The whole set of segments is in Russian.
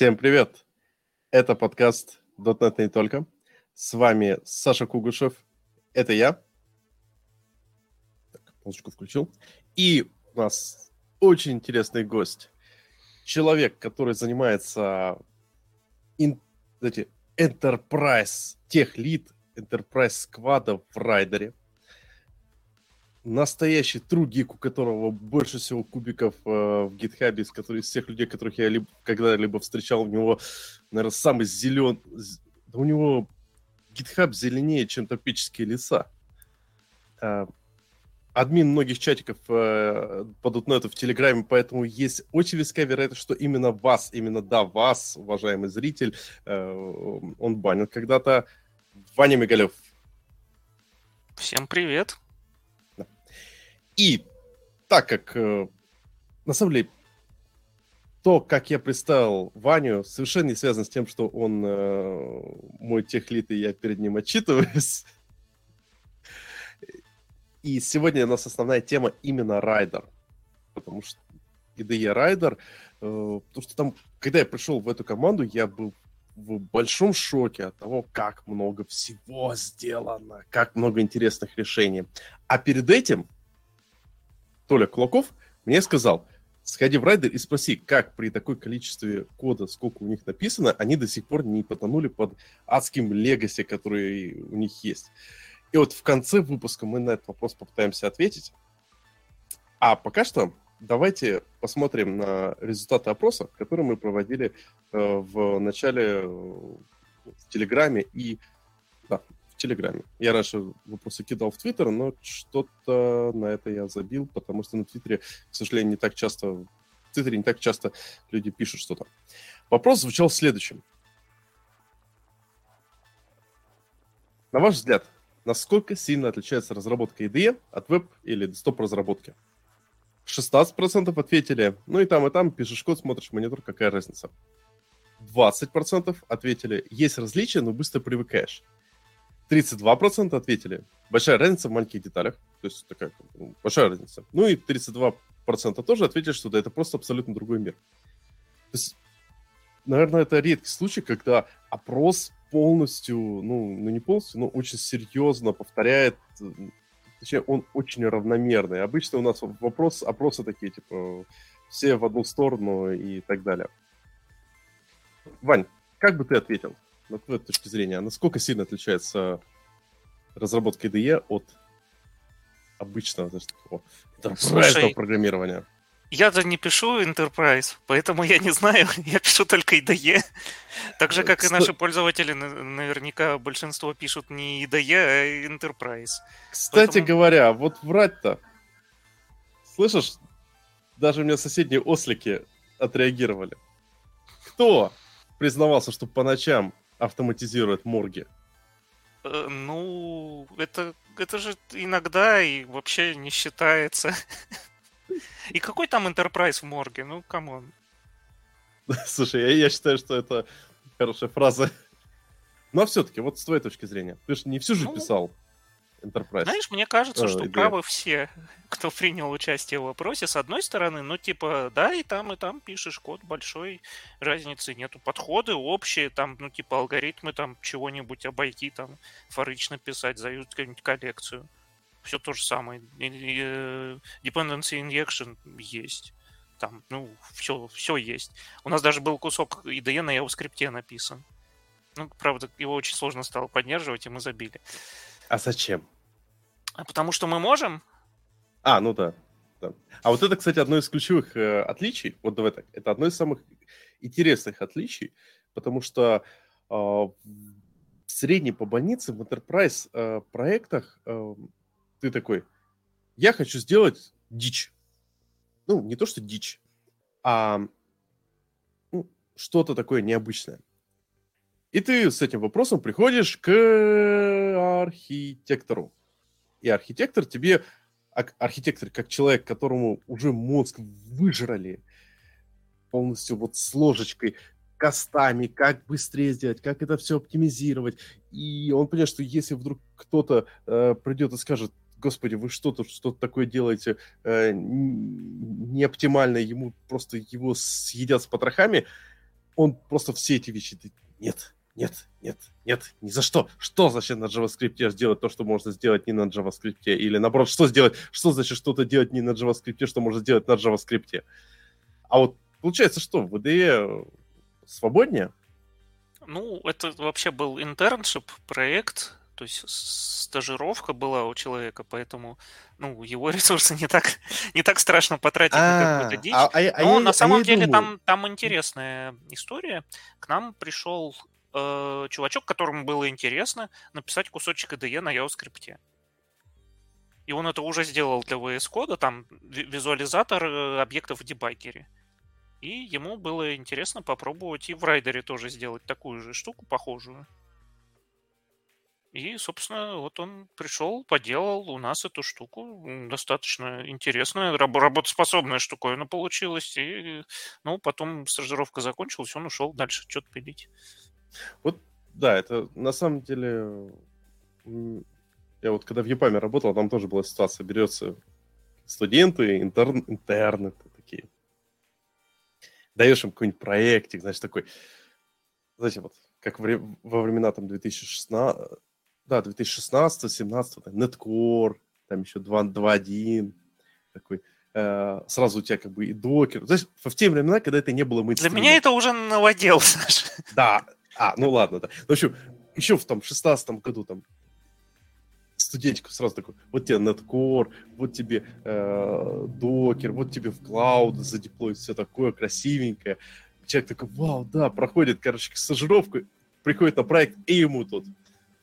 Всем привет! Это подкаст .NET не только. С вами Саша Кугушев. Это я. Так, музычку включил. И у нас очень интересный гость. Человек, который занимается ин, знаете, Enterprise, тех лид Enterprise сквада в Райдере настоящий true гик, у которого больше всего кубиков э, в гитхабе, из которых из всех людей, которых я либо, когда-либо встречал, у него, наверное, самый зелен... У него гитхаб зеленее, чем тропические леса. Э, админ многих чатиков э, по .NET в Телеграме, поэтому есть очень веская вероятность, что именно вас, именно да, вас, уважаемый зритель, э, он банил когда-то. Ваня Мигалев. Всем привет. И так как, э, на самом деле, то, как я представил Ваню, совершенно не связано с тем, что он э, мой tech lead, и я перед ним отчитываюсь. И сегодня у нас основная тема именно Rider. Потому что IDE Rider, э, потому что там, когда я пришел в эту команду, я был в большом шоке от того, как много всего сделано, как много интересных решений. А перед этим Толя Кулаков мне сказал, сходи в райдер и спроси, как при такой количестве кода, сколько у них написано, они до сих пор не потонули под адским легаси, который у них есть. И вот в конце выпуска мы на этот вопрос попытаемся ответить. А пока что давайте посмотрим на результаты опроса, который мы проводили э, в начале э, в Телеграме и Телеграме. Я раньше вопросы кидал в Твиттер, но что-то на это я забил, потому что на Твиттере, к сожалению, не так часто... В Твиттере не так часто люди пишут что-то. Вопрос звучал в следующем. На ваш взгляд, насколько сильно отличается разработка IDE от веб или десктоп-разработки? 16% ответили, ну и там, и там пишешь код, смотришь монитор, какая разница. 20% ответили, есть различия, но быстро привыкаешь. 32% ответили. Большая разница в маленьких деталях. То есть такая ну, большая разница. Ну и 32% тоже ответили, что да, это просто абсолютно другой мир. То есть, наверное, это редкий случай, когда опрос полностью, ну, ну не полностью, но очень серьезно повторяет, точнее, он очень равномерный. Обычно у нас вопрос, опросы такие, типа, все в одну сторону и так далее. Вань, как бы ты ответил? На твоей точки зрения, насколько сильно отличается разработка IDE от обычного такого Слушай, программирования? Я-то не пишу Enterprise, поэтому я не знаю, я пишу только IDE. Так же, как и наши пользователи, наверняка большинство пишут не IDE, а Enterprise. Кстати поэтому... говоря, вот врать-то, слышишь, даже у меня соседние ослики отреагировали. Кто признавался, что по ночам автоматизирует морги? Э, ну, это, это же иногда и вообще не считается. И какой там Enterprise в морге? Ну, come on. Слушай, я, я считаю, что это хорошая фраза. Но все-таки, вот с твоей точки зрения, ты же не всю жизнь ну, писал Enterprise. Знаешь, мне кажется, что идея. правы все, кто принял участие в вопросе. С одной стороны, ну, типа, да, и там, и там пишешь код большой, разницы нету. Подходы общие, там, ну, типа, алгоритмы там чего-нибудь обойти, там, форично писать, зают какую-нибудь коллекцию. Все то же самое. Э, dependency injection есть. Там, ну, все, все есть. У нас даже был кусок IDE на JavaScript написан. Ну, правда, его очень сложно стало поддерживать, и мы забили. А зачем? А потому что мы можем. А, ну да. да. А вот это, кстати, одно из ключевых э, отличий. Вот давай так. Это одно из самых интересных отличий, потому что э, в средней по больнице в enterprise э, проектах э, ты такой, я хочу сделать дичь. Ну, не то, что дичь, а ну, что-то такое необычное. И ты с этим вопросом приходишь к архитектору. И архитектор тебе, архитектор как человек, которому уже мозг выжрали полностью вот с ложечкой, костами, как быстрее сделать, как это все оптимизировать. И он понимает, что если вдруг кто-то э, придет и скажет, господи, вы что-то что такое делаете э, не оптимально, ему просто его съедят с потрохами, он просто все эти вещи, нет, нет, нет, нет, ни за что. Что значит на JavaScript сделать то, что можно сделать не на JavaScript? Или наоборот, что сделать, что значит что-то делать не на JavaScript, что можно сделать на JavaScript? А вот получается что, в IDE свободнее? Ну, это вообще был интерншип проект, то есть стажировка была у человека, поэтому ну, его ресурсы не так, не так страшно потратить на какую-то а, дичь. А, а, Но а на самом деле там, там интересная история. К нам пришел э, чувачок, которому было интересно написать кусочек IDE на JavaScript. И он это уже сделал для VS Code, там визуализатор э, объектов в дебаггере. И ему было интересно попробовать и в райдере тоже сделать такую же штуку, похожую. И, собственно, вот он пришел, поделал у нас эту штуку. Достаточно интересная, раб- работоспособная штуковина получилась. И, ну, потом стажировка закончилась, он ушел дальше что-то пилить. Вот, да, это на самом деле... Я вот когда в ЕПАМе работал, там тоже была ситуация. Берется студенты, интерн, интерны такие. Даешь им какой-нибудь проектик, значит, такой... Знаете, вот как во времена там 2016, да, 2016, 17, там, Netcore, там еще 2.1, такой, э, сразу у тебя как бы и докер. Знаешь, в те времена, когда это не было мейнстримом. Для меня это уже новодел, знаешь. Да, а, ну ладно, да. В общем, еще в там 16 году там студентику сразу такой, вот тебе Netcore, вот тебе э, докер, вот тебе в клауд задеплоить все такое красивенькое. Человек такой, вау, да, проходит, короче, стажировку, приходит на проект, и ему тут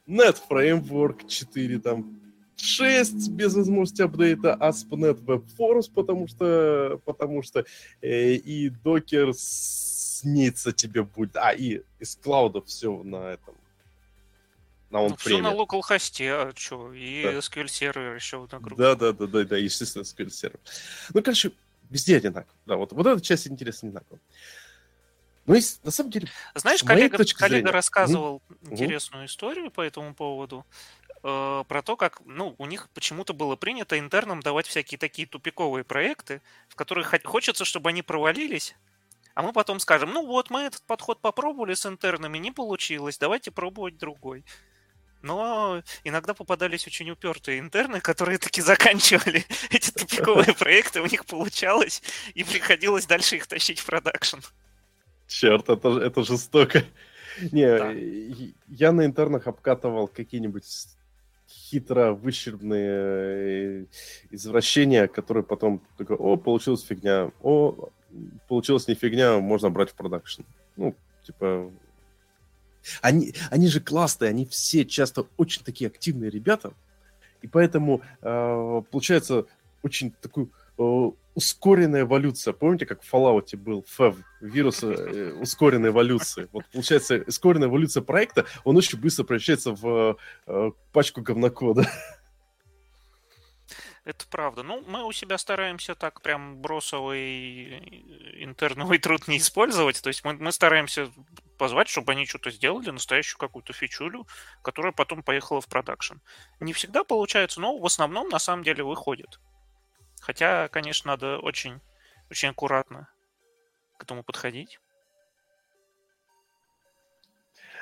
Net Framework 4, там 6 без возможности апдейта, ASP.NET Web Forms, потому что, потому что э, и Docker снится тебе будет. А, и из клауда все на этом. На он ну, все на local хосте, а что? И да. SQL сервер еще на группе. Да, да, да, да, да, естественно, SQL сервер. Ну, короче, везде одинаково. Да, вот, вот эта часть интересна одинаково. Ну, и, на самом деле, Знаешь, коллега, коллега зрения... рассказывал mm-hmm. интересную историю по этому поводу, э, про то, как ну, у них почему-то было принято интернам давать всякие такие тупиковые проекты, в которых хочется, чтобы они провалились, а мы потом скажем, ну вот, мы этот подход попробовали с интернами, не получилось, давайте пробовать другой. Но иногда попадались очень упертые интерны, которые таки заканчивали эти тупиковые проекты, у них получалось, и приходилось дальше их тащить в продакшн. Черт, это, это жестоко. Не, да. я на интернах обкатывал какие-нибудь хитро выщербные э, извращения, которые потом такой, о, получилась фигня, о, получилась не фигня, можно брать в продакшн. Ну, типа... Они, они же классные, они все часто очень такие активные ребята, и поэтому э, получается очень такую э, ускоренная эволюция. Помните, как в Fallout был FEV, вирус э, ускоренной эволюции? Вот получается, ускоренная эволюция проекта, он очень быстро превращается в э, пачку говнокода. Это правда. Ну, мы у себя стараемся так прям бросовый интерновый труд не использовать. То есть мы, мы стараемся позвать, чтобы они что-то сделали, настоящую какую-то фичулю, которая потом поехала в продакшн. Не всегда получается, но в основном на самом деле выходит. Хотя, конечно, надо очень, очень аккуратно к этому подходить.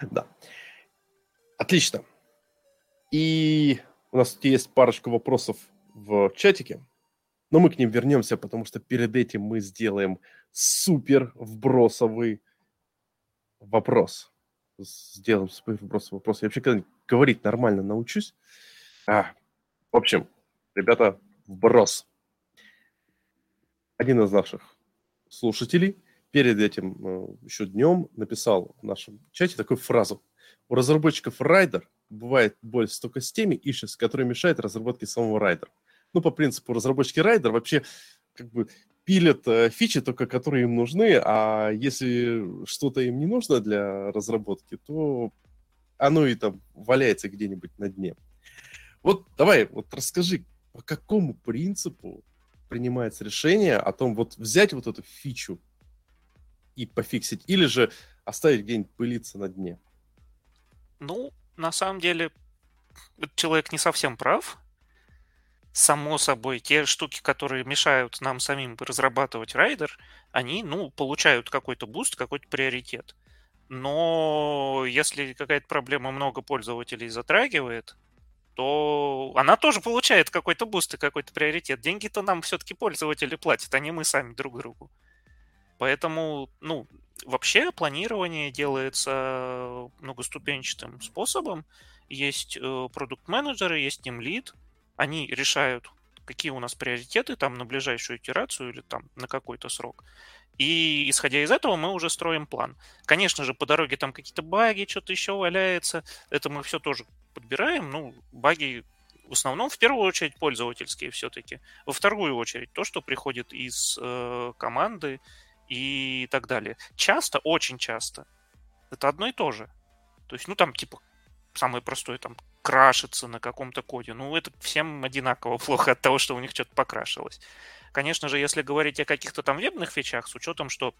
Да. Отлично. И у нас есть парочка вопросов в чатике, но мы к ним вернемся, потому что перед этим мы сделаем супер вбросовый вопрос. Сделаем супер вбросовый вопрос. Я вообще когда говорить нормально научусь. А, в общем, ребята, вброс один из наших слушателей перед этим э, еще днем написал в нашем чате такую фразу. У разработчиков Rider бывает боль только с теми issues, которые мешают разработке самого Rider а. Ну, по принципу, разработчики Rider вообще как бы пилят э, фичи только, которые им нужны, а если что-то им не нужно для разработки, то оно и там валяется где-нибудь на дне. Вот давай, вот расскажи, по какому принципу принимается решение о том, вот взять вот эту фичу и пофиксить, или же оставить где-нибудь пылиться на дне? Ну, на самом деле, человек не совсем прав. само собой, те штуки, которые мешают нам самим разрабатывать Rider, они, ну, получают какой-то boost, какой-то приоритет. Но если какая-то проблема много пользователей затрагивает, то она тоже получает какой-то boost и какой-то приоритет. Деньги-то нам все-таки пользователи платят, а не мы сами друг другу. Поэтому, ну, вообще планирование делается многоступенчатым способом. Есть э, продукт-менеджеры, есть Team Lead. Они решают, какие у нас приоритеты там на ближайшую итерацию или там на какой-то срок. И исходя из этого мы уже строим план. Конечно же, по дороге там какие-то баги, что-то еще валяется. Это мы все тоже подбираем. Ну, баги в основном, в первую очередь, пользовательские все-таки. Во вторую очередь, то, что приходит из э, команды и так далее. Часто, очень часто, это одно и то же. То есть, ну, там, типа, самое простое, там, крашится на каком-то коде. Ну, это всем одинаково плохо от того, что у них что-то покрашилось. Конечно же, если говорить о каких-то там вебных фичах, с учетом, что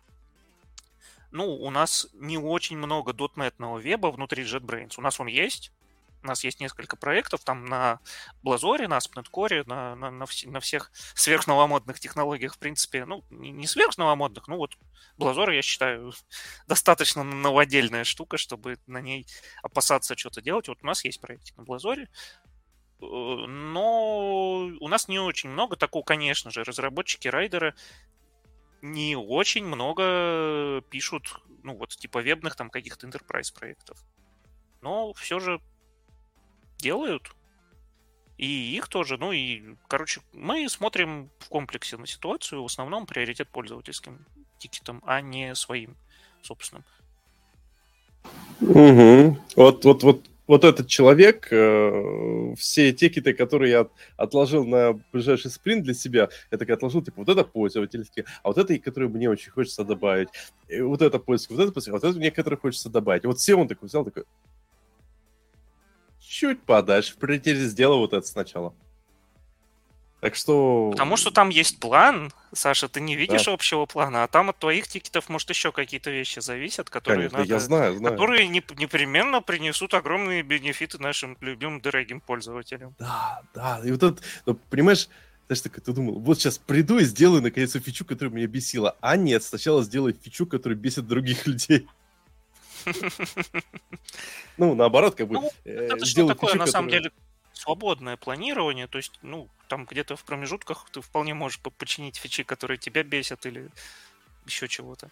ну, у нас не очень много дотнетного веба внутри JetBrains. У нас он есть, у нас есть несколько проектов там на Blazor, на AspNet на, на, на, вс- на всех сверхновомодных технологиях, в принципе, ну, не, не сверхновомодных, ну вот Blazor, я считаю, достаточно новодельная штука, чтобы на ней опасаться что-то делать. Вот у нас есть проект на Blazor, э, но у нас не очень много такого, конечно же, разработчики райдера не очень много пишут, ну вот, типа вебных там каких-то enterprise проектов. Но все же делают. И их тоже, ну и, короче, мы смотрим в комплексе на ситуацию, в основном приоритет пользовательским тикетом, а не своим собственным. Угу. Вот, вот, вот, вот этот человек, э, все тикеты, которые я отложил на ближайший спринт для себя, я так отложил, типа, вот это пользовательские, а вот это, которые мне очень хочется добавить, и вот это пользовательские, вот это пользовательские, а вот это мне, которые хочется добавить. И вот все он такой взял, такой, чуть подальше. В приоритете сделал вот это сначала. Так что... Потому что там есть план, Саша, ты не видишь да. общего плана, а там от твоих тикетов, может, еще какие-то вещи зависят, которые, Конечно, надо, я знаю, знаю. которые не, непременно принесут огромные бенефиты нашим любимым дорогим пользователям. Да, да. И вот это, ну, понимаешь, знаешь, так ты думал, вот сейчас приду и сделаю наконец фичу, которая меня бесила. А нет, сначала сделай фичу, которая бесит других людей. Ну, наоборот, как бы... Ну, э, это что такое, на самом деле, свободное планирование, то есть, ну, там где-то в промежутках ты вполне можешь починить фичи, которые тебя бесят или еще чего-то.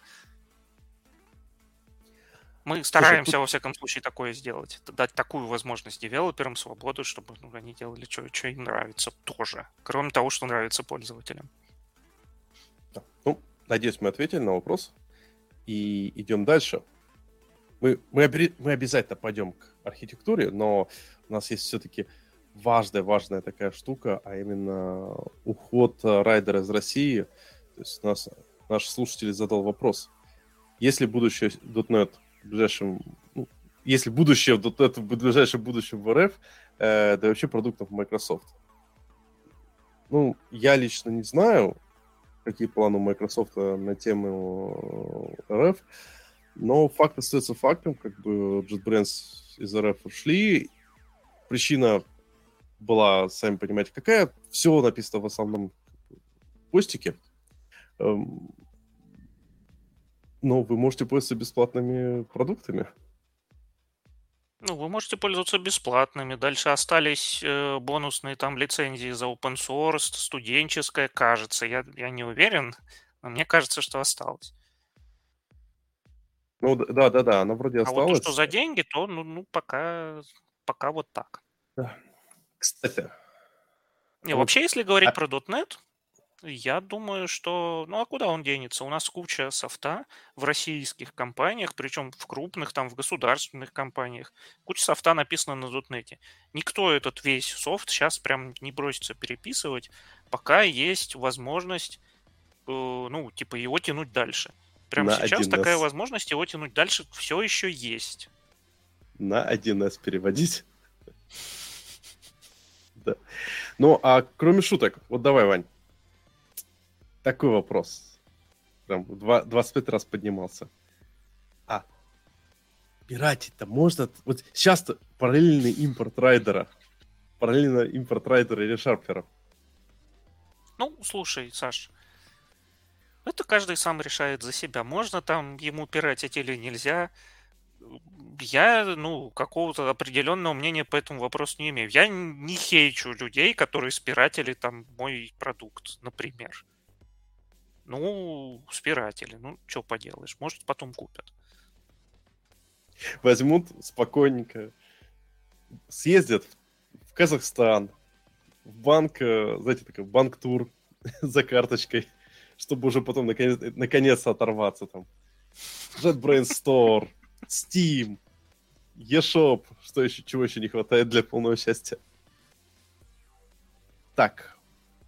Мы стараемся, Слушай, тут... во всяком случае, такое сделать. Дать такую возможность девелоперам, свободу, чтобы ну, они делали, что, что им нравится тоже. Кроме того, что нравится пользователям. Ну, надеюсь, мы ответили на вопрос. И идем дальше мы, мы, мы обязательно пойдем к архитектуре, но у нас есть все-таки важная, важная такая штука, а именно уход э, райдера из России. То есть у нас наш слушатель задал вопрос. Если будущее .NET в ближайшем, ну, если будущее .NET в ближайшем будущем в РФ, э, да и вообще продуктов Microsoft. Ну, я лично не знаю, какие планы у Microsoft на тему э, РФ, но факт остается фактом, как бы JetBrains из РФ ушли. Причина была, сами понимаете, какая. Все написано в основном постике. Эм, но вы можете пользоваться бесплатными продуктами. Ну, вы можете пользоваться бесплатными. Дальше остались э, бонусные там лицензии за open source, студенческая, кажется. Я, я не уверен, но мне кажется, что осталось. Ну, да, да, да, она вроде осталась. А вот то, что за деньги, то, ну, ну пока, пока вот так. Да. Кстати. Не, вот. вообще, если говорить а... про .NET, я думаю, что... Ну, а куда он денется? У нас куча софта в российских компаниях, причем в крупных, там, в государственных компаниях. Куча софта написана на .NET. Никто этот весь софт сейчас прям не бросится переписывать, пока есть возможность, э, ну, типа, его тянуть дальше. Прямо на сейчас 1С. такая возможность его тянуть дальше все еще есть. На 1С переводить? Да. Ну, а кроме шуток, вот давай, Вань. Такой вопрос. Прям 25 раз поднимался. А, пиратить-то можно... Вот сейчас параллельный импорт райдера. Параллельно импорт райдера или шарпера. Ну, слушай, Саш, это каждый сам решает за себя. Можно там ему пиратить или нельзя. Я, ну, какого-то определенного мнения по этому вопросу не имею. Я не хейчу людей, которые спиратели там мой продукт, например. Ну, спиратели, ну, что поделаешь, может, потом купят. Возьмут спокойненько, съездят в Казахстан, в банк, э, знаете, такой банк-тур за карточкой, чтобы уже потом наконец- наконец-то оторваться там. JetBrains Store, Steam, eShop, что еще, чего еще не хватает для полного счастья. Так.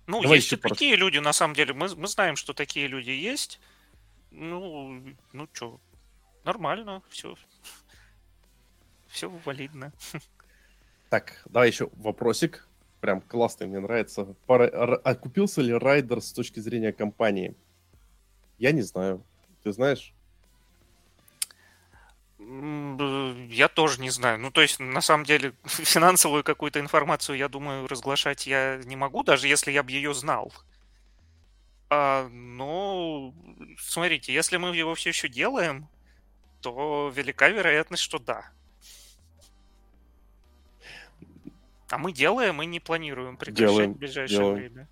Ну, Давай есть и просто... такие люди, на самом деле. Мы, мы знаем, что такие люди есть. Ну, ну что, нормально, все. Все валидно. Так, давай еще вопросик прям классный, мне нравится. Пара... Окупился ли райдер с точки зрения компании? Я не знаю. Ты знаешь? Я тоже не знаю. Ну, то есть, на самом деле, финансовую какую-то информацию, я думаю, разглашать я не могу, даже если я бы ее знал. А, но, смотрите, если мы его все еще делаем, то велика вероятность, что да. А мы делаем и не планируем прекращать делаем, в ближайшее делаем. время.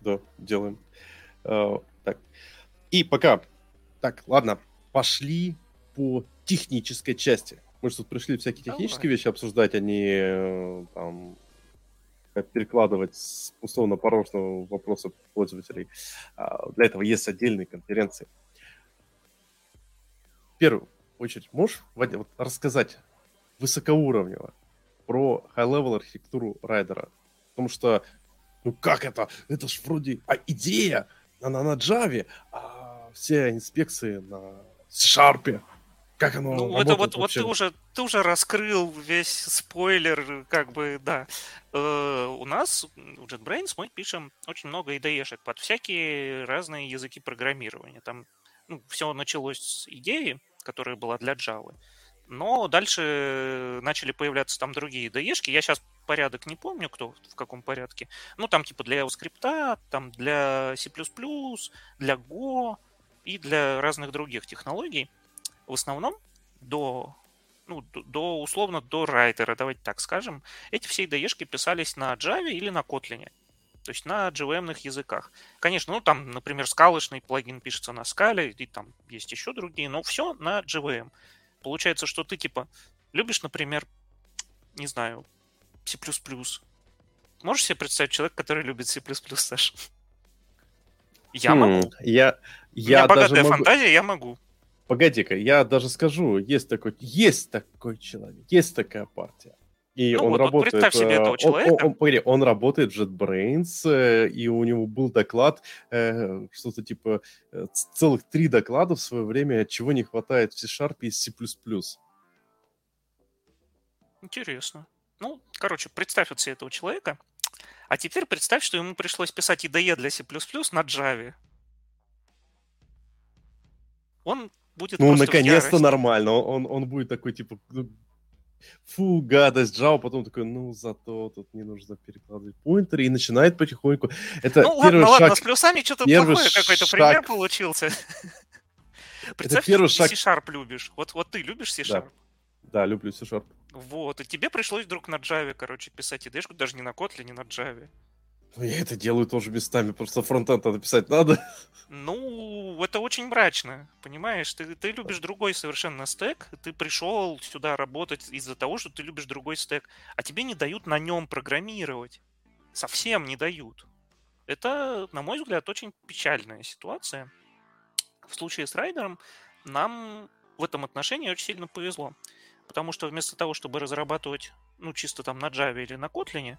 Да, делаем. Uh, так. И пока. Так, ладно, пошли по технической части. Мы же тут пришли всякие технические Давай. вещи обсуждать, а не э, там перекладывать с на порожного вопроса пользователей. Uh, для этого есть отдельные конференции. В первую очередь, можешь Вадя, вот, рассказать высокоуровнево, про high-level архитектуру райдера. Потому что, ну как это? Это ж вроде а идея, она на Java, а все инспекции на C-Sharp. Как оно ну, это вот, вот ты уже ты уже раскрыл весь спойлер, как бы, да. Э, у нас в JetBrains мы пишем очень много IDE-шек под всякие разные языки программирования. Там ну, все началось с идеи, которая была для Java. Но дальше начали появляться там другие IDE-шки. Я сейчас порядок не помню, кто в каком порядке. Ну, там типа для JavaScript, там для C++, для Go и для разных других технологий. В основном до, ну, до условно до райтера, давайте так скажем, эти все IDE-шки писались на Java или на Kotlin. То есть на JVM языках. Конечно, ну там, например, скалочный плагин пишется на скале, и там есть еще другие, но все на JVM. Получается, что ты, типа, любишь, например, не знаю, C++. Можешь себе представить человека, который любит C++, Саша? Я хм, могу. Я, я У меня богатая могу... фантазия, я могу. Погоди-ка, я даже скажу, есть такой, есть такой человек, есть такая партия. И ну, он вот, работает... Вот представь себе э, этого человека. Он, он, он, он работает в JetBrains, э, и у него был доклад, э, что-то типа целых три доклада в свое время, чего не хватает в C-Sharp и C++. Интересно. Ну, короче, представь вот себе этого человека, а теперь представь, что ему пришлось писать IDE для C++ на Java. Он будет Ну, наконец-то нормально. Он, он будет такой, типа, ну, фу, гадость, Java, потом такой, ну, зато тут не нужно перекладывать поинтеры, и начинает потихоньку. Это ну, первый ладно, шаг, ладно, с плюсами что-то плохое какой-то пример получился. Представь, это первый шаг... C-Sharp любишь. Вот, вот ты любишь C-Sharp? Да. да, люблю C-Sharp. Вот, и тебе пришлось вдруг на Java, короче, писать идешку, даже не на Kotlin, не на Java. Ну, я это делаю тоже местами, просто фронтенд надо писать надо. Ну, это очень мрачно, понимаешь? Ты, ты любишь другой совершенно стек, ты пришел сюда работать из-за того, что ты любишь другой стек, а тебе не дают на нем программировать. Совсем не дают. Это, на мой взгляд, очень печальная ситуация. В случае с райдером нам в этом отношении очень сильно повезло. Потому что вместо того, чтобы разрабатывать, ну, чисто там на Java или на Kotlin,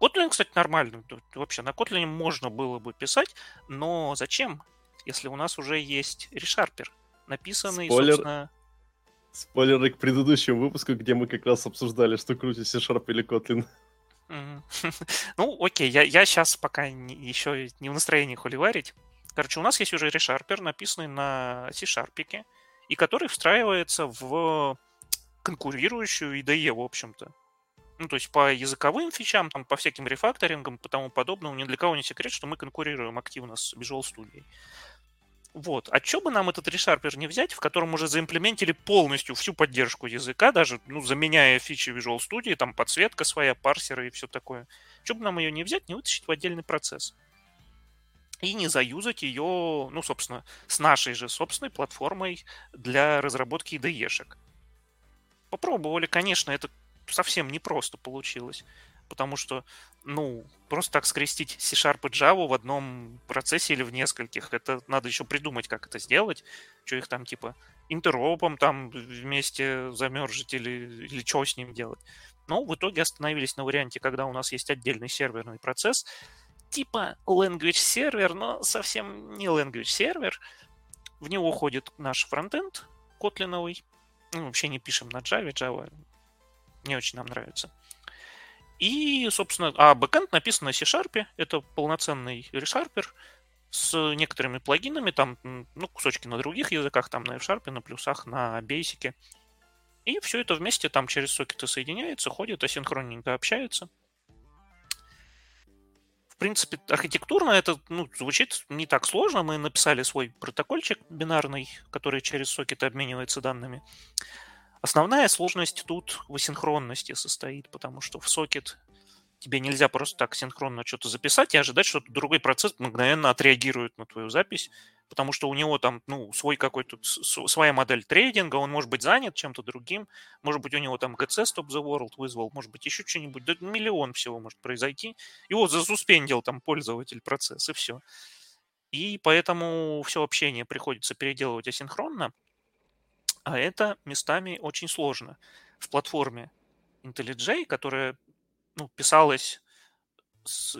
Kotlin, кстати, нормальный. Вообще, на Kotlin можно было бы писать, но зачем, если у нас уже есть ReSharper, написанный, Спойлер. собственно... Спойлеры к предыдущему выпуску, где мы как раз обсуждали, что круче C-Sharp или Kotlin. Ну, окей, я, я сейчас пока не, еще не в настроении холиварить. Короче, у нас есть уже ReSharper, написанный на C-Sharp, и который встраивается в конкурирующую IDE, в общем-то. Ну, то есть по языковым фичам, там, по всяким рефакторингам и тому подобному, ни для кого не секрет, что мы конкурируем активно с Visual Studio. Вот. А что бы нам этот ReSharper не взять, в котором уже заимплементили полностью всю поддержку языка, даже ну, заменяя фичи Visual Studio, там подсветка своя, парсеры и все такое. Что бы нам ее не взять, не вытащить в отдельный процесс? И не заюзать ее, ну, собственно, с нашей же собственной платформой для разработки IDE-шек. Попробовали, конечно, это совсем непросто получилось потому что, ну, просто так скрестить C-Sharp и Java в одном процессе или в нескольких, это надо еще придумать, как это сделать, что их там, типа, интеропом там вместе замержить или, или что с ним делать. Но в итоге остановились на варианте, когда у нас есть отдельный серверный процесс, типа language сервер, но совсем не language сервер. В него уходит наш фронтенд котлиновый. Ну, вообще не пишем на Java, Java не очень нам нравится. И, собственно, а бэкэнд написан на C-Sharp. Это полноценный решарпер с некоторыми плагинами, там, ну, кусочки на других языках, там на F-Sharp, на плюсах, на Basic. И все это вместе там через сокеты соединяется, ходит, асинхронненько общается. В принципе, архитектурно это ну, звучит не так сложно. Мы написали свой протокольчик бинарный, который через сокеты обменивается данными. Основная сложность тут в асинхронности состоит, потому что в сокет тебе нельзя просто так синхронно что-то записать и ожидать, что другой процесс мгновенно отреагирует на твою запись, потому что у него там, ну, свой какой-то, своя модель трейдинга, он может быть занят чем-то другим, может быть, у него там GC Stop the World вызвал, может быть, еще что-нибудь, да миллион всего может произойти. И вот засуспендил там пользователь процесс, и все. И поэтому все общение приходится переделывать асинхронно, а это местами очень сложно. В платформе IntelliJ, которая ну, писалась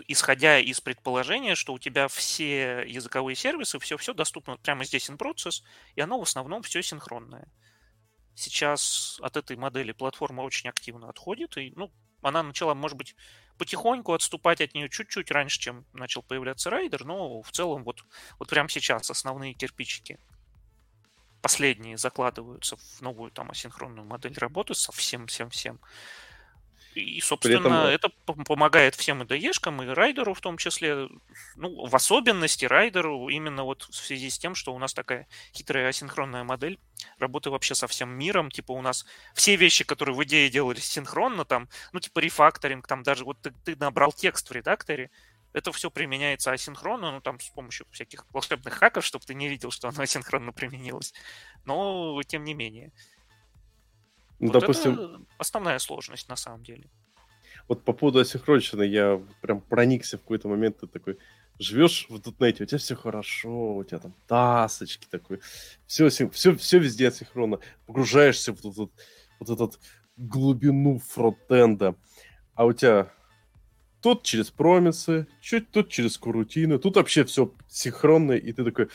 исходя из предположения, что у тебя все языковые сервисы, все-все доступно прямо здесь in process, и оно в основном все синхронное. Сейчас от этой модели платформа очень активно отходит, и ну, она начала, может быть, потихоньку отступать от нее чуть-чуть раньше, чем начал появляться райдер, но в целом вот, вот прямо сейчас основные кирпичики последние закладываются в новую там асинхронную модель работы со всем-всем-всем. И, собственно, этом... это помогает всем IDE-шкам, и райдеру в том числе, ну, в особенности райдеру именно вот в связи с тем, что у нас такая хитрая асинхронная модель работы вообще со всем миром. Типа у нас все вещи, которые в идее делались синхронно, там, ну, типа рефакторинг, там даже вот ты, ты набрал текст в редакторе, это все применяется асинхронно, ну, там, с помощью всяких волшебных хаков, чтобы ты не видел, что оно асинхронно применилось. Но, тем не менее. Ну, вот допустим... Это основная сложность, на самом деле. Вот по поводу асинхронщины я прям проникся в какой-то момент, ты такой живешь в дотнете, у тебя все хорошо, у тебя там тасочки такой, все, все, все везде асинхронно, погружаешься в вот, вот, вот этот глубину фронтенда, а у тебя Тут через промисы, чуть тут через курутины, тут вообще все синхронно, и ты такой,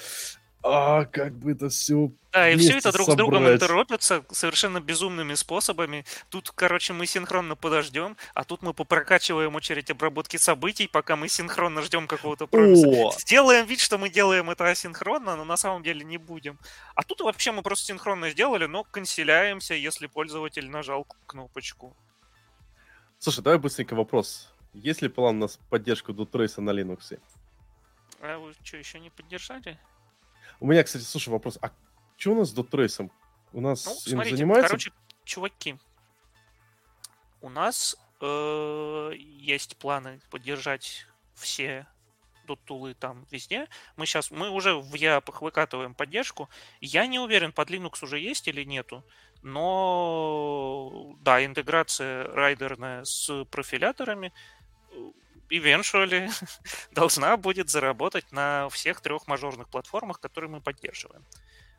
а как бы это все Да, и все это друг собрать. с другом интеропится совершенно безумными способами. Тут, короче, мы синхронно подождем, а тут мы попрокачиваем очередь обработки событий, пока мы синхронно ждем какого-то промиса. О! Сделаем вид, что мы делаем это асинхронно, но на самом деле не будем. А тут вообще мы просто синхронно сделали, но канцеляемся, если пользователь нажал кнопочку. Слушай, давай быстренько вопрос. Есть ли план на поддержку Dutrace на Linux? А вы что, еще не поддержали? У меня, кстати, слушай, вопрос. А что у нас с Dutrace? У нас ну, смотрите, занимается... короче, чуваки, у нас э, есть планы поддержать все тулы там везде. Мы сейчас, мы уже в ЯПах выкатываем поддержку. Я не уверен, под Linux уже есть или нету, но да, интеграция райдерная с профиляторами eventually должна будет заработать на всех трех мажорных платформах, которые мы поддерживаем.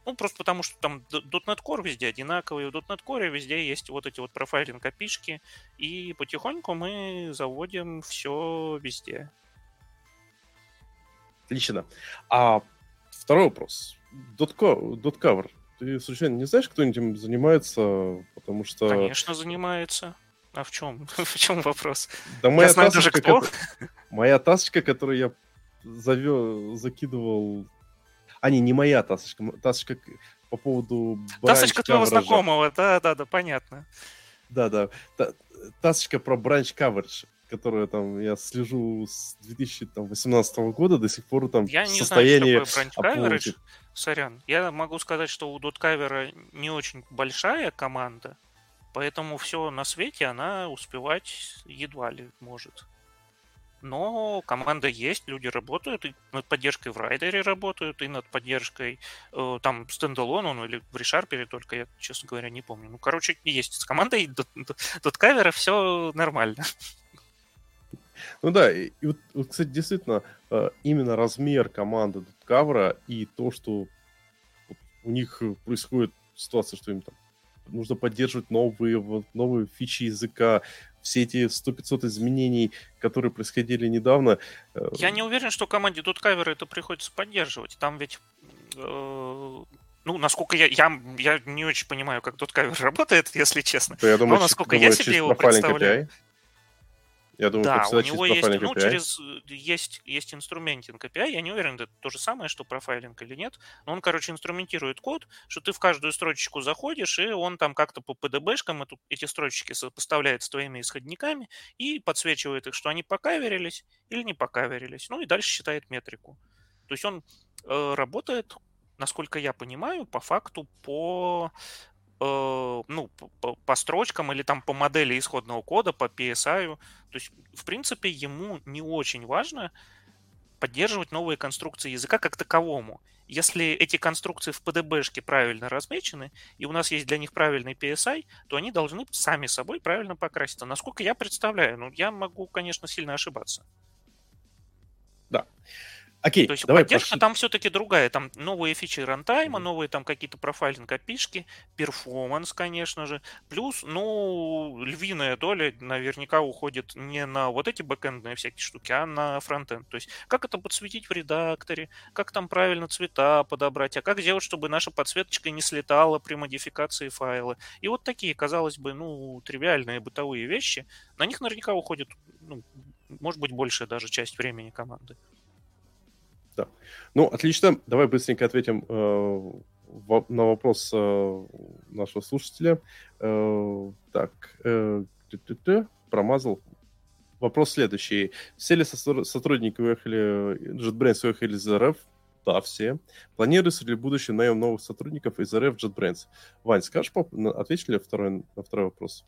Ну, просто потому что там .NET Core везде одинаковый, у .NET Core везде есть вот эти вот профайлинг опишки, и потихоньку мы заводим все везде. Отлично. А второй вопрос. .cover. Ты случайно не знаешь, кто-нибудь им занимается? Потому что... Конечно, занимается. А в чем? в чем вопрос? Да моя я знаю даже кто. Моя тасочка, которую я завел, закидывал... А, не, не моя тасочка. Тасочка по поводу... Тасочка твоего знакомого, да-да-да, понятно. Да, да. Та, тасочка про бранч coverage которую там я слежу с 2018 года, до сих пор там я не состояние... знаю, что такое branch coverage. Сорян. Я могу сказать, что у Доткавера не очень большая команда, поэтому все на свете она успевать едва ли может. Но команда есть, люди работают, и над поддержкой в райдере работают, и над поддержкой э, там стендалон, он или в решарпере только, я, честно говоря, не помню. Ну, короче, есть с командой доткавера все нормально. Ну да, и, и вот, вот, кстати, действительно, э, именно размер команды кавера и то, что у них происходит ситуация, что им там нужно поддерживать новые, вот, новые фичи языка, все эти 100-500 изменений, которые происходили недавно. Э, Я не уверен, что команде Дуткавера это приходится поддерживать. Там ведь э, ну, насколько я, я, я не очень понимаю, как Дуткавер работает, если честно. То я думаю, Но насколько я себе его представляю. API. Я думаю, да, у него есть, ну, через, э, есть, есть инструментинг API, я не уверен, это то же самое, что профайлинг или нет, но он, короче, инструментирует код, что ты в каждую строчечку заходишь, и он там как-то по PDB-шкам эту, эти строчки сопоставляет с твоими исходниками и подсвечивает их, что они покаверились или не покаверились, ну и дальше считает метрику. То есть он э, работает, насколько я понимаю, по факту по ну, по, по строчкам или там по модели исходного кода, по PSI. То есть, в принципе, ему не очень важно поддерживать новые конструкции языка как таковому. Если эти конструкции в PDB-шке правильно размечены, и у нас есть для них правильный PSI, то они должны сами собой правильно покраситься. Насколько я представляю, ну, я могу, конечно, сильно ошибаться. Да. Окей, То есть давай поддержка пошли. там все-таки другая. Там новые фичи рантайма, mm-hmm. новые там какие-то profiling API -шки, performance, конечно же. Плюс, ну, львиная доля наверняка уходит не на вот эти бэкэндные всякие штуки, а на фронтенд. То есть как это подсветить в редакторе, как там правильно цвета подобрать, а как сделать, чтобы наша подсветочка не слетала при модификации файла. И вот такие, казалось бы, ну, тривиальные бытовые вещи, на них наверняка уходит, ну, может быть, большая даже часть времени команды. Да. Ну, отлично. Давай быстренько ответим э, в, на вопрос э, нашего слушателя. Э, так, э, промазал. Вопрос следующий. Все ли сотрудники уехали, JetBrains уехали из РФ? Да, все. Планируется ли будущее наем новых сотрудников из РФ JetBrains? Вань, скажешь, ответишь ли второй, на второй вопрос?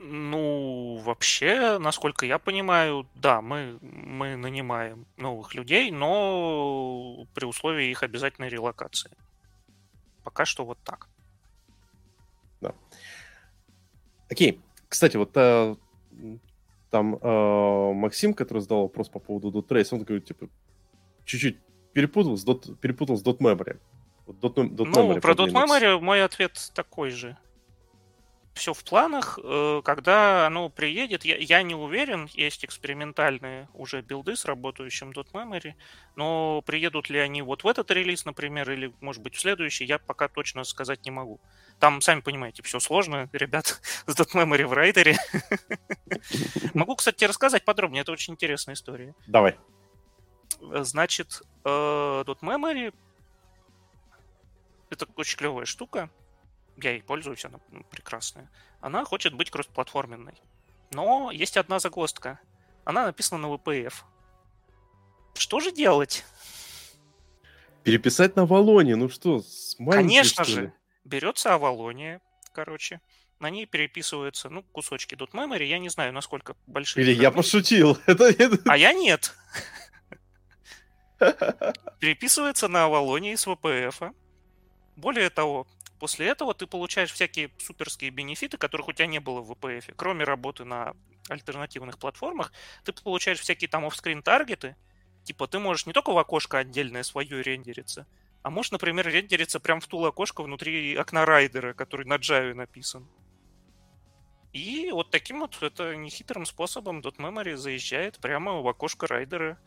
Ну, вообще, насколько я понимаю, да, мы, мы нанимаем новых людей, но при условии их обязательной релокации. Пока что вот так. Да. Окей. Кстати, вот а, там а, Максим, который задал вопрос по поводу .trace, он говорит, типа, чуть-чуть перепутал с, dot, перепутал с .memory. Вот dot, dot ну, про .memory мой ответ такой же все в планах. Э, когда оно приедет, я, я не уверен, есть экспериментальные уже билды с работающим .memory, но приедут ли они вот в этот релиз, например, или, может быть, в следующий, я пока точно сказать не могу. Там, сами понимаете, все сложно, ребят, с .memory в райдере. Могу, кстати, рассказать подробнее, это очень интересная история. Давай. Значит, э, .memory это очень клевая штука я ей пользуюсь, она прекрасная. Она хочет быть кроссплатформенной. Но есть одна загвоздка. Она написана на VPF. Что же делать? Переписать на Авалоне, ну что, Конечно что же. Берется Авалония, короче. На ней переписываются, ну, кусочки .memory. Я не знаю, насколько большие. Или я пошутил. А я нет. Переписывается на Авалонии с VPF. Более того, После этого ты получаешь всякие суперские бенефиты, которых у тебя не было в VPF. Кроме работы на альтернативных платформах, ты получаешь всякие там офскрин таргеты. Типа ты можешь не только в окошко отдельное свое рендериться, а можешь, например, рендериться прям в тул окошко внутри окна райдера, который на Java написан. И вот таким вот, это нехитрым способом .memory заезжает прямо в окошко райдера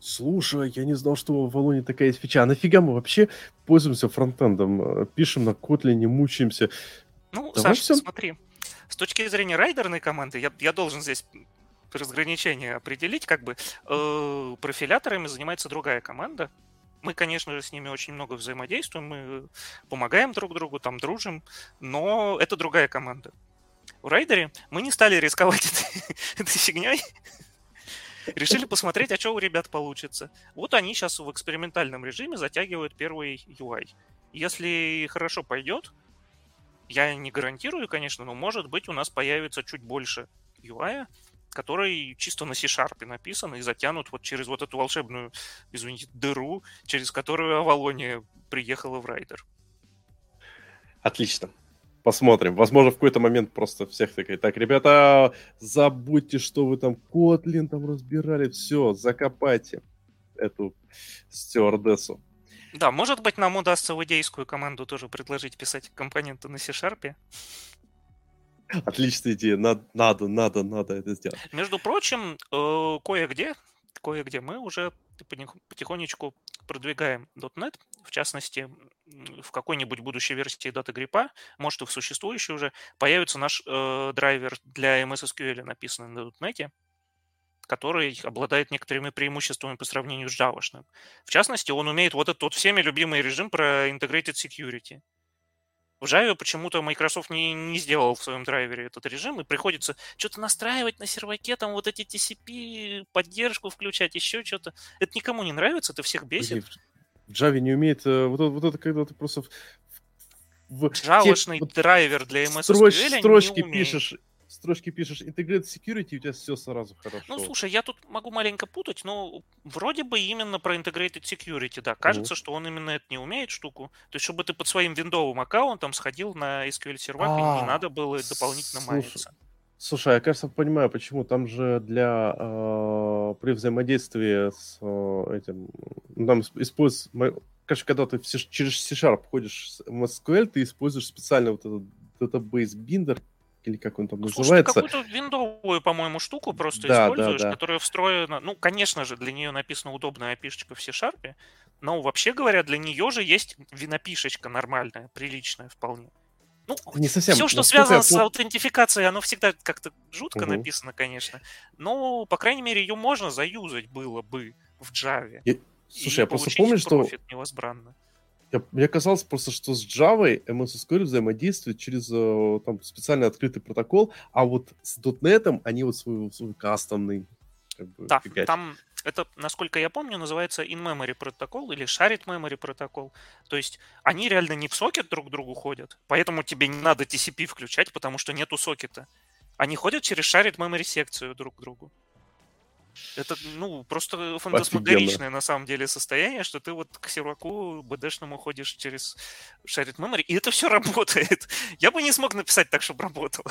Слушай, я не знал, что в Авалоне такая есть фича. А нафига мы вообще пользуемся фронтендом? Э, пишем на Kotlin, не мучаемся. Ну, Давай Саша, все... смотри. С точки зрения райдерной команды, я, я должен здесь разграничение определить, как бы э, профиляторами занимается другая команда, Мы, конечно же, с ними очень много взаимодействуем, мы помогаем друг другу, там дружим, но это другая команда. В Райдере мы не стали рисковать этой, этой фигней. Решили посмотреть, а что у ребят получится. Вот они сейчас в экспериментальном режиме затягивают первый UI. Если хорошо пойдет, я не гарантирую, конечно, но может быть у нас появится чуть больше UI, который чисто на C-Sharp написан и затянут вот через вот эту волшебную, извините, дыру, через которую Авалония приехала в Райдер. Отлично. Посмотрим. Возможно, в какой-то момент просто всех такая, так, ребята, забудьте, что вы там Котлин там разбирали, все, закопайте эту стюардессу. Да, может быть, нам удастся в идейскую команду тоже предложить писать компоненты на C-Sharp. Отличная идея. Надо, надо, надо, надо это сделать. Между прочим, э, кое-где, кое-где мы уже потихонечку продвигаем .NET, в частности, в какой-нибудь будущей версии дата гриппа, может и в существующей уже, появится наш э, драйвер для MS SQL, написанный на .NET, который обладает некоторыми преимуществами по сравнению с Java. В частности, он умеет вот этот вот всеми любимый режим про Integrated Security. В Java почему-то Microsoft не, не сделал в своем драйвере этот режим, и приходится что-то настраивать на серваке, там вот эти TCP, поддержку включать, еще что-то. Это никому не нравится, это всех бесит. В Java не умеет... Э, вот, вот это когда ты просто... В, Джавошный вот драйвер для MS строч, SQL строчки не пишешь, строчки пишешь Integrated Security, у тебя все сразу хорошо. Ну, слушай, я тут могу маленько путать, но вроде бы именно про Integrated Security, да. Кажется, uh что он именно это не умеет штуку. То есть, чтобы ты под своим виндовым аккаунтом сходил на SQL сервак, и не а, надо было дополнительно слушай. Слушай, я, кажется, понимаю, почему. Там же для э, при взаимодействии с э, этим, ну, там используется, короче, когда ты через C-Sharp ходишь в SQL, ты используешь специально вот этот database binder, или как он там Слушай, называется. Ты какую-то виндовую, по-моему, штуку просто да, используешь, да, да. которая встроена. Ну, конечно же, для нее написана удобная опишечка в C-Sharp, но вообще говоря, для нее же есть винопишечка нормальная, приличная вполне. Ну, не совсем. Все, что связано с аутентификацией, оно всегда как-то жутко угу. написано, конечно. Но, по крайней мере, ее можно заюзать было бы в Java. Я... Слушай, я просто помню, что... невозбранно. Я, мне казалось просто, что с Java MS SQL взаимодействует через э, там, специальный открытый протокол, а вот с .NET они вот свой, свой кастомный как бы, Да, фигачат. там это, насколько я помню, называется in-memory протокол или shared memory протокол. То есть они реально не в сокет друг к другу ходят, поэтому тебе не надо TCP включать, потому что нету сокета. Они ходят через shared memory секцию друг к другу. Это, ну, просто фантасмагоричное на самом деле состояние, что ты вот к серваку BD-шному ходишь через Shared Memory, и это все работает. Я бы не смог написать так, чтобы работало.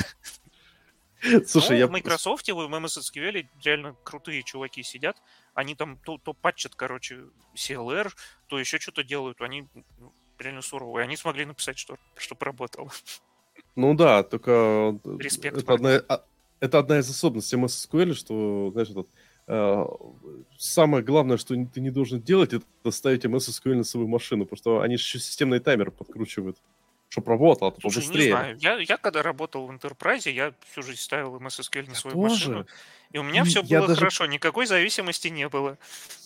Слушай, Но я... в Microsoft, в MS SQL реально крутые чуваки сидят. Они там то, то патчат, короче, CLR, то еще что-то делают. Они ну, реально суровые. Они смогли написать, что, чтобы работало. Ну да, только... Респект. Это одна, а, это одна из особенностей MS SQL, что, знаешь, этот Э, самое главное, что ты не должен делать, это ставить MS SQL на свою машину, потому что они еще системный таймер подкручивают чтобы работало, это Слушай, побыстрее. не знаю. Я, я когда работал в Enterprise, я всю жизнь ставил MS SQL на свою тоже. машину. И у меня все я было даже... хорошо, никакой зависимости не было.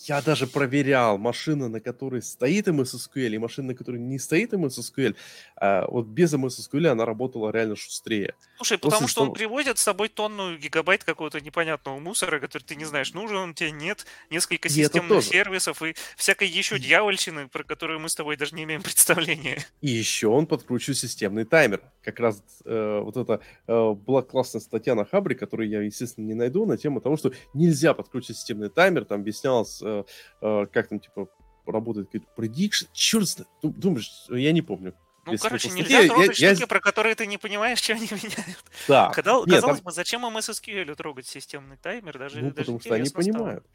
Я даже проверял машины, на которой стоит MS SQL, и машины, на которой не стоит MS SQL. А вот без MS SQL она работала реально шустрее. Слушай, После потому что он привозит с собой тонну гигабайт какого-то непонятного мусора, который ты не знаешь, нужен он тебе, нет, несколько системных сервисов и всякой еще дьявольщины, про которую мы с тобой даже не имеем представления. И еще он подкручивает системный таймер. Как раз э, вот это э, была классная статья на Хабре, которую я, естественно, не найду, на тему того, что нельзя подключить системный таймер, там объяснялось, э, э, как там, типа, работает какой-то prediction, черт знает, думаешь, я не помню. Ну, короче, нельзя трогать я, штуки, я... про которые ты не понимаешь, что они меняют. Да. Когда, Нет, казалось там... бы, зачем MS SQL трогать системный таймер? Даже, ну, даже потому что они стало. понимают.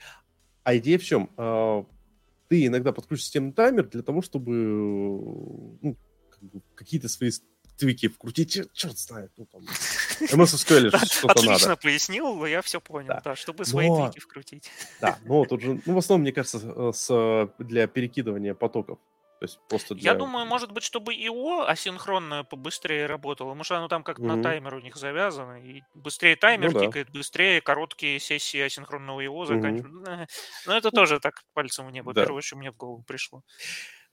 А идея в чем? А, ты иногда подключишь системный таймер для того, чтобы ну, как бы, какие-то свои твики вкрутить, черт знает, ну там, MS SQL что-то надо. Отлично пояснил, я все понял, да, чтобы свои твики вкрутить. Да, но тут же, ну, в основном, мне кажется, с, для перекидывания потоков То есть просто для... Я думаю, может быть, чтобы ИО асинхронное побыстрее работало. Может, оно там как-то mm-hmm. на таймер у них завязано. И быстрее таймер ну, тикает, да. быстрее короткие сессии асинхронного ИО заканчиваются. Mm-hmm. Но это тоже так пальцем в небо. Да. Первое, что мне в голову пришло.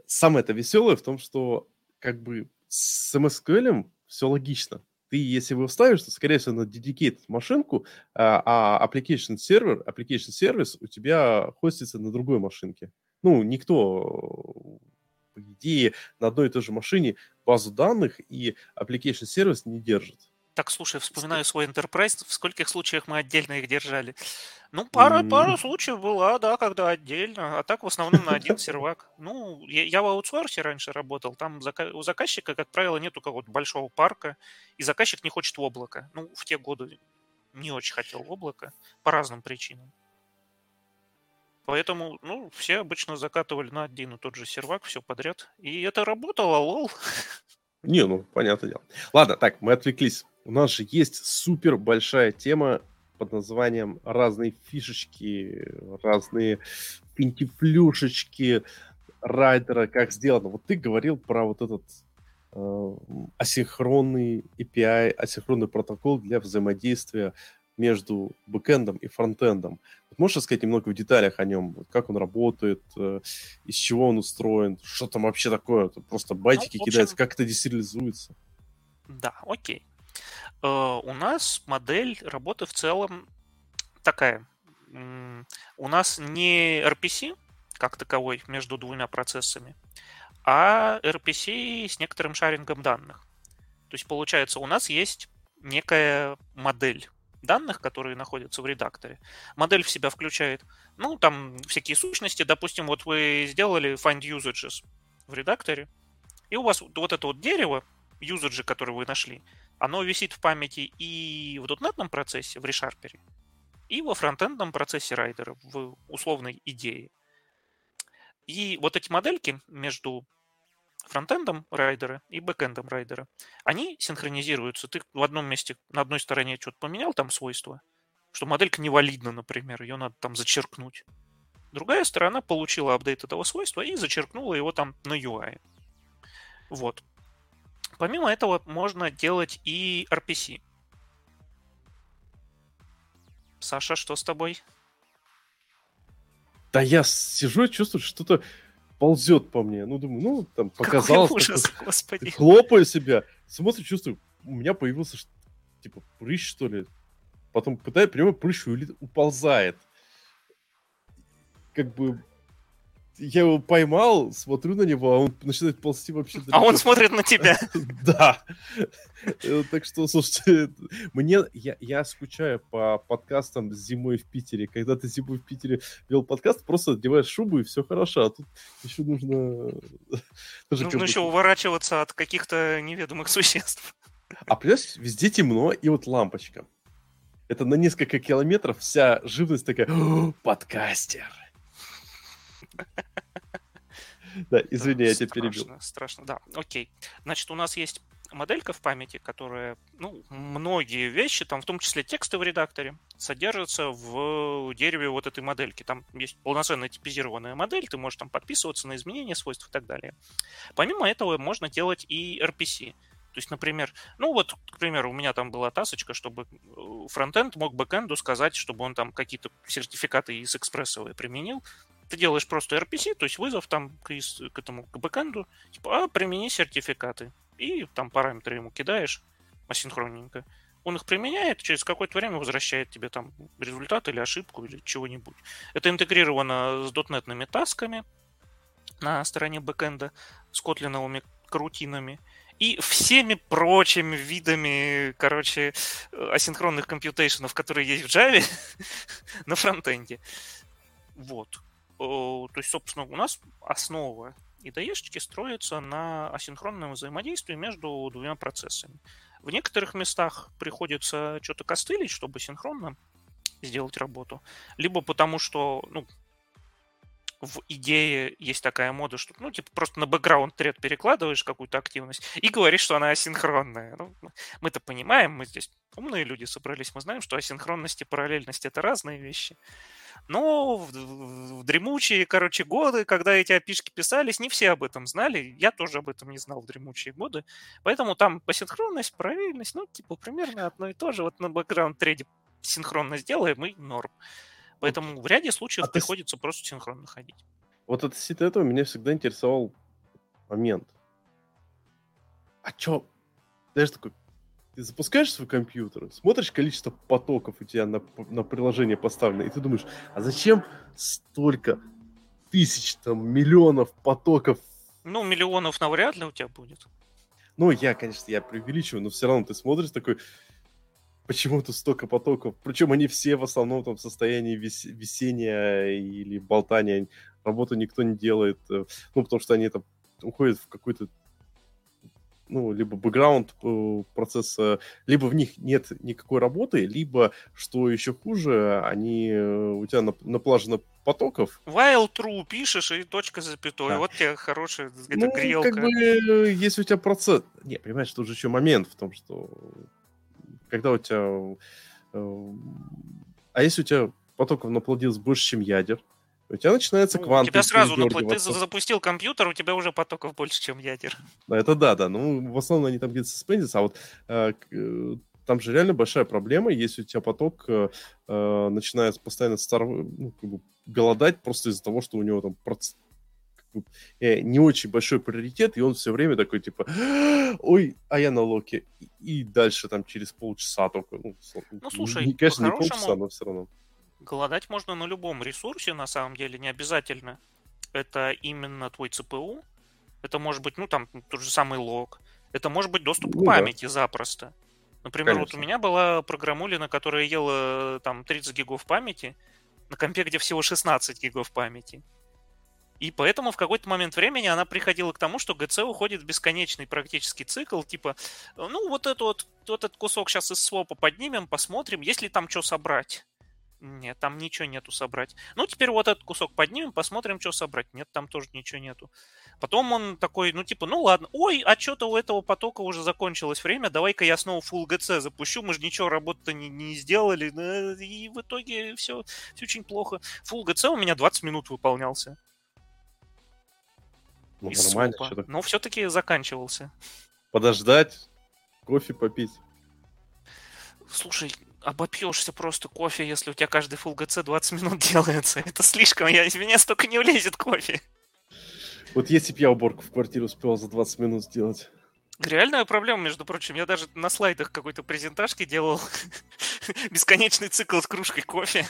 Самое это веселое в том, что как бы с MSQL все логично. Ты, если его ставишь, то, скорее всего, на dedicated машинку, а, а application сервер, application сервис у тебя хостится на другой машинке. Ну, никто по идее, на одной и той же машине базу данных и application сервис не держит. Так, слушай, вспоминаю свой Enterprise, в скольких случаях мы отдельно их держали. Ну, пара, mm-hmm. пара случаев была, да, когда отдельно, а так в основном на один сервак. Ну, я, я в аутсорсе раньше работал, там зака- у заказчика, как правило, нет у кого-то большого парка, и заказчик не хочет в облако. Ну, в те годы не очень хотел в облако по разным причинам. Поэтому, ну, все обычно закатывали на один и тот же сервак, все подряд. И это работало, лол. Не, ну, понятное дело. Ладно, так, мы отвлеклись. У нас же есть супер большая тема под названием разные фишечки, разные пентифлюшечки райдера, как сделано. Вот ты говорил про вот этот э, асинхронный API, асинхронный протокол для взаимодействия между бэкэндом и фронтендом. Можешь рассказать немного в деталях о нем? Как он работает, э, из чего он устроен, что там вообще такое? Это просто байтики ну, общем... кидаются, как это десериализуется? Да, окей. Uh, у нас модель работы в целом такая. У нас не RPC как таковой между двумя процессами, а RPC с некоторым шарингом данных. То есть, получается, у нас есть некая модель данных, которые находятся в редакторе. Модель в себя включает, ну, там всякие сущности. Допустим, вот вы сделали find usages в редакторе, и у вас вот это вот дерево, юзаджи, которое вы нашли, оно висит в памяти и в дотнетном процессе, в ReSharper, и во фронтендном процессе райдера, в условной идее. И вот эти модельки между фронтендом райдера и бэкэндом райдера, они синхронизируются. Ты в одном месте на одной стороне что-то поменял, там свойства, что моделька невалидна, например, ее надо там зачеркнуть. Другая сторона получила апдейт этого свойства и зачеркнула его там на UI. Вот. Помимо этого можно делать и RPC. Саша, что с тобой? Да я сижу и чувствую, что-то ползет по мне. Ну, думаю, ну, там, показалось. Какой ужас, такой, господи. Хлопаю себя. Смотрю, чувствую, у меня появился, типа, прыщ, что ли. Потом пытаюсь, прямо прыщ уползает. Как бы я его поймал, смотрю на него, а он начинает ползти вообще. А он смотрит на тебя. Да. Э, так что, слушайте, мне я, я скучаю по подкастам зимой в Питере. Когда ты зимой в Питере вел подкаст, просто одеваешь шубу и все хорошо. А тут еще нужно... Нужно еще уворачиваться от каких-то неведомых существ. А понимаешь, везде темно, и вот лампочка. Это на несколько километров вся живность такая, подкастер да, извини, я тебя перебил. Страшно, да. Окей. Значит, у нас есть моделька в памяти, которая, ну, многие вещи, там в том числе тексты в редакторе, содержатся в дереве вот этой модельки. Там есть полноценная типизированная модель, ты можешь там подписываться на изменения свойств и так далее. Помимо этого можно делать и RPC. То есть, например, ну вот, к примеру, у меня там была тасочка, чтобы э, фронтенд мог бэкенду сказать, чтобы он там какие-то сертификаты из экспрессовые применил ты делаешь просто RPC, то есть вызов там к, к этому к бэкэнду, типа, а, примени сертификаты. И там параметры ему кидаешь асинхронненько. Он их применяет, через какое-то время возвращает тебе там результат или ошибку или чего-нибудь. Это интегрировано с дотнетными тасками на стороне бэкэнда, с котлиновыми крутинами и всеми прочими видами, короче, асинхронных компьютейшенов, которые есть в Java на фронтенде. Вот. То есть, собственно, у нас основа IDE строится на асинхронном взаимодействии между двумя процессами. В некоторых местах приходится что-то костылить, чтобы синхронно сделать работу. Либо потому, что ну, в идее есть такая мода, что ну, типа просто на бэкграунд тред перекладываешь какую-то активность и говоришь, что она асинхронная. Ну, мы-то понимаем, мы здесь умные люди собрались, мы знаем, что асинхронность и параллельность это разные вещи. Но в, в, в дремучие, короче, годы, когда эти опишки писались, не все об этом знали. Я тоже об этом не знал в дремучие годы. Поэтому там посинхронность, правильность, ну, типа, примерно одно и то же. Вот на бэкграунд-треде синхронно сделаем и норм. Поэтому в ряде случаев а приходится ты... просто синхронно ходить. Вот от этого меня всегда интересовал момент. А чё? Знаешь, такой, ты запускаешь свой компьютер, смотришь количество потоков у тебя на, на приложение поставлено, и ты думаешь, а зачем столько тысяч, там, миллионов потоков? Ну, миллионов навряд ли у тебя будет. Ну, я, конечно, я преувеличиваю, но все равно ты смотришь такой, почему тут столько потоков? Причем они все в основном там в состоянии вис- висения или болтания. Работу никто не делает. Э, ну, потому что они там уходят в какой-то ну, либо бэкграунд э, процесса, либо в них нет никакой работы, либо, что еще хуже, они э, у тебя наплажено потоков. While true пишешь и точка запятой. Да. Вот тебе хорошая ну, грелка. как бы, если у тебя процесс... Не, понимаешь, тут же еще момент в том, что когда у тебя... Э, а если у тебя потоков наплодилось больше, чем ядер, у тебя начинается ну, квант. У тебя сразу, ну, ты запустил компьютер, у тебя уже потоков больше, чем ядер. Это да, да. Ну, в основном они там где-то суспендятся, а вот э, э, там же реально большая проблема, если у тебя поток э, э начинает постоянно стар... ну, как бы голодать просто из-за того, что у него там проц... э, не очень большой приоритет, и он все время такой, типа, ой, а я на локе. И, и дальше там через полчаса только. Ну, ну слушай, не, конечно, не полчаса, но все равно. Голодать можно на любом ресурсе, на самом деле, не обязательно. Это именно твой ЦПУ. Это может быть, ну, там, тот же самый лог. Это может быть доступ ну, к памяти да. запросто. Например, Конечно. вот у меня была программулина, которая ела там 30 гигов памяти, на компе, где всего 16 гигов памяти. И поэтому в какой-то момент времени она приходила к тому, что ГЦ уходит в бесконечный практически цикл, типа, ну вот, это вот, вот этот кусок сейчас из свопа поднимем, посмотрим, есть ли там что собрать. Нет, там ничего нету собрать. Ну, теперь вот этот кусок поднимем, посмотрим, что собрать. Нет, там тоже ничего нету. Потом он такой, ну, типа, ну ладно, ой, а что-то у этого потока уже закончилось время, давай-ка я снова Full GC запущу, мы же ничего работы не, не сделали, и в итоге все, все очень плохо. Full GC у меня 20 минут выполнялся. Ну, нормально. Но все-таки заканчивался. Подождать, кофе попить. Слушай, обопьешься просто кофе, если у тебя каждый Full GC 20 минут делается. Это слишком, я, из меня столько не влезет кофе. Вот если бы я уборку в квартире успел за 20 минут сделать. Реальная проблема, между прочим. Я даже на слайдах какой-то презентажки делал бесконечный цикл с кружкой кофе,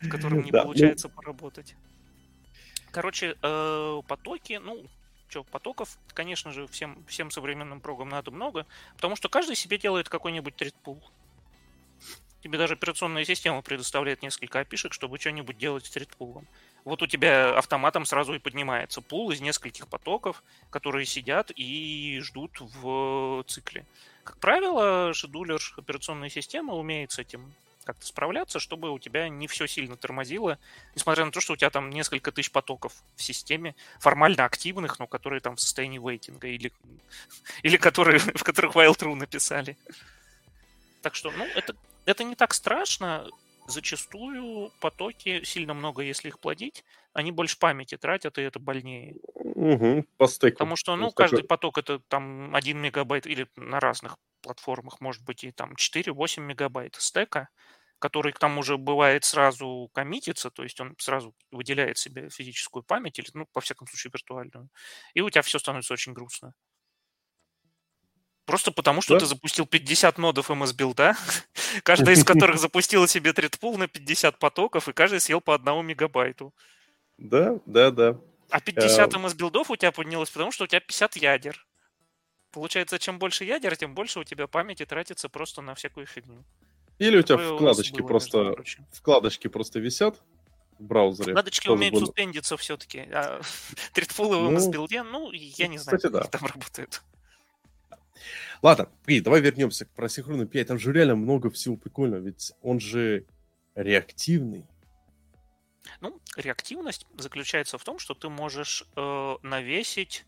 в котором не ну получается поработать. Короче, э, потоки, ну, что, потоков, конечно же, всем, всем современным прогам надо много, потому что каждый себе делает какой-нибудь тредпул. Тебе даже операционная система предоставляет несколько опишек, чтобы что-нибудь делать с тредпулом. Вот у тебя автоматом сразу и поднимается пул из нескольких потоков, которые сидят и ждут в цикле. Как правило, шедулер операционной системы умеет с этим как-то справляться, чтобы у тебя не все сильно тормозило, несмотря на то, что у тебя там несколько тысяч потоков в системе, формально активных, но которые там в состоянии вейтинга, или, или которые, в которых while true написали. Так что, ну, это, это не так страшно. Зачастую потоки, сильно много, если их плодить, они больше памяти тратят, и это больнее. Угу, по стеку. Потому что, ну, каждый поток это там 1 мегабайт, или на разных платформах может быть и там 4-8 мегабайт стека, который к тому же бывает сразу коммитится, то есть он сразу выделяет себе физическую память, или, ну, по всяком случае, виртуальную. И у тебя все становится очень грустно. Просто потому, что да? ты запустил 50 нодов MS билда, каждая из которых запустила себе тредпул на 50 потоков, и каждый съел по одному мегабайту. Да, да, да. А 50 MS билдов у тебя поднялось, потому что у тебя 50 ядер. Получается, чем больше ядер, тем больше у тебя памяти тратится просто на всякую фигню. Или у тебя Такое вкладочки у просто вкладочки просто висят в браузере. Вкладочки умеют было. суспендиться все-таки. А тредфулы ну, в билде, ну, я не знаю, как там работают. Ладно, давай вернемся к просинхронному 5. Там же реально много всего прикольного, ведь он же реактивный. Ну, реактивность заключается в том, что ты можешь э, навесить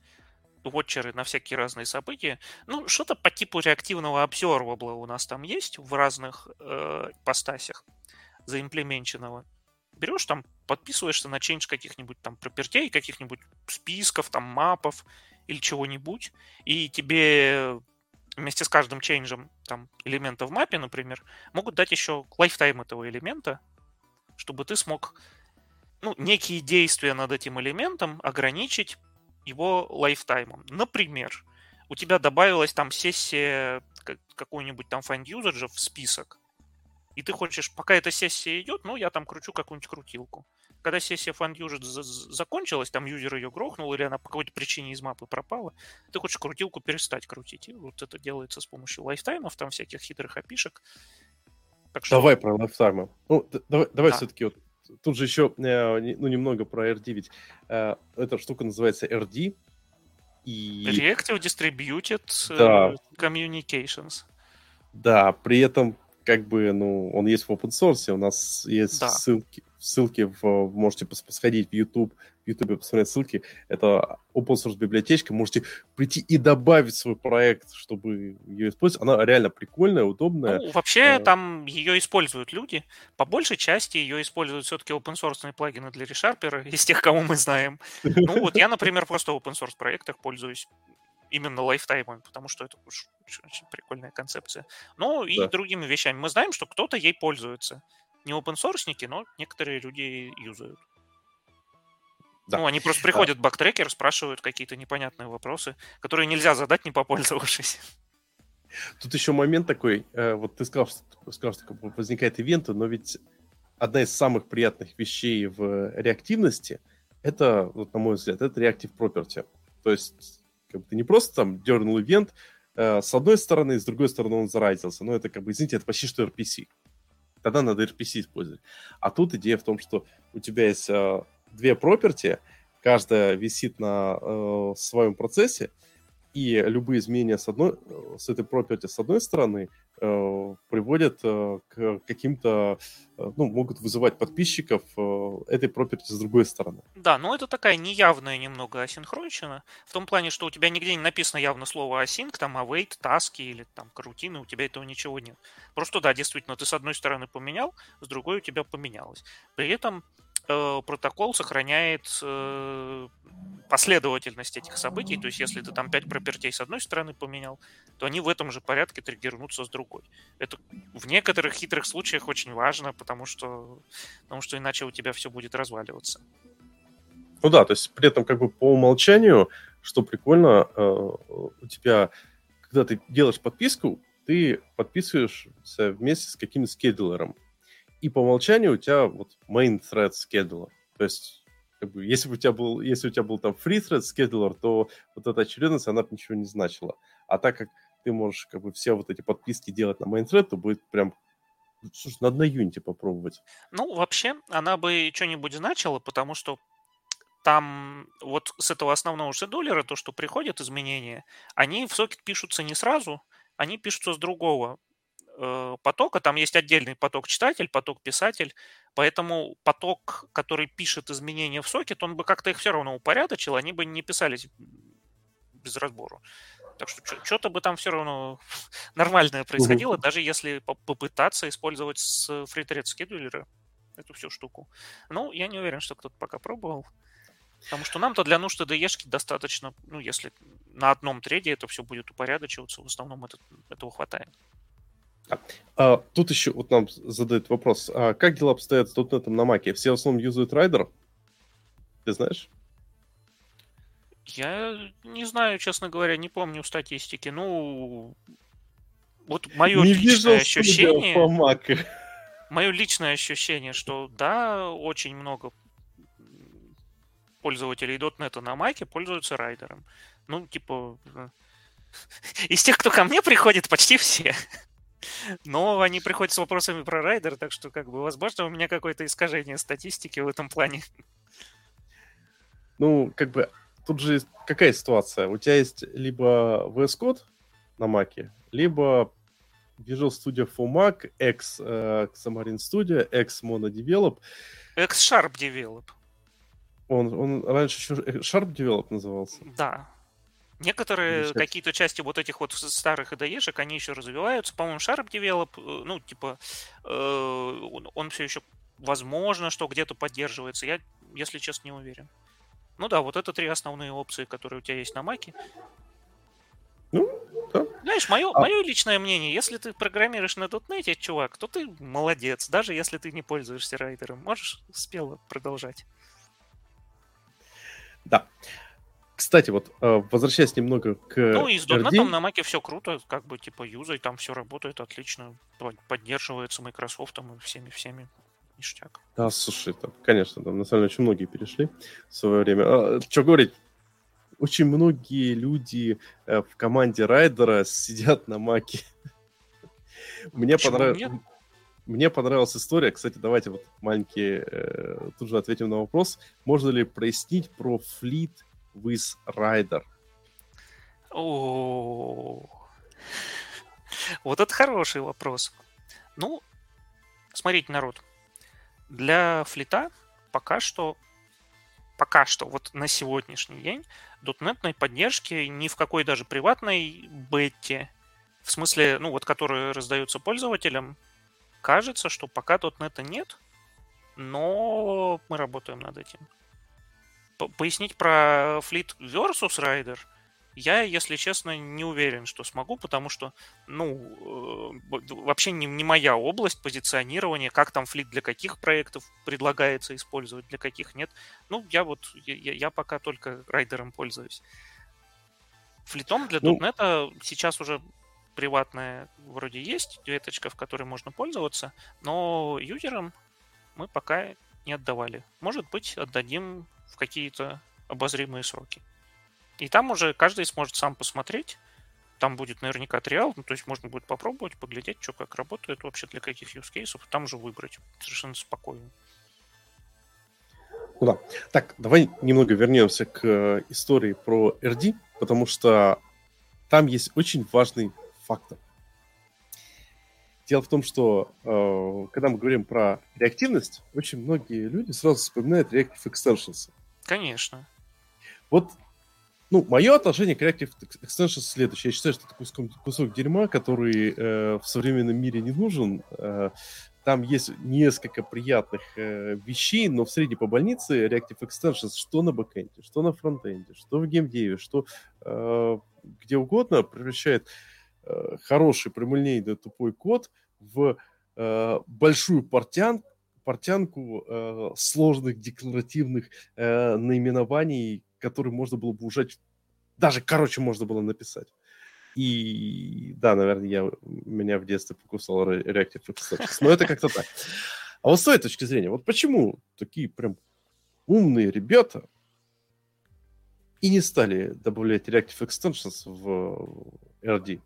вотчеры на всякие разные события. Ну, что-то по типу реактивного observable у нас там есть в разных э, постасях заимплеменченного. Берешь там, подписываешься на change каких-нибудь там пропертей, каких-нибудь списков, там мапов или чего-нибудь, и тебе вместе с каждым чейнджем там, элемента в мапе, например, могут дать еще лайфтайм этого элемента, чтобы ты смог ну, некие действия над этим элементом ограничить его лайфтаймом. Например, у тебя добавилась там сессия какой-нибудь там find user в список, и ты хочешь, пока эта сессия идет, ну, я там кручу какую-нибудь крутилку. Когда сессия FunUser закончилась, там юзер ее грохнул, или она по какой-то причине из мапы пропала, ты хочешь крутилку перестать крутить. И вот это делается с помощью лайфтаймов, там всяких хитрых API -шек. Так что... Давай про лайфтаймы. Ну, давай, давай да. все-таки вот тут же еще, э, ну, немного про RD, ведь э, эта штука называется RD, и... Reactive Distributed э, да. Communications. Да, при этом как бы, ну, он есть в open source, у нас есть да. ссылки, ссылки в, можете сходить в YouTube, в YouTube посмотреть ссылки, это open source библиотечка, можете прийти и добавить свой проект, чтобы ее использовать, она реально прикольная, удобная. Ну, вообще, а... там ее используют люди, по большей части ее используют все-таки open source плагины для ReSharper, из тех, кого мы знаем. Ну, вот я, например, просто в open source проектах пользуюсь именно лайфтаймами, потому что это очень, очень прикольная концепция. Ну и да. другими вещами. Мы знаем, что кто-то ей пользуется. Не open source но некоторые люди юзают. Да. Ну, они просто приходят в бактрекер, спрашивают какие-то непонятные вопросы, которые нельзя задать, не попользовавшись. Тут еще момент такой, э, вот ты сказал, что, сказал, что возникает ивенты, но ведь одна из самых приятных вещей в реактивности, это, вот, на мой взгляд, это reactive property. То есть как бы ты не просто там дернул ивент, э, с одной стороны, с другой стороны он заразился. Но это как бы, извините, это почти что RPC. Тогда надо RPC использовать. А тут идея в том, что у тебя есть э, две property, каждая висит на э, своем процессе, и любые изменения с, одной, с этой property с одной стороны э, приводят э, к каким-то, э, ну, могут вызывать подписчиков э, этой property с другой стороны. Да, но это такая неявная немного асинхронщина, в том плане, что у тебя нигде не написано явно слово async, там await, таски или там карутины, у тебя этого ничего нет. Просто да, действительно, ты с одной стороны поменял, с другой у тебя поменялось. При этом Э, протокол сохраняет э, последовательность этих событий. То есть, если ты там 5 пропертей с одной стороны поменял, то они в этом же порядке триггернутся с другой. Это в некоторых хитрых случаях очень важно, потому что, потому что иначе у тебя все будет разваливаться. Ну да, то есть при этом как бы по умолчанию, что прикольно, э, у тебя, когда ты делаешь подписку, ты подписываешься вместе с каким-то скедулером и по умолчанию у тебя вот main thread scheduler. То есть, как бы, если бы у тебя был, если у тебя был там free thread scheduler, то вот эта очередность, она бы ничего не значила. А так как ты можешь как бы все вот эти подписки делать на main thread, то будет прям Слушай, надо на Unity попробовать. Ну, вообще, она бы что-нибудь значила, потому что там вот с этого основного шедулера, то, что приходят изменения, они в сокет пишутся не сразу, они пишутся с другого потока. Там есть отдельный поток читатель, поток писатель. Поэтому поток, который пишет изменения в сокет, он бы как-то их все равно упорядочил, они бы не писались без разбору. Так что что-то бы там все равно нормальное происходило, даже если попытаться использовать с FreeThread скедулера эту всю штуку. Ну, я не уверен, что кто-то пока пробовал. Потому что нам-то для нужд ТДЕшки достаточно, ну, если на одном треде это все будет упорядочиваться, в основном это, этого хватает. А, тут еще вот нам задают вопрос. А как дела обстоят с .NET на Маке? Все в основном юзают Райдер? Ты знаешь? Я не знаю, честно говоря, не помню статистики. Ну, вот мое не личное ощущение... По Mac. Мое личное ощущение, что да, очень много пользователей .NET на Маке пользуются райдером. Ну, типа, э, из тех, кто ко мне приходит, почти все. Но они приходят с вопросами про райдер, так что, как бы, возможно, у меня какое-то искажение статистики в этом плане. Ну, как бы, тут же какая ситуация? У тебя есть либо VS Code на Mac, либо Visual Studio for Mac, X э, Xamarin Studio, X Mono Develop. X Sharp Develop. Он, он раньше еще Sharp Develop назывался? Да. Некоторые какие-то части вот этих вот старых IDE-шек, они еще развиваются. По-моему, Sharp Develop, э, ну, типа, э, он, он все еще, возможно, что где-то поддерживается. Я, если честно, не уверен. Ну да, вот это три основные опции, которые у тебя есть на Маке. Ну, да. Знаешь, мое, а... мое личное мнение, если ты программируешь на .NET, чувак, то ты молодец, даже если ты не пользуешься райдером. Можешь смело продолжать. Да. Кстати, вот э, возвращаясь немного к Ну и с .NET на Маке все круто, как бы типа юзай, там все работает отлично, поддерживается Microsoft и всеми-всеми. Ништяк. Да, слушай, там, конечно, там на самом деле очень многие перешли в свое время. А, что говорить, очень многие люди э, в команде Райдера сидят на Маке. Мне понравилось. Мне понравилась история. Кстати, давайте вот маленький э, тут же ответим на вопрос. Можно ли прояснить про Fleet with Rider? О, вот это хороший вопрос. Ну, смотрите, народ, для флита пока что пока что, вот на сегодняшний день, дотнетной поддержки ни в какой даже приватной бете, в смысле, ну вот, которые раздаются пользователям, кажется, что пока дотнета нет, но мы работаем над этим. Пояснить про Fleet versus Rider – я, если честно, не уверен, что смогу, потому что, ну, э, вообще не, не моя область позиционирования, как там флит для каких проектов предлагается использовать, для каких нет. Ну, я вот, я, я пока только райдером пользуюсь. Флитом для ну, .NET сейчас уже приватная вроде есть, веточка, в которой можно пользоваться, но юзерам мы пока не отдавали. Может быть, отдадим в какие-то обозримые сроки. И там уже каждый сможет сам посмотреть. Там будет наверняка триал, ну, то есть можно будет попробовать, поглядеть, что как работает вообще, для каких use cases, там уже выбрать совершенно спокойно. Ну да. Так, давай немного вернемся к э, истории про RD, потому что там есть очень важный фактор. Дело в том, что э, когда мы говорим про реактивность, очень многие люди сразу вспоминают Reactive Extensions. Конечно. Вот ну, мое отношение к Reactive Extension следующее. Я считаю, что это кусок, кусок дерьма, который э, в современном мире не нужен. Э, там есть несколько приятных э, вещей, но в средней по больнице Reactive Extensions что на бэкэнде, что на фронтенде, что в геймдеве, что э, где угодно превращает э, хороший прямолинейный тупой код в э, большую портян, портянку э, сложных декларативных э, наименований, который можно было бы ужать, даже короче можно было написать. И да, наверное, я, меня в детстве покусал Reactive Extensions. Но это как-то так. А вот с той точки зрения, вот почему такие прям умные ребята и не стали добавлять Reactive Extensions в RD?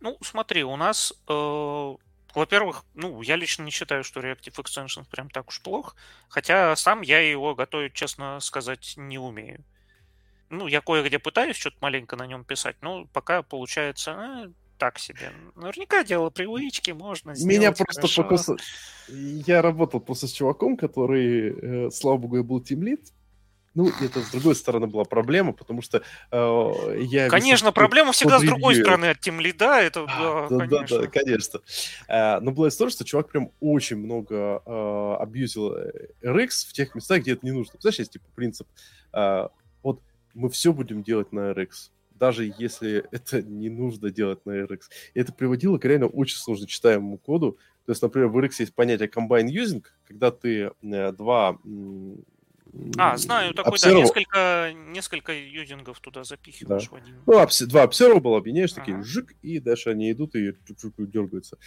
Ну, смотри, у нас э, во-первых, ну, я лично не считаю, что Reactive Extension прям так уж плох, хотя сам я его готовить, честно сказать, не умею. Ну, я кое-где пытаюсь что-то маленько на нем писать, но пока получается э, так себе. Наверняка дело привычки можно сделать. Меня просто хорошо. покус... Я работал просто с чуваком, который, э, слава богу, я был тимлит, ну, это с другой стороны была проблема, потому что э, я... Конечно, проблема всегда с другой стороны от Team Lead, это да, да, конечно. Да, да, конечно. Э, но была история, что чувак прям очень много э, абьюзил RX в тех местах, где это не нужно. Знаешь, есть типа принцип, э, вот мы все будем делать на RX, даже если это не нужно делать на RX. И это приводило к реально очень сложно читаемому коду. То есть, например, в RX есть понятие combine using, когда ты э, два а, знаю, такой, обсерв... да, несколько, несколько юзингов туда запихиваешь да. в один. Ну, обс... два обсерва было, объединяешь, ага. такие жик, и дальше они идут и дергаются.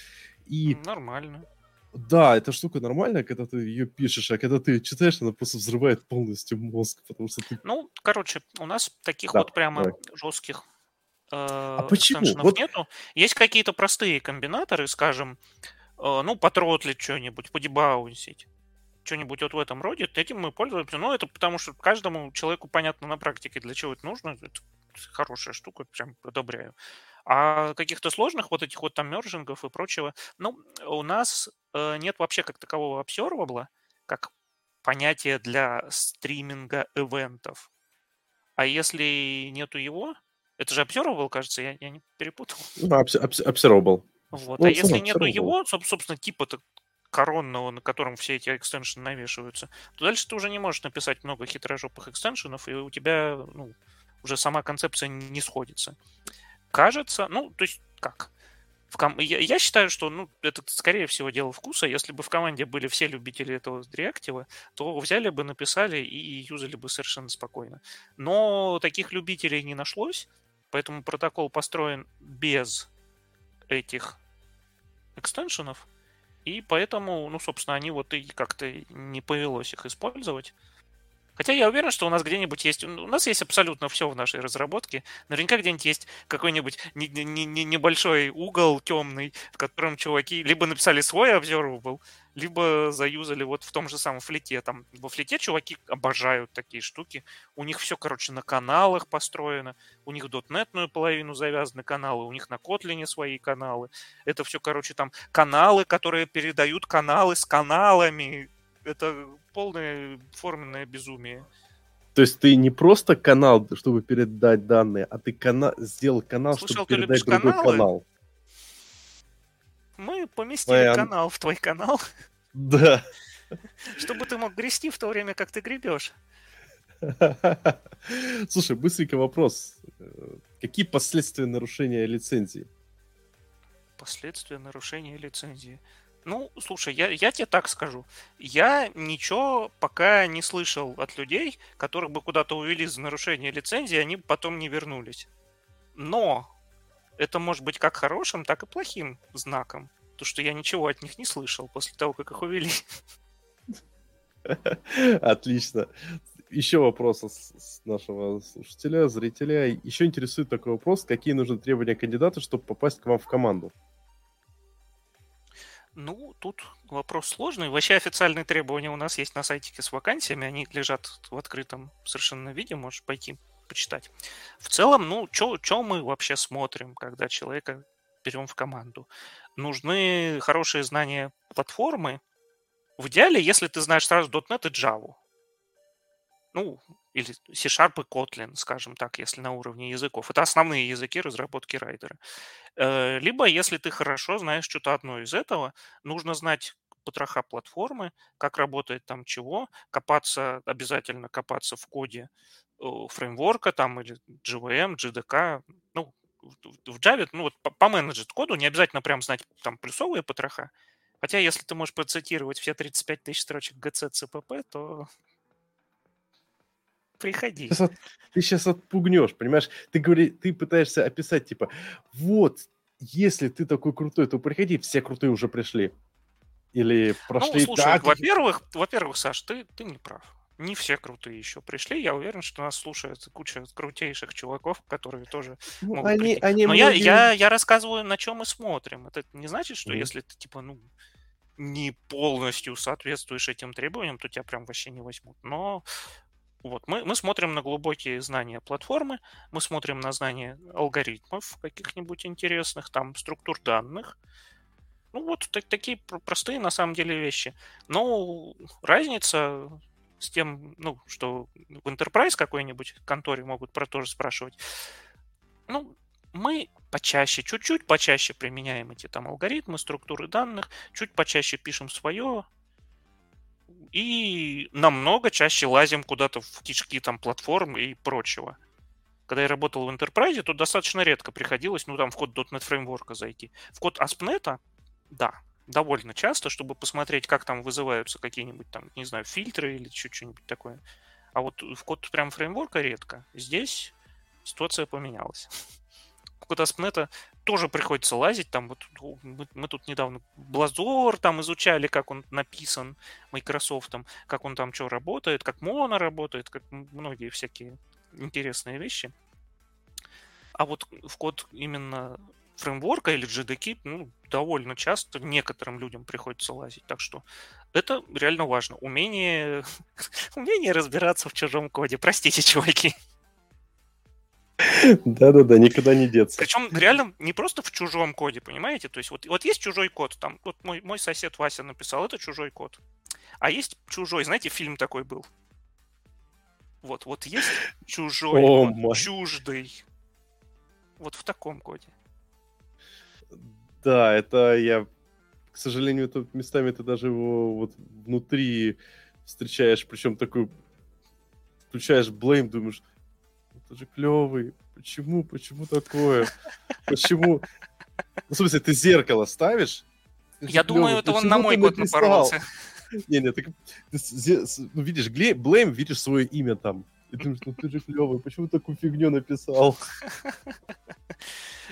И... Нормально. Да, эта штука нормальная, когда ты ее пишешь, а когда ты читаешь, она просто взрывает полностью мозг, потому что ты... Ну, короче, у нас таких да, вот прямо давай. жестких э, а почему? Вот... нету. Есть какие-то простые комбинаторы, скажем, э, ну, потротлить что-нибудь, подебаунсить что-нибудь вот в этом роде, этим мы пользуемся. Ну, это потому что каждому человеку понятно на практике, для чего это нужно. Это хорошая штука, прям одобряю. А каких-то сложных вот этих вот там мержингов и прочего, ну, у нас э, нет вообще как такового обсервабла, как понятие для стриминга ивентов. А если нету его, Это же Observable, кажется, я, я не перепутал. Ну, Observable. Вот. Ну, а если нету его, собственно, типа коронного, на котором все эти экстеншены навешиваются, то дальше ты уже не можешь написать много хитрожопых экстеншенов, и у тебя ну, уже сама концепция не сходится. Кажется, ну, то есть как? В ком... я, я считаю, что ну, это, скорее всего, дело вкуса. Если бы в команде были все любители этого реактива, то взяли бы, написали и юзали бы совершенно спокойно. Но таких любителей не нашлось, поэтому протокол построен без этих экстеншенов, и поэтому, ну, собственно, они вот и как-то не повелось их использовать. Хотя я уверен, что у нас где-нибудь есть... У нас есть абсолютно все в нашей разработке. Наверняка где-нибудь есть какой-нибудь не, не, не, небольшой угол темный, в котором чуваки либо написали свой observable, либо заюзали вот в том же самом флите. Там во флите чуваки обожают такие штуки. У них все, короче, на каналах построено. У них дотнетную половину завязаны каналы, у них на Котлине свои каналы. Это все, короче, там каналы, которые передают каналы с каналами это полное форменное безумие. То есть ты не просто канал, чтобы передать данные, а ты кана... сделал канал, Слушал, чтобы передать другой каналы? канал. Мы поместили Ой, канал в твой канал. Да. Чтобы ты мог грести в то время, как ты гребешь. Слушай, быстренький вопрос. Какие последствия нарушения лицензии? Последствия нарушения лицензии. Ну, слушай, я, я тебе так скажу. Я ничего пока не слышал от людей, которых бы куда-то увели за нарушение лицензии, они потом не вернулись. Но это может быть как хорошим, так и плохим знаком. То, что я ничего от них не слышал после того, как их увели. Отлично. Еще вопрос с нашего слушателя, зрителя. Еще интересует такой вопрос. Какие нужны требования кандидата, чтобы попасть к вам в команду? Ну, тут вопрос сложный. Вообще официальные требования у нас есть на сайтике с вакансиями. Они лежат в открытом совершенно виде. Можешь пойти почитать. В целом, ну, что мы вообще смотрим, когда человека берем в команду? Нужны хорошие знания платформы. В идеале, если ты знаешь сразу .NET и Java. Ну, или C-Sharp и Kotlin, скажем так, если на уровне языков. Это основные языки разработки райдера. Э, либо, если ты хорошо знаешь что-то одно из этого, нужно знать потроха платформы, как работает там чего, копаться, обязательно копаться в коде фреймворка там или JVM, JDK, ну, в Java, ну вот по, по менеджер коду не обязательно прям знать там плюсовые потроха, хотя если ты можешь процитировать все 35 тысяч строчек GC, CPP, то Приходи. Ты сейчас, ты сейчас отпугнешь, понимаешь? Ты, говори, ты пытаешься описать, типа, вот, если ты такой крутой, то приходи, все крутые уже пришли. Или прошли ну, слушай, так. Во-первых, во-первых, Саш, ты, ты не прав. Не все крутые еще пришли. Я уверен, что нас слушает куча крутейших чуваков, которые тоже ну, могут они, прийти. они Но многие... я, я, я рассказываю, на чем мы смотрим. Это не значит, что mm-hmm. если ты, типа, ну, не полностью соответствуешь этим требованиям, то тебя прям вообще не возьмут. Но вот, мы, мы смотрим на глубокие знания платформы, мы смотрим на знания алгоритмов каких-нибудь интересных, там, структур данных. Ну, вот так, такие простые на самом деле вещи. Но разница с тем, ну, что в Enterprise какой-нибудь конторе могут про то же спрашивать. Ну, мы почаще, чуть-чуть почаще применяем эти там алгоритмы, структуры данных, чуть почаще пишем свое, и намного чаще лазим куда-то в кишки там платформ и прочего. Когда я работал в Enterprise, то достаточно редко приходилось, ну, там, в код .NET фреймворка зайти. В код ASP.NET, да, довольно часто, чтобы посмотреть, как там вызываются какие-нибудь там, не знаю, фильтры или что-нибудь такое. А вот в код прям фреймворка редко. Здесь ситуация поменялась. В код ASP.NET тоже приходится лазить. Там вот мы, мы тут недавно Blazor там изучали, как он написан Microsoft, как он там что работает, как Mono работает, как многие всякие интересные вещи. А вот в код именно фреймворка или JDK, ну, довольно часто некоторым людям приходится лазить. Так что это реально важно. Умение, умение разбираться в чужом коде. Простите, чуваки. Да-да-да, никуда не деться. Причем реально не просто в чужом коде, понимаете? То есть вот, вот есть чужой код, там вот мой, мой сосед Вася написал, это чужой код. А есть чужой, знаете, фильм такой был. Вот, вот есть чужой, О, код, чуждый. Вот в таком коде. Да, это я, к сожалению, это местами ты даже его вот внутри встречаешь, причем такой включаешь блейм, думаешь, это же клевый, почему, почему такое, почему? Ну, в смысле, ты зеркало ставишь? Я думаю, это он на мой код напоролся. Не, не, ты, ты ну, видишь, Блейм, видишь свое имя там. И думаешь, ну ты же клевый, почему такую фигню написал?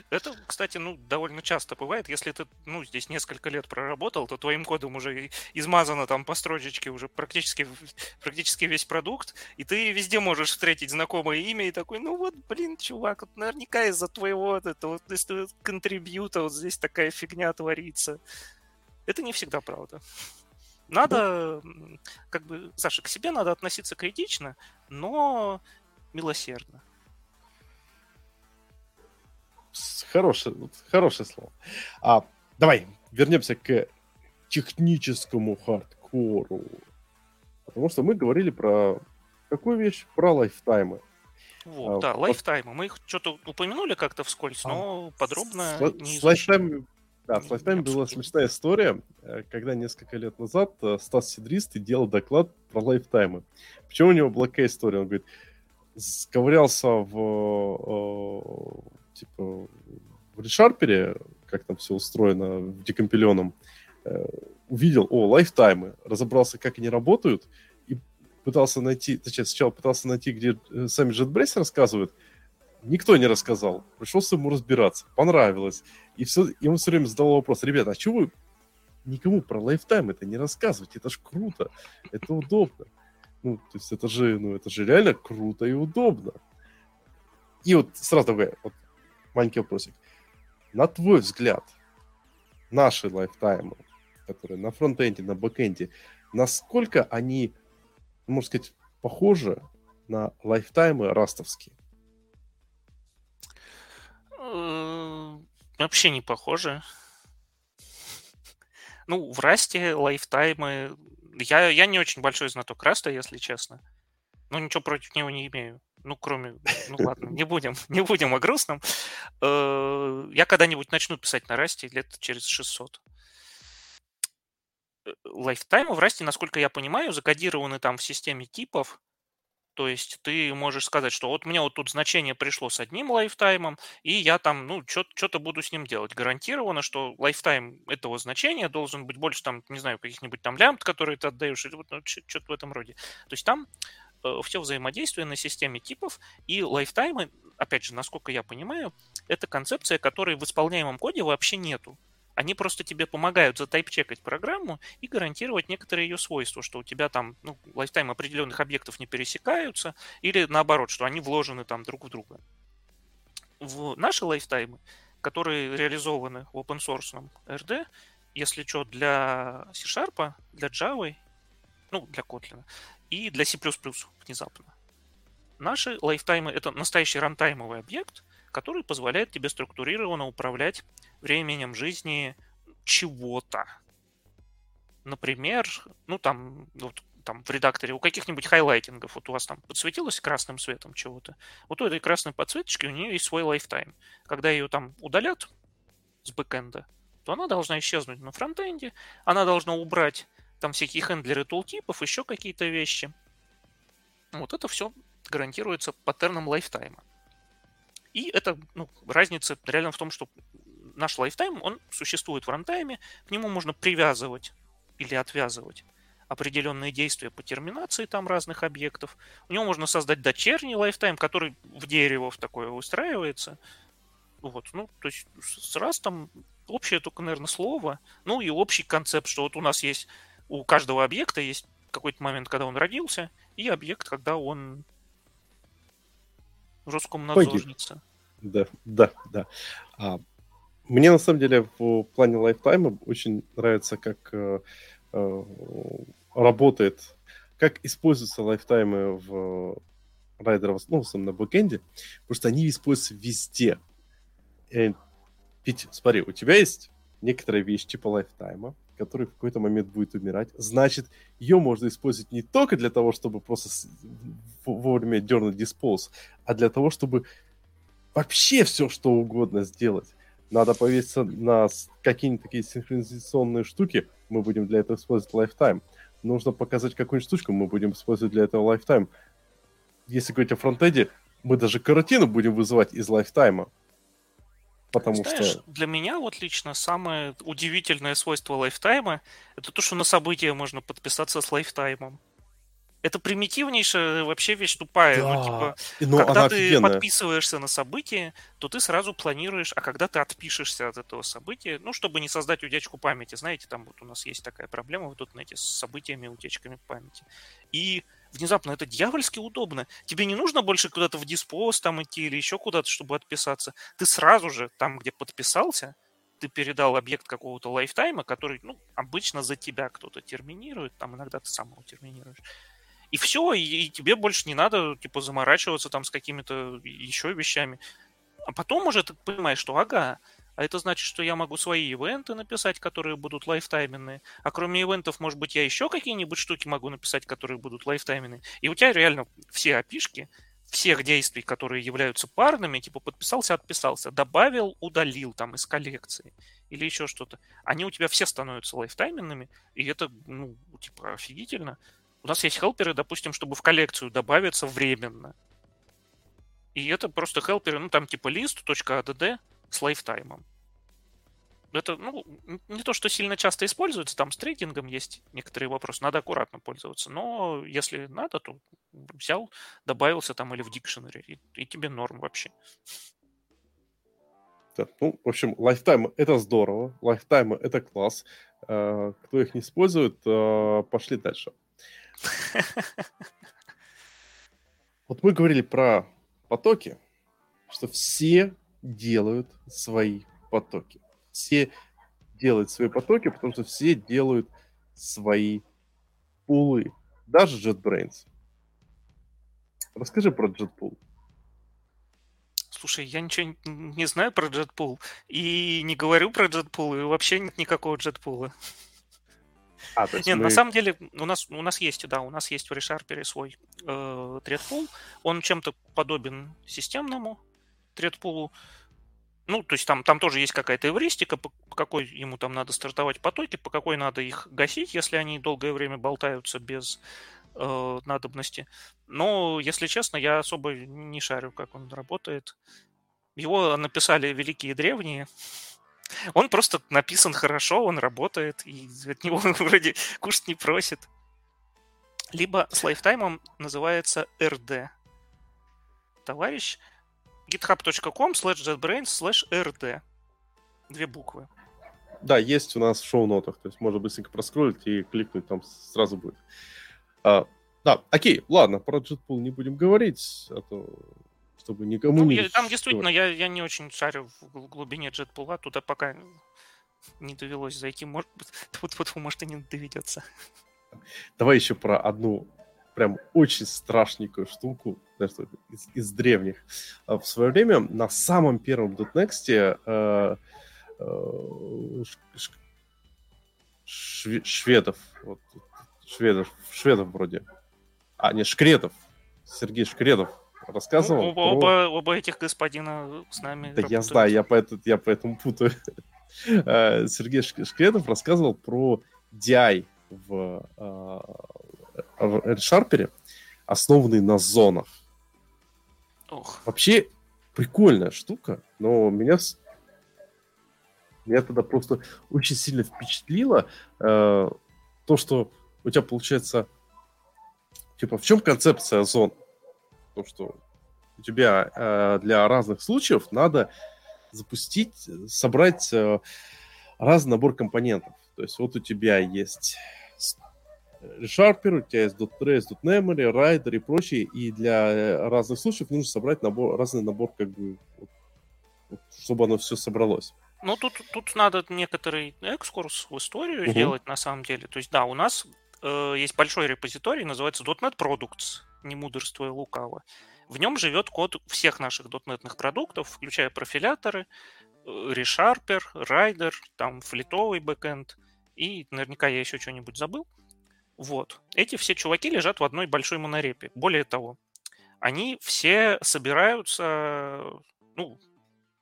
Это, кстати, ну, довольно часто бывает. Если ты, ну, здесь несколько лет проработал, то твоим кодом уже измазано там по строчечке уже практически, практически весь продукт, и ты везде можешь встретить знакомое имя и такой, ну вот, блин, чувак, вот наверняка из-за твоего вот этого вот, контрибьюта вот здесь такая фигня творится. Это не всегда правда. Надо, как бы, Саша, к себе надо относиться критично, но милосердно. Хорошее, хорошее слово. А, давай вернемся к техническому хардкору. Потому что мы говорили про какую вещь? Про лайфтаймы. Вот, а, да, лайфтаймы. Мы их что-то упомянули как-то вскользь, а, но подробно с, не с лайфтайм, Да, с лайфтаймом была смешная история, э, когда несколько лет назад э, Стас Сидристый делал доклад про лайфтаймы. Почему у него была какая история? Он говорит, ковырялся в э, типа в ReSharper, как там все устроено в декомпиленном, увидел, о, лайфтаймы, разобрался, как они работают, и пытался найти, точнее, сначала пытался найти, где сами JetBrains рассказывают, никто не рассказал. Пришлось ему разбираться, понравилось. И, все, он все время задал вопрос, ребята, а что вы никому про лайфтаймы-то не рассказываете? Это ж круто, это удобно. Ну, то есть это же, ну, это же реально круто и удобно. И вот сразу такой, вот маленький вопросик. На твой взгляд, наши лайфтаймы, которые на фронтенде, на бэкенде, насколько они, можно сказать, похожи на лайфтаймы растовские? Э, вообще не похожи. Ну, в Расте лайфтаймы... Я, я не очень большой знаток Раста, если честно. Ну, ничего против него не имею ну, кроме, ну ладно, не будем, не будем о грустном. Э, я когда-нибудь начну писать на Расте лет через 600. Э, лайфтаймы в Расте, насколько я понимаю, закодированы там в системе типов. То есть ты можешь сказать, что вот мне вот тут значение пришло с одним лайфтаймом, и я там, ну, что-то буду с ним делать. Гарантированно, что лайфтайм этого значения должен быть больше, там, не знаю, каких-нибудь там лямбд, которые ты отдаешь, или вот ну, что-то в этом роде. То есть там Э, все взаимодействие на системе типов и лайфтаймы, опять же, насколько я понимаю, это концепция, которой в исполняемом коде вообще нету. Они просто тебе помогают затайп-чекать программу и гарантировать некоторые ее свойства, что у тебя там ну, лайфтайм определенных объектов не пересекаются, или наоборот, что они вложены там друг в друга. В наши лайфтаймы, которые реализованы в open source RD, если что, для C-Sharp, для Java, ну, для Kotlin, и для C++ внезапно. Наши лайфтаймы — это настоящий рантаймовый объект, который позволяет тебе структурированно управлять временем жизни чего-то. Например, ну там, вот, там в редакторе у каких-нибудь хайлайтингов, вот у вас там подсветилось красным цветом чего-то, вот у этой красной подсветочки у нее есть свой лайфтайм. Когда ее там удалят с бэкэнда, то она должна исчезнуть на фронтенде, она должна убрать там всякие хендлеры тултипов, еще какие-то вещи. Вот это все гарантируется паттерном лайфтайма. И это ну, разница реально в том, что наш лайфтайм, он существует в рантайме, к нему можно привязывать или отвязывать определенные действия по терминации там разных объектов. У него можно создать дочерний лайфтайм, который в дерево в такое устраивается. Вот, ну, то есть с Растом общее только, наверное, слово, ну и общий концепт, что вот у нас есть у каждого объекта есть какой-то момент, когда он родился, и объект, когда он Роскомнадзорница. Да, да, да. А, мне на самом деле в плане лайфтайма очень нравится, как э, э, работает, как используются лайфтаймы в райдеров, ну, в основном на бэкэнде, потому что они используются везде. Э, ведь, смотри, у тебя есть некоторая вещь типа лайфтайма, который в какой-то момент будет умирать. Значит, ее можно использовать не только для того, чтобы просто вовремя дернуть диспоз, а для того, чтобы вообще все, что угодно сделать. Надо повеситься на какие-нибудь такие синхронизационные штуки, мы будем для этого использовать Lifetime. Нужно показать какую-нибудь штучку, мы будем использовать для этого Lifetime. Если говорить о фронтенде, мы даже каротину будем вызывать из Lifetime. Потому Знаешь, что... для меня вот лично самое удивительное свойство лайфтайма это то, что на события можно подписаться с лайфтаймом. Это примитивнейшая вообще вещь тупая. Ну, да. Ну, типа, Но когда ты офигенная. подписываешься на событие, то ты сразу планируешь, а когда ты отпишешься от этого события, ну, чтобы не создать утечку памяти. Знаете, там вот у нас есть такая проблема в .NET с событиями, утечками памяти. И внезапно это дьявольски удобно. Тебе не нужно больше куда-то в диспоз там идти или еще куда-то, чтобы отписаться. Ты сразу же там, где подписался, ты передал объект какого-то лайфтайма, который, ну, обычно за тебя кто-то терминирует, там иногда ты сам его терминируешь. И все, и, и тебе больше не надо, типа, заморачиваться там с какими-то еще вещами. А потом уже ты понимаешь, что ага, а это значит, что я могу свои ивенты написать, которые будут лайфтайменные. А кроме ивентов, может быть, я еще какие-нибудь штуки могу написать, которые будут лайфтайменные. И у тебя реально все опишки всех действий, которые являются парными, типа подписался, отписался, добавил, удалил там из коллекции или еще что-то. Они у тебя все становятся лайфтайменными, и это, ну, типа, офигительно. У нас есть хелперы, допустим, чтобы в коллекцию добавиться временно. И это просто хелперы, ну, там типа list.add с лайфтаймом. Это, ну, не то, что сильно часто используется, там с трейдингом есть некоторые вопросы, надо аккуратно пользоваться. Но если надо, то взял, добавился там или в dictionary, и, и тебе норм вообще. Да, ну, в общем, лайфтайм это здорово, лайфтайм это класс. Э, кто их не использует, э, пошли дальше. Вот мы говорили про потоки, что все делают свои потоки. Все делают свои потоки, потому что все делают свои пулы. Даже JetBrains. Расскажи про JetPool. Слушай, я ничего не знаю про JetPool и не говорю про JetPool, и вообще нет никакого JetPool. А, Нет, мы... на самом деле у нас, у нас есть, да, у нас есть в ReSharper свой э, тредпул. Он чем-то подобен системному тредпулу. Ну, то есть там, там тоже есть какая-то эвристика, по какой ему там надо стартовать потоки, по какой надо их гасить, если они долгое время болтаются без э, надобности. Но, если честно, я особо не шарю, как он работает. Его написали великие древние, он просто написан хорошо, он работает, и от него вроде кушать не просит. Либо с лайфтаймом называется RD. Товарищ github.com slash jetbrains slash rd. Две буквы. Да, есть у нас в шоу-нотах. То есть можно быстренько проскролить и кликнуть, там сразу будет. А, да, окей, ладно, про JetPool не будем говорить, а то чтобы никому ну, не... Я, там действительно я, я не очень шарю в глубине джетпула, туда пока не довелось зайти. Может, вот, вот, может и не доведется. Давай еще про одну прям очень страшненькую штуку из, из древних. А, в свое время на самом первом .next э, э, шве, шведов, вот, шведов, шведов вроде, а не Шкретов, Сергей Шкредов рассказывал. Ну, оба, про... оба этих господина с нами. Да работают. я знаю, я, поэтому, я поэтому путаю. Э, Сергей Шкредов рассказывал про DI в, э, в RSharper, основанный на зонах. Ох. Вообще прикольная штука, но меня меня тогда просто очень сильно впечатлило э, то, что у тебя получается, типа, в чем концепция зон? то, что у тебя э, для разных случаев надо запустить, собрать э, разный набор компонентов. То есть вот у тебя есть ReSharper, у тебя есть .trace, .memory, Rider и прочее, и для э, разных случаев нужно собрать набор, разный набор, как бы, вот, чтобы оно все собралось. Ну, тут, тут надо некоторый экскурс в историю угу. сделать, на самом деле. То есть, да, у нас э, есть большой репозиторий, называется .NET Products не мудрствуя лукаво. В нем живет код всех наших дотнетных продуктов, включая профиляторы, ReSharper, Rider, там флитовый бэкэнд, и наверняка я еще что-нибудь забыл. Вот. Эти все чуваки лежат в одной большой монорепе. Более того, они все собираются ну,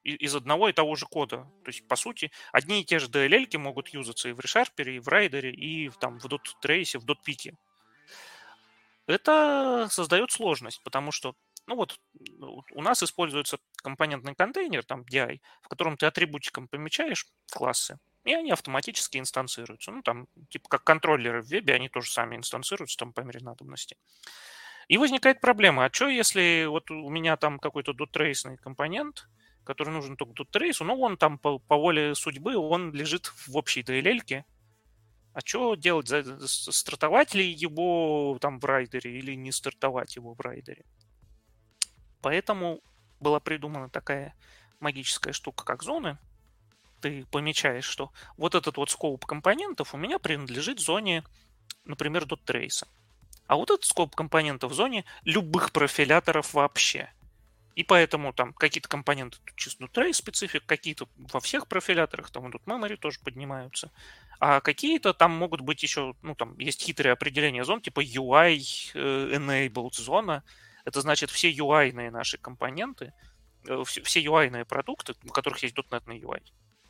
из одного и того же кода. То есть, по сути, одни и те же DLL могут юзаться и в ReSharper, и в Rider, и там, в .trace, в .pik. Это создает сложность, потому что ну вот у нас используется компонентный контейнер, там DI, в котором ты атрибутиком помечаешь классы, и они автоматически инстанцируются. Ну, там, типа как контроллеры в вебе, они тоже сами инстанцируются там по мере надобности. И возникает проблема, а что если вот у меня там какой-то дотрейсный компонент, который нужен только дотрейсу, но он там по, по воле судьбы, он лежит в общей DLL, а что делать? Стартовать ли его там в райдере или не стартовать его в райдере? Поэтому была придумана такая магическая штука, как зоны. Ты помечаешь, что вот этот вот скоп компонентов у меня принадлежит зоне, например, .trace. А вот этот скоп компонентов в зоне любых профиляторов вообще. И поэтому там какие-то компоненты чисто trace специфик, какие-то во всех профиляторах, там тут memory тоже поднимаются. А какие-то там могут быть еще, ну там есть хитрые определения зон, типа UI э, enabled зона, это значит, все UI-ные наши компоненты, э, все UI-ные продукты, у которых есть .NET на UI,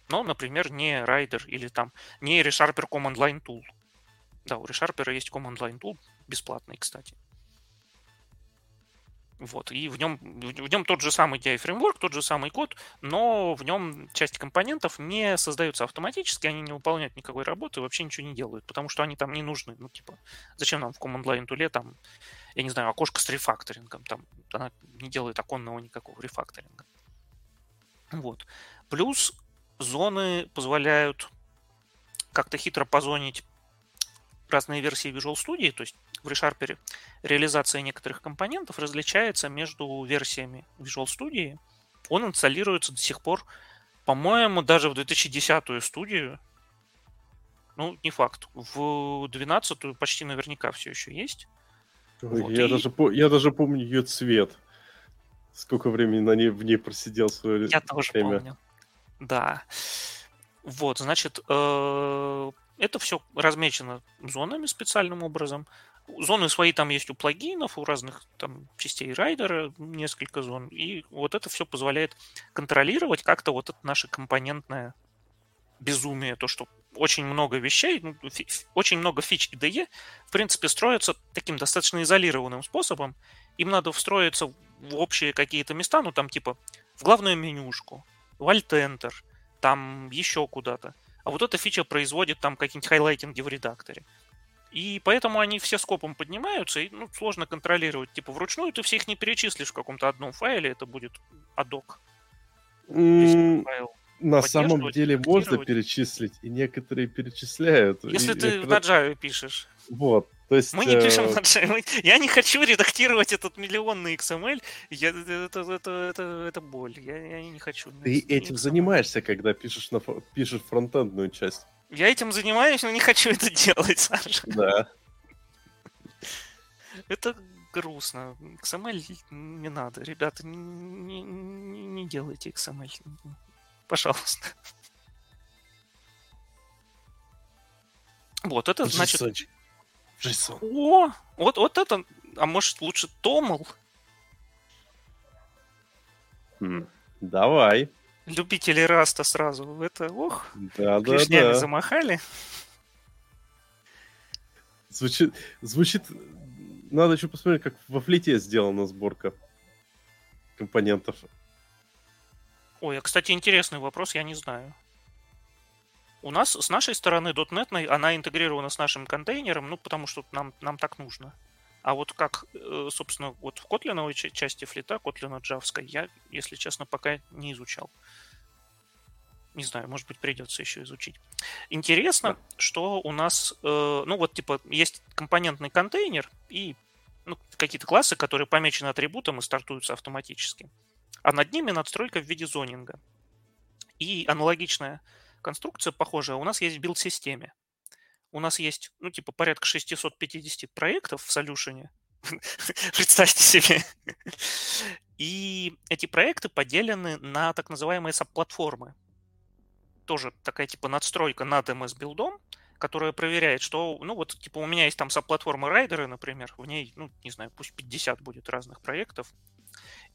но, например, не Rider или там не ReSharper Command Line Tool. Да, у ReSharper есть Command Line Tool, бесплатный, кстати. Вот, и в нем, в нем тот же самый DI фреймворк, тот же самый код, но в нем часть компонентов не создаются автоматически, они не выполняют никакой работы, вообще ничего не делают, потому что они там не нужны. Ну, типа, зачем нам в Command Line Tool там, я не знаю, окошко с рефакторингом, там она не делает оконного никакого рефакторинга. Вот. Плюс зоны позволяют как-то хитро позонить разные версии Visual Studio, то есть в ReSharper реализация некоторых компонентов различается между версиями Visual Studio. Он инсталируется до сих пор, по-моему, даже в 2010-ю студию. Ну, не факт. В 12-ю почти наверняка все еще есть. Вот, я, и... даже, я даже помню ее цвет. Сколько времени на ней, в ней просидел свое Я тоже время. помню. Да. Вот, значит, э, это все размечено зонами специальным образом. Зоны свои там есть у плагинов, у разных там частей райдера несколько зон. И вот это все позволяет контролировать как-то вот это наше компонентное безумие, то, что очень много вещей, ну, очень много фич IDE, в принципе, строятся таким достаточно изолированным способом. Им надо встроиться в общие какие-то места, ну, там, типа, в главную менюшку, в Alt-Enter, там еще куда-то. А вот эта фича производит там какие-нибудь хайлайтинги в редакторе. И поэтому они все скопом поднимаются, и ну, сложно контролировать. Типа вручную ты все их не перечислишь в каком-то одном файле, это будет адок. Mm, на самом деле можно перечислить, и некоторые перечисляют. Если и, ты в Java пишешь. Вот. То есть, мы не пишем Java. Я не хочу редактировать этот миллионный XML. Я, это, это, это, это боль. Я, я не хочу. Ты этим XML. занимаешься, когда пишешь, на, пишешь фронтендную часть. Я этим занимаюсь, но не хочу это делать, Саша. Да. Это грустно. XML не надо. Ребята, не, не, не делайте XML. Пожалуйста. Вот, это значит... JSON. О, вот, вот это... А может, лучше Томл? Хм, давай. Любители Раста сразу. Это, ох, да, клешнями да, да. замахали. Звучит, звучит... Надо еще посмотреть, как во флите сделана сборка компонентов. Ой, а, кстати, интересный вопрос, я не знаю. У нас с нашей стороны .NET, она интегрирована с нашим контейнером, ну, потому что нам, нам так нужно. А вот как, э, собственно, вот в Kotlin части флита, Kotlin джавской, я, если честно, пока не изучал. Не знаю, может быть, придется еще изучить. Интересно, что у нас, э, ну вот, типа, есть компонентный контейнер и ну, какие-то классы, которые помечены атрибутом и стартуются автоматически. А над ними надстройка в виде зонинга. И аналогичная конструкция похожая у нас есть в билд-системе у нас есть, ну, типа, порядка 650 проектов в Solution. Представьте себе. И эти проекты поделены на так называемые сабплатформы. Тоже такая, типа, надстройка над MS-билдом, которая проверяет, что, ну, вот, типа, у меня есть там сабплатформа райдеры, например, в ней, ну, не знаю, пусть 50 будет разных проектов.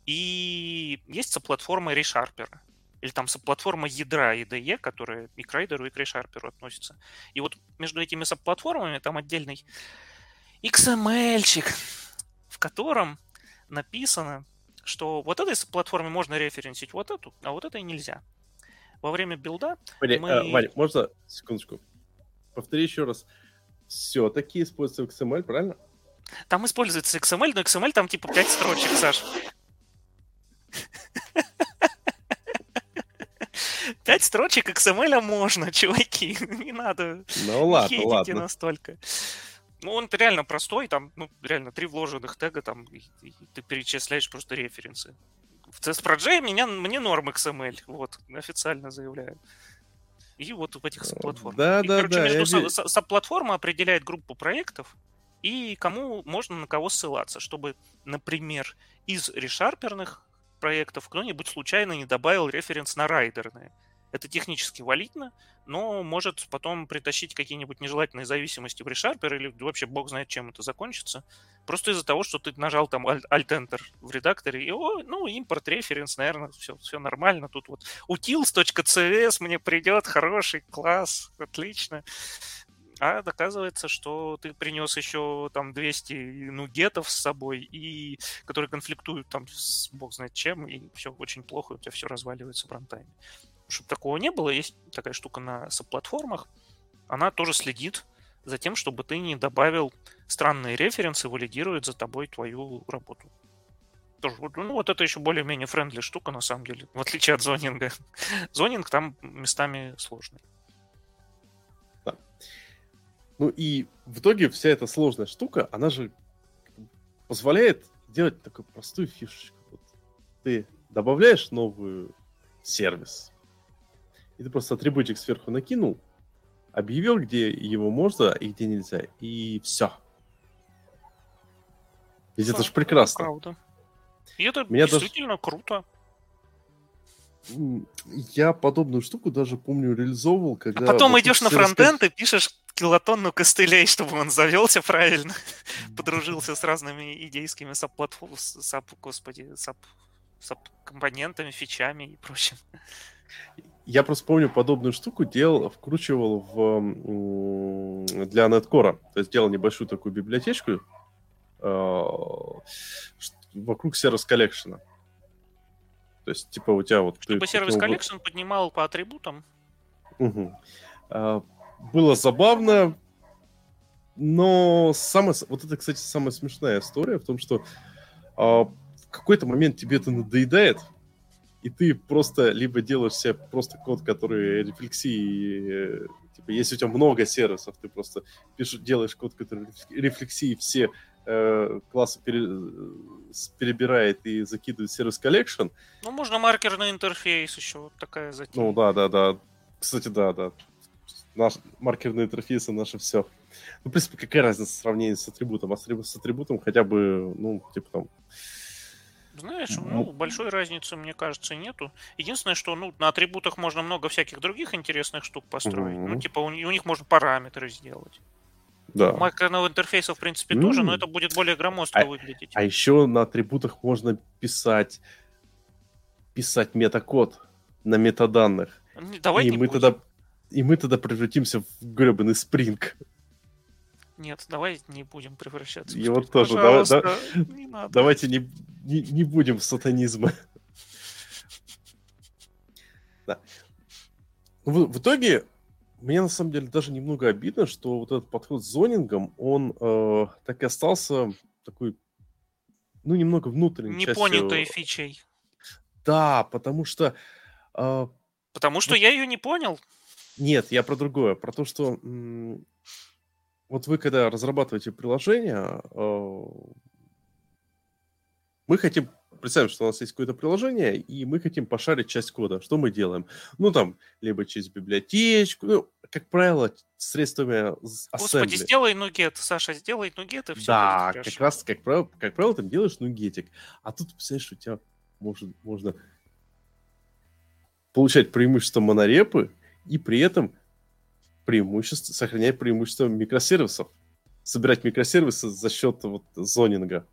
И есть соплатформа ReSharper. Или там соплатформа ядра IDE, которая и к райдеру, и к ReSharper относится. И вот между этими соплатформами там отдельный XML-чик, в котором написано, что вот этой платформе можно референсить вот эту, а вот этой нельзя. Во время билда Ваня, мы... а, Ваня, можно секундочку? Повтори еще раз. Все-таки используется XML, правильно? Там используется XML, но XML там типа 5 строчек, Саш. Пять строчек XML можно, чуваки. Не надо. Ну ладно, ладно. настолько. Ну, он реально простой, там, ну, реально три вложенных тега, там, и, и ты перечисляешь просто референсы. В CSPROJ меня, мне норм XML, вот, официально заявляю. И вот в этих платформах. Да, и, да, короче, да. Между я... со, платформа определяет группу проектов и кому можно на кого ссылаться, чтобы, например, из решарперных проектов кто-нибудь случайно не добавил референс на райдерные. Это технически валидно, но может потом притащить какие-нибудь нежелательные зависимости в ReSharper или вообще бог знает, чем это закончится. Просто из-за того, что ты нажал там Alt-Enter в редакторе, и, о, ну, импорт референс, наверное, все, все нормально. Тут вот utils.cs мне придет, хороший, класс, отлично. А оказывается, что ты принес еще там 200 нугетов с собой, и которые конфликтуют там с бог знает чем, и все очень плохо, у тебя все разваливается в рантайме чтобы такого не было, есть такая штука на соплатформах. Она тоже следит за тем, чтобы ты не добавил странные референсы, валидирует за тобой твою работу. Тоже, ну, вот это еще более-менее френдли штука, на самом деле, в отличие от зонинга. Зонинг там местами сложный. Да. Ну и в итоге вся эта сложная штука, она же позволяет делать такую простую фишечку. Вот ты добавляешь новый сервис, и ты просто атрибутик сверху накинул, объявил, где его можно и где нельзя, и все. Ведь да, это же прекрасно. Правда. И это Меня действительно даже... круто. Я подобную штуку даже помню реализовывал, когда... А потом идешь на фронтенд и пишешь килотонну костылей, чтобы он завелся правильно, подружился с разными идейскими саб-платформами, саб, господи, саб, саб-компонентами, фичами и прочим. Я просто помню, подобную штуку делал, вкручивал в, для .NET Core. То есть делал небольшую такую библиотечку э, вокруг service collection -а. То есть, типа, у тебя вот... Чтобы service collection вот... поднимал по атрибутам? Угу. А, было забавно, но самое, вот это, кстати, самая смешная история в том, что а, в какой-то момент тебе это надоедает, и ты просто либо делаешь себе просто код, который рефлексией, э, типа, если у тебя много сервисов, ты просто пишешь, делаешь код, который рефлексией все э, классы пере, перебирает и закидывает service collection. Ну, можно маркерный интерфейс еще, вот такая затея. Ну, да, да, да. Кстати, да, да. Наш, маркерные интерфейсы наше все. Ну, в принципе, какая разница в сравнении с атрибутом? А с атрибутом хотя бы, ну, типа там, знаешь, ну, большой разницы, мне кажется, нету. Единственное, что ну, на атрибутах можно много всяких других интересных штук построить. Mm-hmm. Ну, типа, у, у них можно параметры сделать. Да. У макроного интерфейса, в принципе, mm-hmm. тоже, но это будет более громоздко а, выглядеть. А еще на атрибутах можно писать писать метакод на метаданных. Давай и не мы будем. тогда и мы тогда превратимся в гребаный спринг. Нет, давай не будем превращаться. И вот тоже. Давай, да, не надо. Давайте не, не, не будем в сатанизм. да. В, в итоге, мне на самом деле даже немного обидно, что вот этот подход с зонингом, он э, так и остался такой, ну, немного внутренней Непонятой частью... фичей. Да, потому что... Э, потому что вот... я ее не понял. Нет, я про другое. Про то, что вот вы когда разрабатываете приложение, э, мы хотим, представим, что у нас есть какое-то приложение, и мы хотим пошарить часть кода. Что мы делаем? Ну, там, либо через библиотечку, ну, как правило, средствами assembly. Господи, сделай нугет, Саша, сделай нугет, и все Да, как раз, как правило, как правило, ты делаешь нугетик. А тут, представляешь, у тебя может, можно получать преимущество монорепы, и при этом преимущество, сохранять преимущество микросервисов. Собирать микросервисы за счет вот зонинга.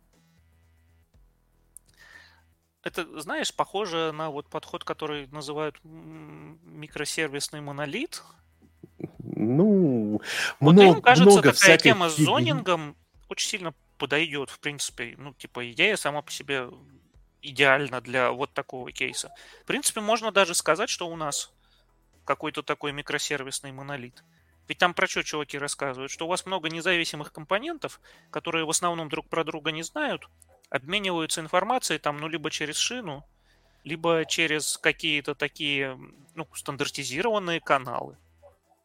это, знаешь, похоже на вот подход, который называют микросервисный монолит. Ну, вот много, им кажется, много такая тема с зонингом очень сильно подойдет, в принципе. Ну, типа, идея сама по себе идеальна для вот такого кейса. В принципе, можно даже сказать, что у нас какой-то такой микросервисный монолит. Ведь там про что чуваки рассказывают? Что у вас много независимых компонентов, которые в основном друг про друга не знают, обмениваются информацией там, ну, либо через шину, либо через какие-то такие, ну, стандартизированные каналы.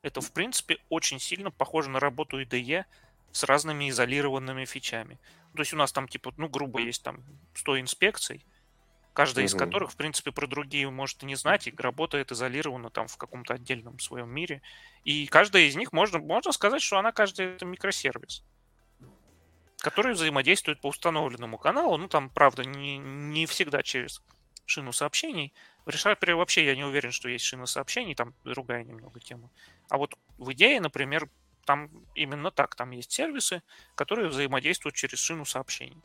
Это, в принципе, очень сильно похоже на работу IDE с разными изолированными фичами. То есть у нас там, типа, ну, грубо есть там 100 инспекций, каждая из которых, в принципе, про другие может и не знать, и работает изолированно там в каком-то отдельном своем мире. И каждая из них, можно, можно сказать, что она каждая это микросервис который взаимодействует по установленному каналу. Ну, там, правда, не, не всегда через шину сообщений. В ReSharper вообще я не уверен, что есть шина сообщений, там другая немного тема. А вот в идее, например, там именно так. Там есть сервисы, которые взаимодействуют через шину сообщений.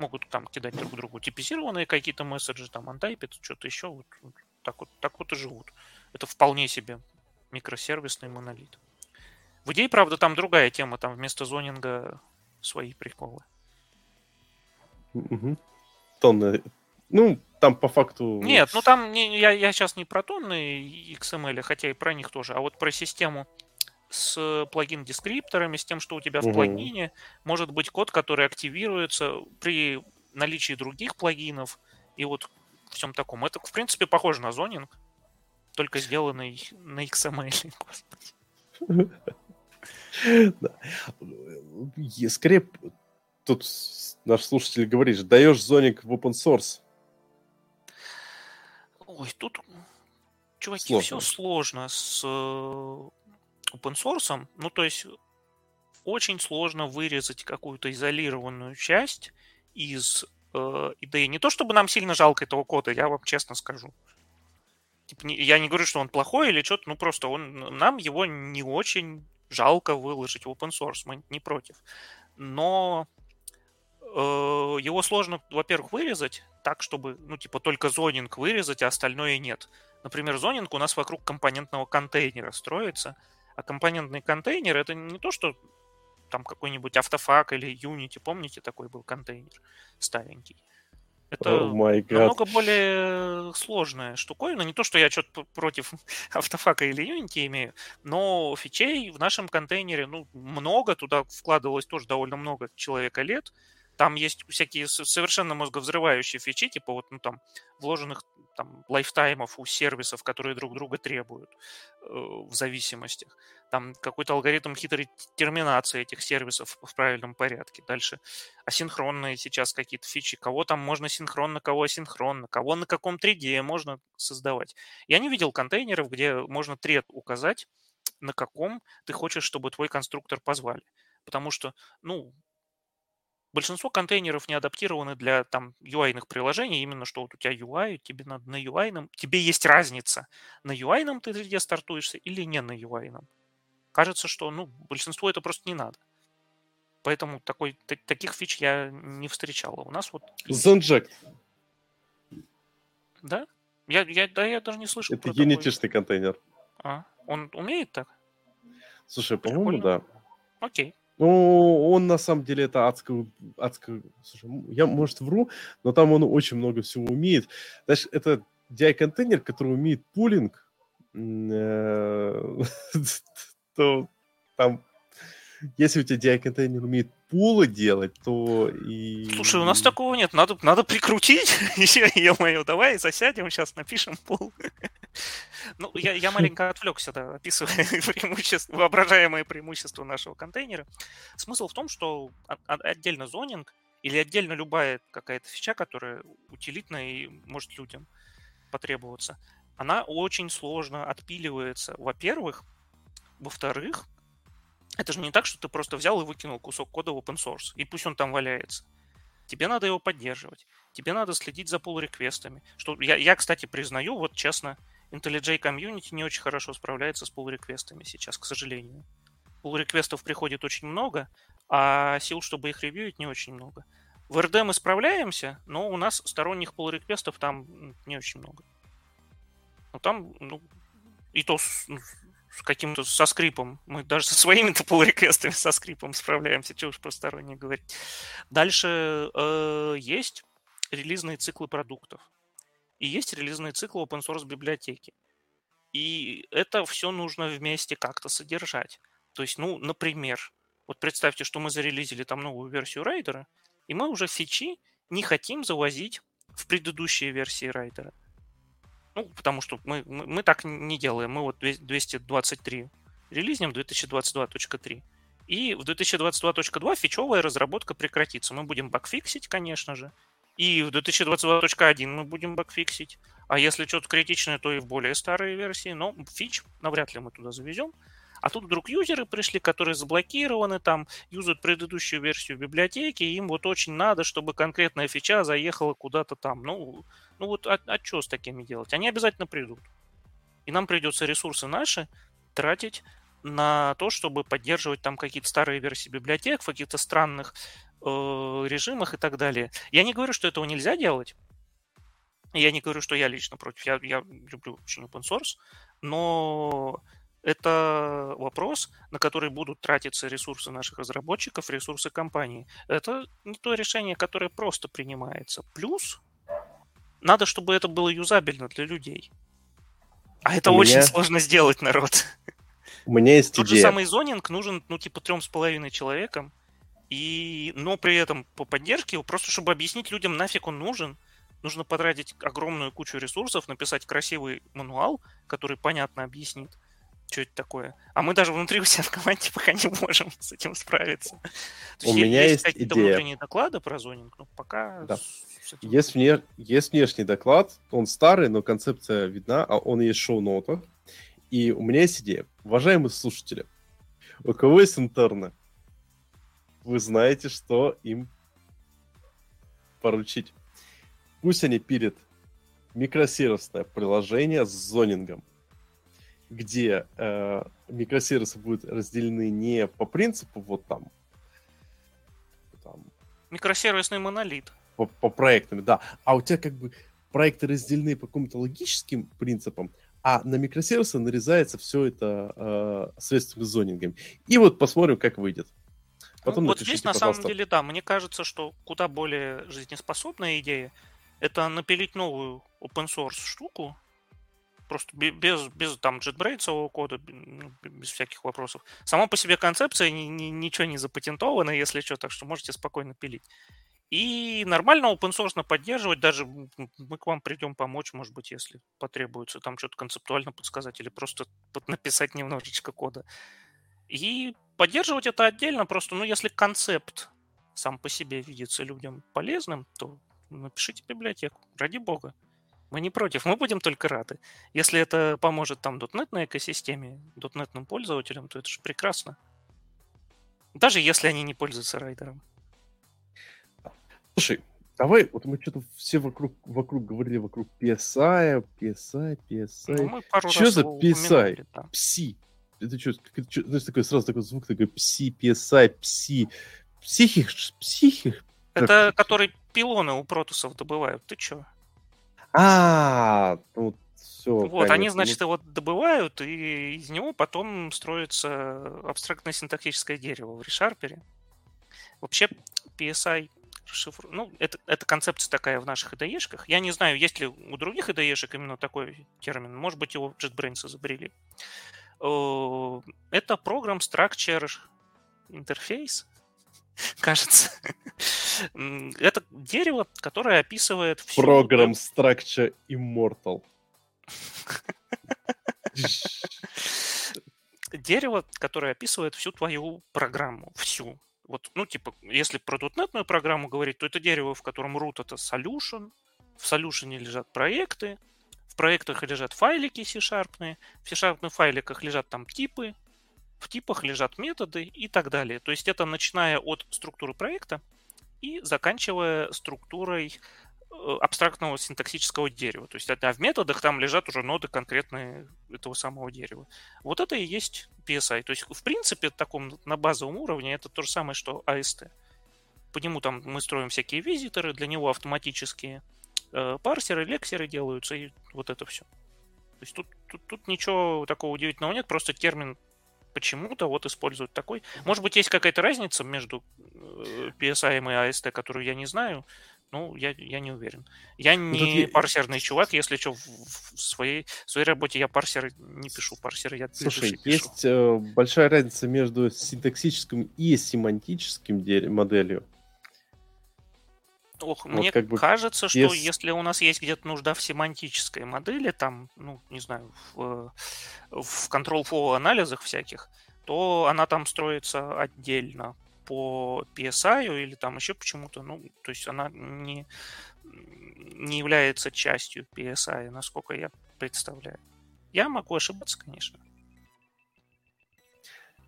Могут там кидать друг другу типизированные какие-то месседжи, там untyped, что-то еще. Вот, вот, так, вот, так вот и живут. Это вполне себе микросервисный монолит. В идее, правда, там другая тема. Там вместо зонинга свои приколы. Угу. Тонны. Ну, там по факту... Нет, ну там не, я, я сейчас не про тонны XML, хотя и про них тоже, а вот про систему с плагин-дескрипторами, с тем, что у тебя в угу. плагине может быть код, который активируется при наличии других плагинов и вот всем таком. Это, в принципе, похоже на зонинг, только сделанный на XML. Господи. Да. Скорее, тут наш слушатель говорит, даешь зоник в open source. Ой, тут, чуваки, сложно. все сложно с э, open source. Ну, то есть, очень сложно вырезать какую-то изолированную часть из э, идеи. Не то, чтобы нам сильно жалко этого кода, я вам честно скажу. Типа, не, я не говорю, что он плохой или что-то, ну просто он, нам его не очень жалко выложить в open source, мы не против. Но э, его сложно, во-первых, вырезать так, чтобы, ну, типа, только зонинг вырезать, а остальное нет. Например, зонинг у нас вокруг компонентного контейнера строится, а компонентный контейнер это не то, что там какой-нибудь автофак или Unity, помните, такой был контейнер старенький. Это oh намного более сложная штуковина. Не то, что я что-то против автофака или Unity имею, но фичей в нашем контейнере ну, много, туда вкладывалось тоже довольно много человека лет. Там есть всякие совершенно мозговзрывающие фичи, типа вот, ну, там, вложенных там, лайфтаймов у сервисов, которые друг друга требуют э, в зависимостях. Там какой-то алгоритм хитрой терминации этих сервисов в правильном порядке. Дальше асинхронные сейчас какие-то фичи. Кого там можно синхронно, кого асинхронно, кого на каком треде можно создавать. Я не видел контейнеров, где можно тред указать, на каком ты хочешь, чтобы твой конструктор позвали. Потому что, ну, Большинство контейнеров не адаптированы для там UI-ных приложений, именно что вот у тебя UI, тебе надо на UI, тебе есть разница, на UI ты где стартуешься или не на UI. Кажется, что ну, большинству это просто не надо. Поэтому такой, таких фич я не встречал. У нас вот... Zenject. Да? Я, я, да, я даже не слышал Это юнитишный контейнер. А, он умеет так? Слушай, по-моему, да. Окей. Ну, он на самом деле это адское, адское... Слушай, я, может, вру, но там он очень много всего умеет. Знаешь, это DI-контейнер, который умеет пулинг, э, то там, если у тебя DI-контейнер умеет пулы делать, то и... Слушай, у нас такого нет, надо, надо прикрутить. Ё-моё, давай засядем, сейчас напишем пул. Ну, я, я маленько отвлекся, да, описывая преимущества, воображаемые преимущества нашего контейнера. Смысл в том, что отдельно зонинг или отдельно любая какая-то фича, которая утилитна и может людям потребоваться, она очень сложно отпиливается, во-первых. Во-вторых, это же не так, что ты просто взял и выкинул кусок кода в open source, и пусть он там валяется. Тебе надо его поддерживать. Тебе надо следить за pull-реквестами. Что я, я, кстати, признаю, вот честно, IntelliJ Community не очень хорошо справляется с pull-реквестами сейчас, к сожалению. Pull-реквестов приходит очень много, а сил, чтобы их ревьюить, не очень много. В RD мы справляемся, но у нас сторонних pull реквестов там не очень много. Но там, ну, и то ну, каким-то со скрипом. Мы даже со своими-то pull реквестами со скрипом справляемся, чего уж про сторонние говорить. Дальше э, есть релизные циклы продуктов. И есть релизные циклы open source библиотеки. И это все нужно вместе как-то содержать. То есть, ну, например, вот представьте, что мы зарелизили там новую версию райдера, и мы уже фичи не хотим завозить в предыдущие версии райдера. Ну, потому что мы, мы, мы так не делаем. Мы вот 223 релизнем 2022.3. И в 2022.2 фичевая разработка прекратится. Мы будем багфиксить, конечно же. И в 2022.1 мы будем багфиксить. А если что-то критичное, то и в более старые версии. Но фич навряд ли мы туда завезем. А тут вдруг юзеры пришли, которые заблокированы, там, юзают предыдущую версию библиотеки, им вот очень надо, чтобы конкретная фича заехала куда-то там. Ну, ну вот, а, а что с такими делать? Они обязательно придут. И нам придется ресурсы наши тратить на то, чтобы поддерживать там какие-то старые версии библиотек в каких-то странных э, режимах и так далее. Я не говорю, что этого нельзя делать. Я не говорю, что я лично против. Я, я люблю очень open source, но это вопрос, на который будут тратиться ресурсы наших разработчиков, ресурсы компании. Это не то решение, которое просто принимается. Плюс надо, чтобы это было юзабельно для людей. А это У очень меня... сложно сделать, народ. У меня есть Тот идея. же самый зонинг нужен, ну, типа, трем с половиной человекам, и, но при этом по поддержке, просто чтобы объяснить людям, нафиг он нужен, нужно потратить огромную кучу ресурсов, написать красивый мануал, который понятно объяснит, что это такое. А мы даже внутри у себя в команде пока не можем с этим справиться. То у есть, меня есть, есть какие-то идея. внутренние доклады про зонинг, но пока... Да. Есть, вне... есть внешний доклад, он старый, но концепция видна, а он есть шоу-нота. И у меня есть идея. Уважаемые слушатели, у кого есть интерны, вы знаете, что им поручить. Пусть они пилят микросервисное приложение с зонингом где э, микросервисы будут разделены не по принципу вот там, там микросервисный монолит по, по проектам, да, а у тебя как бы проекты разделены по каким-то логическим принципам, а на микросервисы нарезается все это э, средствами зонингом. И вот посмотрим, как выйдет. Потом ну, вот здесь на самом деле, да, мне кажется, что куда более жизнеспособная идея это напилить новую open source штуку, просто без, без там JetBrains кода, ну, без всяких вопросов. Сама по себе концепция ни, ни, ничего не запатентована, если что, так что можете спокойно пилить. И нормально open source поддерживать, даже мы к вам придем помочь, может быть, если потребуется там что-то концептуально подсказать или просто написать немножечко кода. И поддерживать это отдельно, просто, ну, если концепт сам по себе видится людям полезным, то напишите библиотеку, ради бога. Мы не против, мы будем только рады. Если это поможет там .NET экосистеме, .NET пользователям, то это же прекрасно. Даже если они не пользуются райдером. Слушай, давай, вот мы что-то все вокруг, вокруг говорили вокруг PSI, PSI, PSI. Ну, мы пару что за PSI? Да. Пси. Это что, это знаешь, такой сразу такой звук, такой пси, PSI, пси. Психих, психих. Это который пилоны у протусов добывают. Ты чё? А, тут все. Вот, конечно. они, значит, его добывают, и из него потом строится абстрактное синтактическое дерево в ReSharper. Вообще, PSI шифр... Ну, это, это концепция такая в наших IDE-шках. Я не знаю, есть ли у других IDE-шек именно такой термин. Может быть, его в JetBrains изобрели. Это программ Structure Interface, кажется. Это дерево, которое описывает всю... Program Structure Immortal. Дерево, которое описывает всю твою программу, всю. Вот, ну, типа, если про .NET программу говорить, то это дерево, в котором root это solution, в solution лежат проекты, в проектах лежат файлики C-sharp, в C-sharp файликах лежат там типы, в типах лежат методы и так далее. То есть это начиная от структуры проекта и заканчивая структурой э, абстрактного синтаксического дерева. То есть а в методах там лежат уже ноды конкретные этого самого дерева. Вот это и есть PSI. То есть, в принципе, таком на базовом уровне это то же самое, что AST. по нему там мы строим всякие визиторы, для него автоматические э, парсеры, лексеры делаются, и вот это все. То есть тут, тут, тут ничего такого удивительного нет, просто термин почему-то вот используют такой. Может быть, есть какая-то разница между э, PSI и AST, которую я не знаю, ну, я, я не уверен. Я ну, не тут... парсерный чувак, если что, в, в, своей, в своей работе я парсеры не пишу, парсеры я Слушай, есть э, большая разница между синтаксическим и семантическим моделью. Ох, вот мне как бы кажется, что без... если у нас есть где-то нужда в семантической модели, там, ну, не знаю, в, в control flow анализах всяких, то она там строится отдельно по PSI или там еще почему-то, ну, то есть она не, не является частью PSI, насколько я представляю. Я могу ошибаться, конечно.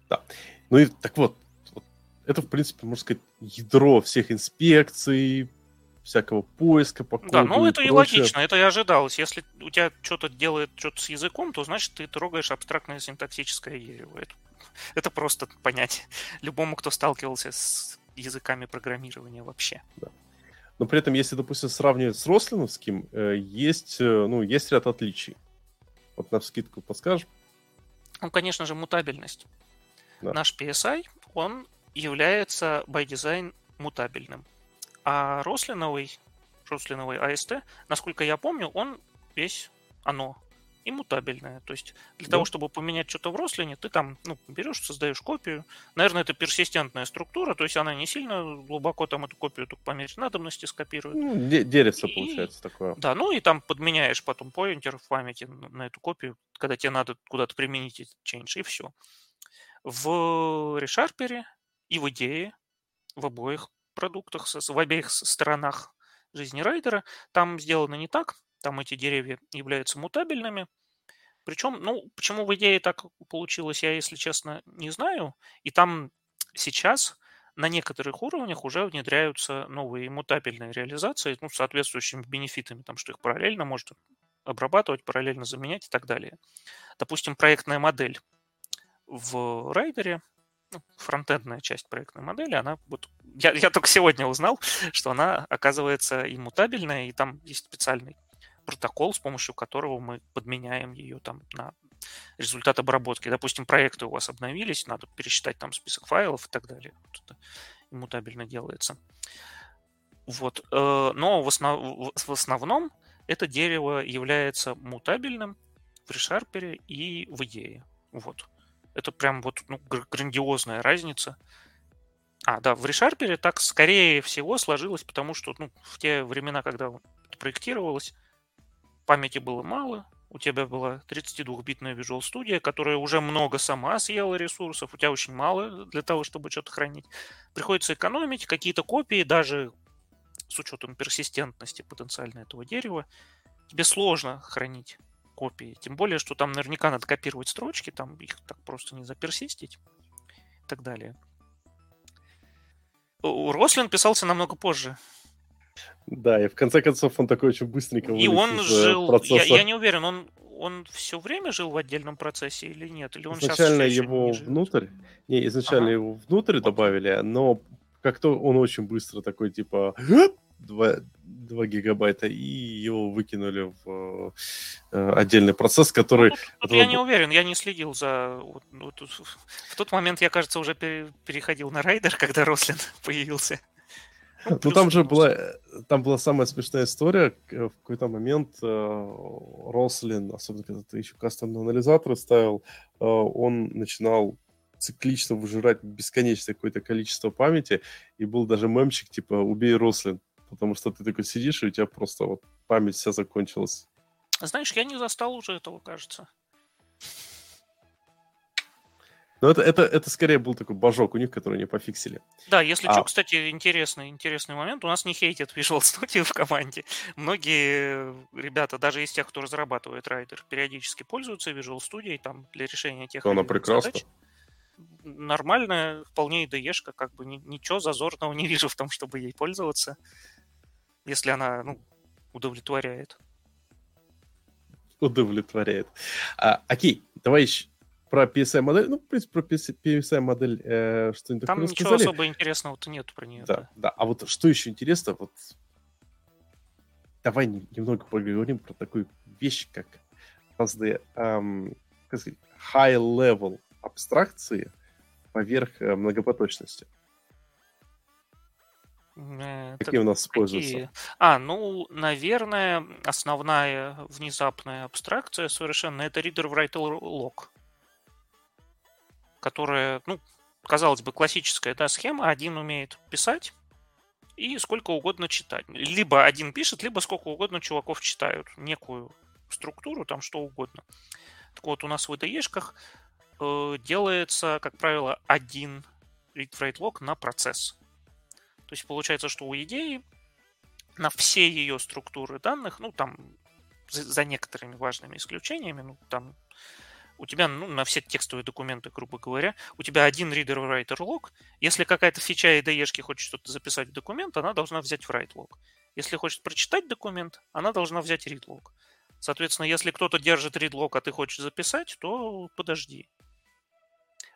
Да. Ну и так вот, это, в принципе, можно сказать, ядро всех инспекций, всякого поиска по коду Да, ну это и, и логично, это и ожидалось. Если у тебя что-то делает что-то с языком, то значит ты трогаешь абстрактное синтаксическое дерево. Это это просто понять любому, кто сталкивался с языками программирования вообще. Да. Но при этом, если, допустим, сравнивать с рослиновским, э, есть, э, ну, есть ряд отличий. Вот на скидку подскажешь? Ну, конечно же, мутабельность. Да. Наш PSI, он является by design мутабельным. А рослиновый, рослиновый AST, насколько я помню, он весь, оно иммутабельная. То есть для да. того, чтобы поменять что-то в Рослине, ты там ну, берешь, создаешь копию. Наверное, это персистентная структура, то есть она не сильно глубоко там эту копию только по мере надобности скопирует. Ну, деревце и, получается такое. Да, ну и там подменяешь потом поинтер в памяти на эту копию, когда тебе надо куда-то применить этот change, и все. В ReSharper и в идее, в обоих продуктах, в обеих сторонах жизни райдера, там сделано не так, там эти деревья являются мутабельными. Причем, ну, почему в идее так получилось, я, если честно, не знаю. И там сейчас на некоторых уровнях уже внедряются новые мутабельные реализации, ну, с соответствующими бенефитами, там, что их параллельно может обрабатывать, параллельно заменять и так далее. Допустим, проектная модель в райдере, фронтендная часть проектной модели, она вот я, я только сегодня узнал, что она оказывается иммутабельная, и там есть специальный протокол, с помощью которого мы подменяем ее там на результат обработки. Допустим, проекты у вас обновились, надо пересчитать там список файлов и так далее. Вот это иммутабельно делается. Вот. Э, но в, основ... в основном это дерево является мутабельным в ReSharper и в идее. Вот. Это прям вот ну, грандиозная разница. А, да, в ReSharper так скорее всего сложилось, потому что ну, в те времена, когда это проектировалось, памяти было мало, у тебя была 32-битная Visual Studio, которая уже много сама съела ресурсов, у тебя очень мало для того, чтобы что-то хранить. Приходится экономить какие-то копии, даже с учетом персистентности потенциально этого дерева. Тебе сложно хранить копии. Тем более, что там наверняка надо копировать строчки, там их так просто не заперсистить и так далее. Рослин писался намного позже. Да, и в конце концов он такой очень быстренько И он э, жил, я, я не уверен, он, он все время жил в отдельном процессе или нет? Или он изначально его не внутрь, не, изначально ага. его внутрь добавили, но как-то он очень быстро такой, типа, 2, 2 гигабайта, и его выкинули в э, отдельный процесс, который... Ну, тут, тут я не уверен, я не следил за... Вот, вот, в тот момент я, кажется, уже переходил на райдер, когда Рослин появился. Ну, ну там же была, э, там была самая смешная история. В какой-то момент э, Рослин, особенно когда ты еще кастомный анализатор ставил, э, он начинал циклично выжирать бесконечное какое-то количество памяти, и был даже мемчик типа «убей Рослин», потому что ты такой сидишь, и у тебя просто вот память вся закончилась. Знаешь, я не застал уже этого, кажется. Но это, это, это скорее был такой божок у них, который не пофиксили. Да, если а... что, кстати, интересный, интересный момент. У нас не хейтят Visual Studio в команде. Многие ребята, даже из тех, кто разрабатывает райдер, периодически пользуются Visual Studio там, для решения тех Она прекрасна. задач. Нормальная, вполне IDE-шка, как бы ничего зазорного не вижу в том, чтобы ей пользоваться, если она ну, удовлетворяет. Удовлетворяет. А, окей, давай еще про PSI-модель, ну, в принципе, про PSI-модель э, что-нибудь Там ничего сказали. особо интересного-то нет про нее. Да, да, да. А вот что еще интересно, вот давай немного поговорим про такую вещь, как разные, эм, как сказать, high-level абстракции поверх э, многопоточности. Э, какие у нас используются? Какие? А, ну, наверное, основная внезапная абстракция совершенно это reader write log, которая, ну, казалось бы, классическая да, схема. Один умеет писать и сколько угодно читать. Либо один пишет, либо сколько угодно чуваков читают некую структуру, там что угодно. Так вот, у нас в IDE-шках э, делается, как правило, один read-write log на процесс. То есть получается, что у идеи на все ее структуры данных, ну там за, некоторыми важными исключениями, ну там у тебя ну, на все текстовые документы, грубо говоря, у тебя один reader writer log. Если какая-то фича IDE хочет что-то записать в документ, она должна взять write log. Если хочет прочитать документ, она должна взять read log. Соответственно, если кто-то держит read log, а ты хочешь записать, то подожди.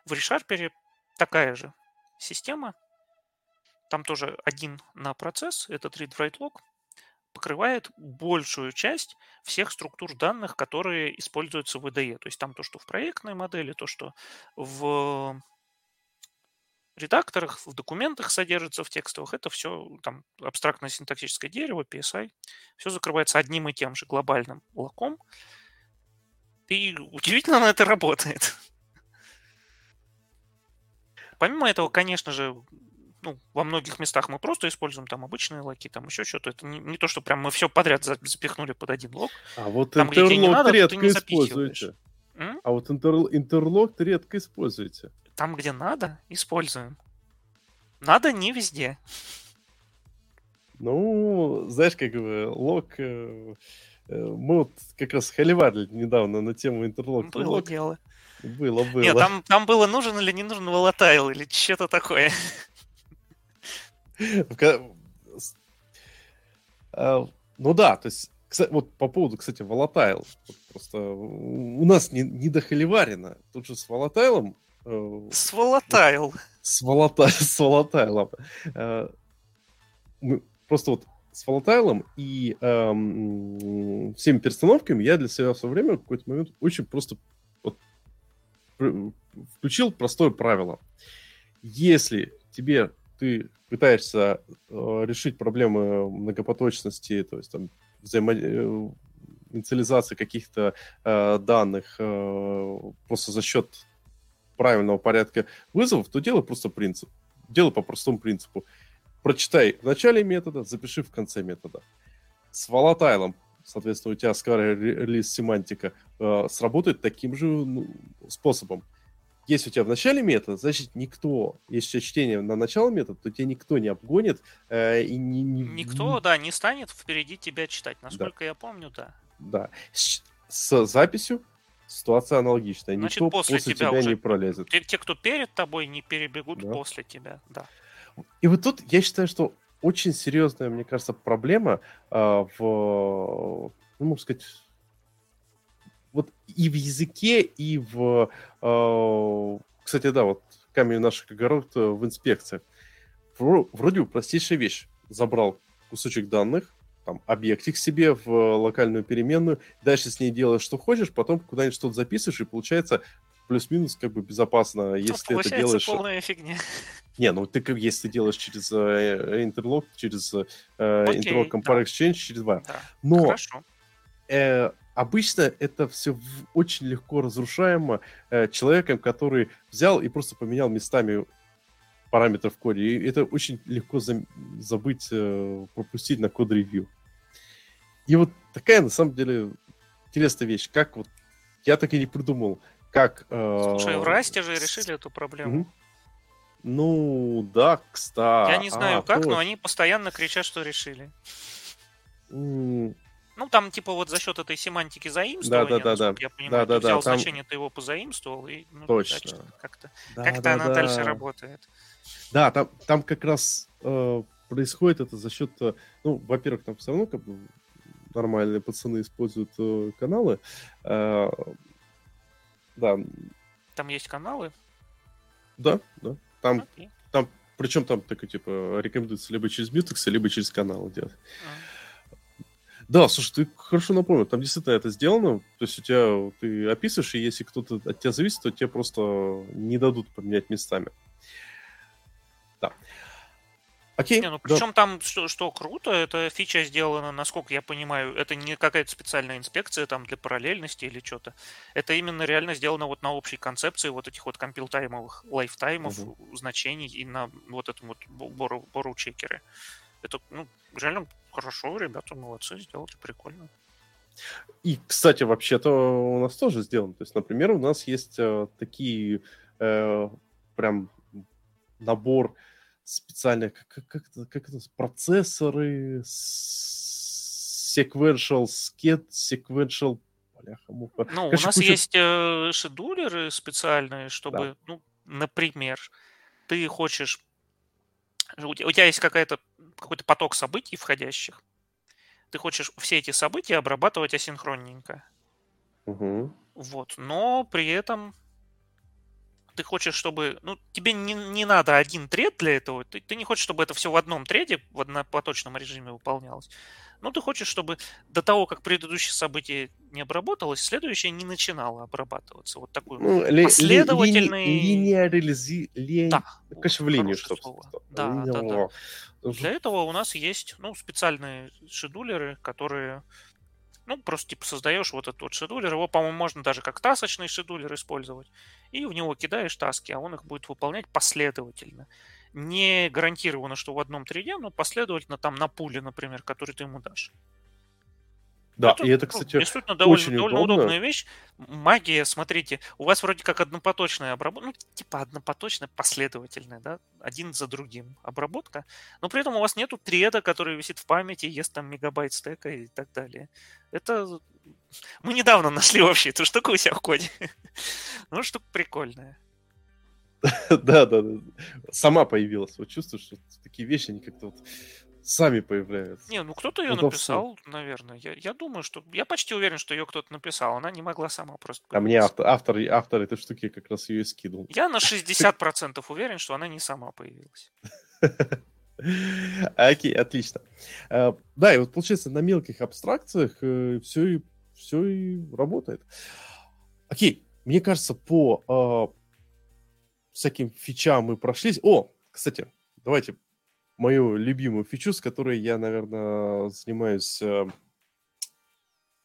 В ReSharper такая же система, там тоже один на процесс, этот read-write log, покрывает большую часть всех структур данных, которые используются в IDE. То есть там то, что в проектной модели, то, что в редакторах, в документах содержится в текстовых, это все там абстрактное синтаксическое дерево, PSI, все закрывается одним и тем же глобальным локом. И удивительно, но это работает. Помимо этого, конечно же, ну, во многих местах мы просто используем там обычные локи, там еще что-то. Это не, не то, что прям мы все подряд запихнули под один лог. А вот там, интерлог редко используете. М? А вот интер, интерлог редко используете. Там, где надо, используем. Надо не везде. Ну, знаешь, как бы лог... Э, э, мы вот как раз холиварили недавно на тему интерлог. Было лог. дело. Было, было. Нет, там, там было нужен или не нужен волатайл или что-то такое. А, ну да, то есть, вот по поводу, кстати, волатайл. Просто у нас не, не до Холиварина. Тут же с волатайлом... Э, с волатайл. С, волатайлом. Э, мы просто вот с волатайлом и эм, всеми перестановками я для себя в свое время в какой-то момент очень просто вот, включил простое правило. Если тебе ты пытаешься э, решить проблемы многопоточности, то есть там взаимо... Э, каких-то э, данных э, просто за счет правильного порядка вызовов, то делай просто принцип. Делай по простому принципу. Прочитай в начале метода, запиши в конце метода. С волатайлом, соответственно, у тебя скоро релиз семантика э, сработает таким же ну, способом если у тебя в начале метода, значит никто, если у тебя чтение на начало метода, то тебя никто не обгонит э, и не, не... Никто, да, не станет впереди тебя читать. Насколько да. я помню, да. Да. С, с записью ситуация аналогичная. Значит, никто после, после тебя, тебя уже... не пролезет. Те, те, кто перед тобой, не перебегут да. после тебя, да. И вот тут я считаю, что очень серьезная, мне кажется, проблема э, в, ну, можно сказать, вот и в языке, и в... Э, кстати, да, вот камень наших огород э, в инспекциях. Вроде бы простейшая вещь. Забрал кусочек данных, там, объектик себе в локальную переменную, дальше с ней делаешь, что хочешь, потом куда-нибудь что-то записываешь, и получается плюс-минус как бы безопасно, если ты это делаешь... полная фигня. Не, ну ты если ты делаешь через э, интерлог, через э, интерлог Compare да. Exchange, через два. Да. Но Хорошо. Э, обычно это все очень легко разрушаемо э, человеком, который взял и просто поменял местами параметров в коде. И это очень легко за, забыть, э, пропустить на код-ревью. И вот такая, на самом деле, интересная вещь. Как вот... Я так и не придумал, как... Э, Слушай, в Расте же решили эту проблему. Угу. Ну, да, кстати. Я не знаю а, как, то... но они постоянно кричат, что решили. Ну, там, типа, вот за счет этой семантики заимствования, да, да, да, да. я понимаю, да, да, ты взял да, значение, там... ты его позаимствовал, и ну, Точно. как-то, да, как да, она да. дальше работает. Да, там, там как раз э, происходит это за счет, э, ну, во-первых, там все равно как бы нормальные пацаны используют э, каналы, э, да, Там есть каналы? Да, да. Там, okay. там причем там такой, типа, рекомендуется либо через Mutex, либо через канал делать. Uh. Да, слушай, ты хорошо напомнил, там действительно это сделано. То есть у тебя ты описываешь, и если кто-то от тебя зависит, то тебе просто не дадут поменять местами. Да. Окей. Не, ну, причем да. там, что, что круто, эта фича сделана, насколько я понимаю, это не какая-то специальная инспекция там для параллельности или что-то. Это именно реально сделано вот на общей концепции вот этих вот компилтаймовых лайфтаймов, угу. значений и на вот этом вот бору, бору чекеры. Это, ну, реально хорошо, ребята молодцы, сделали прикольно. И, кстати, вообще-то у нас тоже сделано. То есть, например, у нас есть э, такие э, прям набор специальные, как, как, это, как это, процессоры, sequential sked, sequential бляха муха. Ну, Конечно, у нас куча... есть э, шедулеры специальные, чтобы, да. ну, например, ты хочешь, у тебя, у тебя есть какая-то какой-то поток событий входящих, ты хочешь все эти события обрабатывать асинхронненько. Угу. Вот, но при этом ты хочешь, чтобы... Ну, тебе не, не надо один тред для этого. Ты, ты не хочешь, чтобы это все в одном треде, в однопоточном режиме выполнялось. Ну, ты хочешь, чтобы до того, как предыдущее событие не обработалось, следующее не начинало обрабатываться. Вот такой ну, последовательный... Ли, ли, линеарилизи... Ли... Да. В линию, чтобы... Да, да, да. Для этого у нас есть ну, специальные шедулеры, которые ну, просто типа создаешь вот этот вот шедулер. Его, по-моему, можно даже как тасочный шедулер использовать. И в него кидаешь таски, а он их будет выполнять последовательно. Не гарантированно, что в одном треде, но последовательно там на пуле, например, который ты ему дашь. Да, это, и это, кстати, ну, действительно довольно, очень довольно удобно. удобная вещь. Магия, смотрите, у вас вроде как однопоточная обработка, ну, типа однопоточная, последовательная, да, один за другим обработка, но при этом у вас нету треда, который висит в памяти, ест там мегабайт стека и так далее. Это... Мы недавно нашли вообще эту штуку у себя в коде. ну, штука прикольная. Да, да, да. Сама появилась. Вот чувствуешь, что такие вещи, они как-то вот сами появляются. Не, ну кто-то ее написал, наверное. Я, я думаю, что... Я почти уверен, что ее кто-то написал. Она не могла сама просто... А мне автор, автор, автор этой штуки как раз ее и скинул. Я на 60% уверен, что она не сама появилась. Окей, отлично. Э, да, и вот получается на мелких абстракциях все э, и, все и работает. Окей, мне кажется, по э, всяким фичам мы прошлись. О, кстати, давайте мою любимую фичу, с которой я, наверное, занимаюсь, э,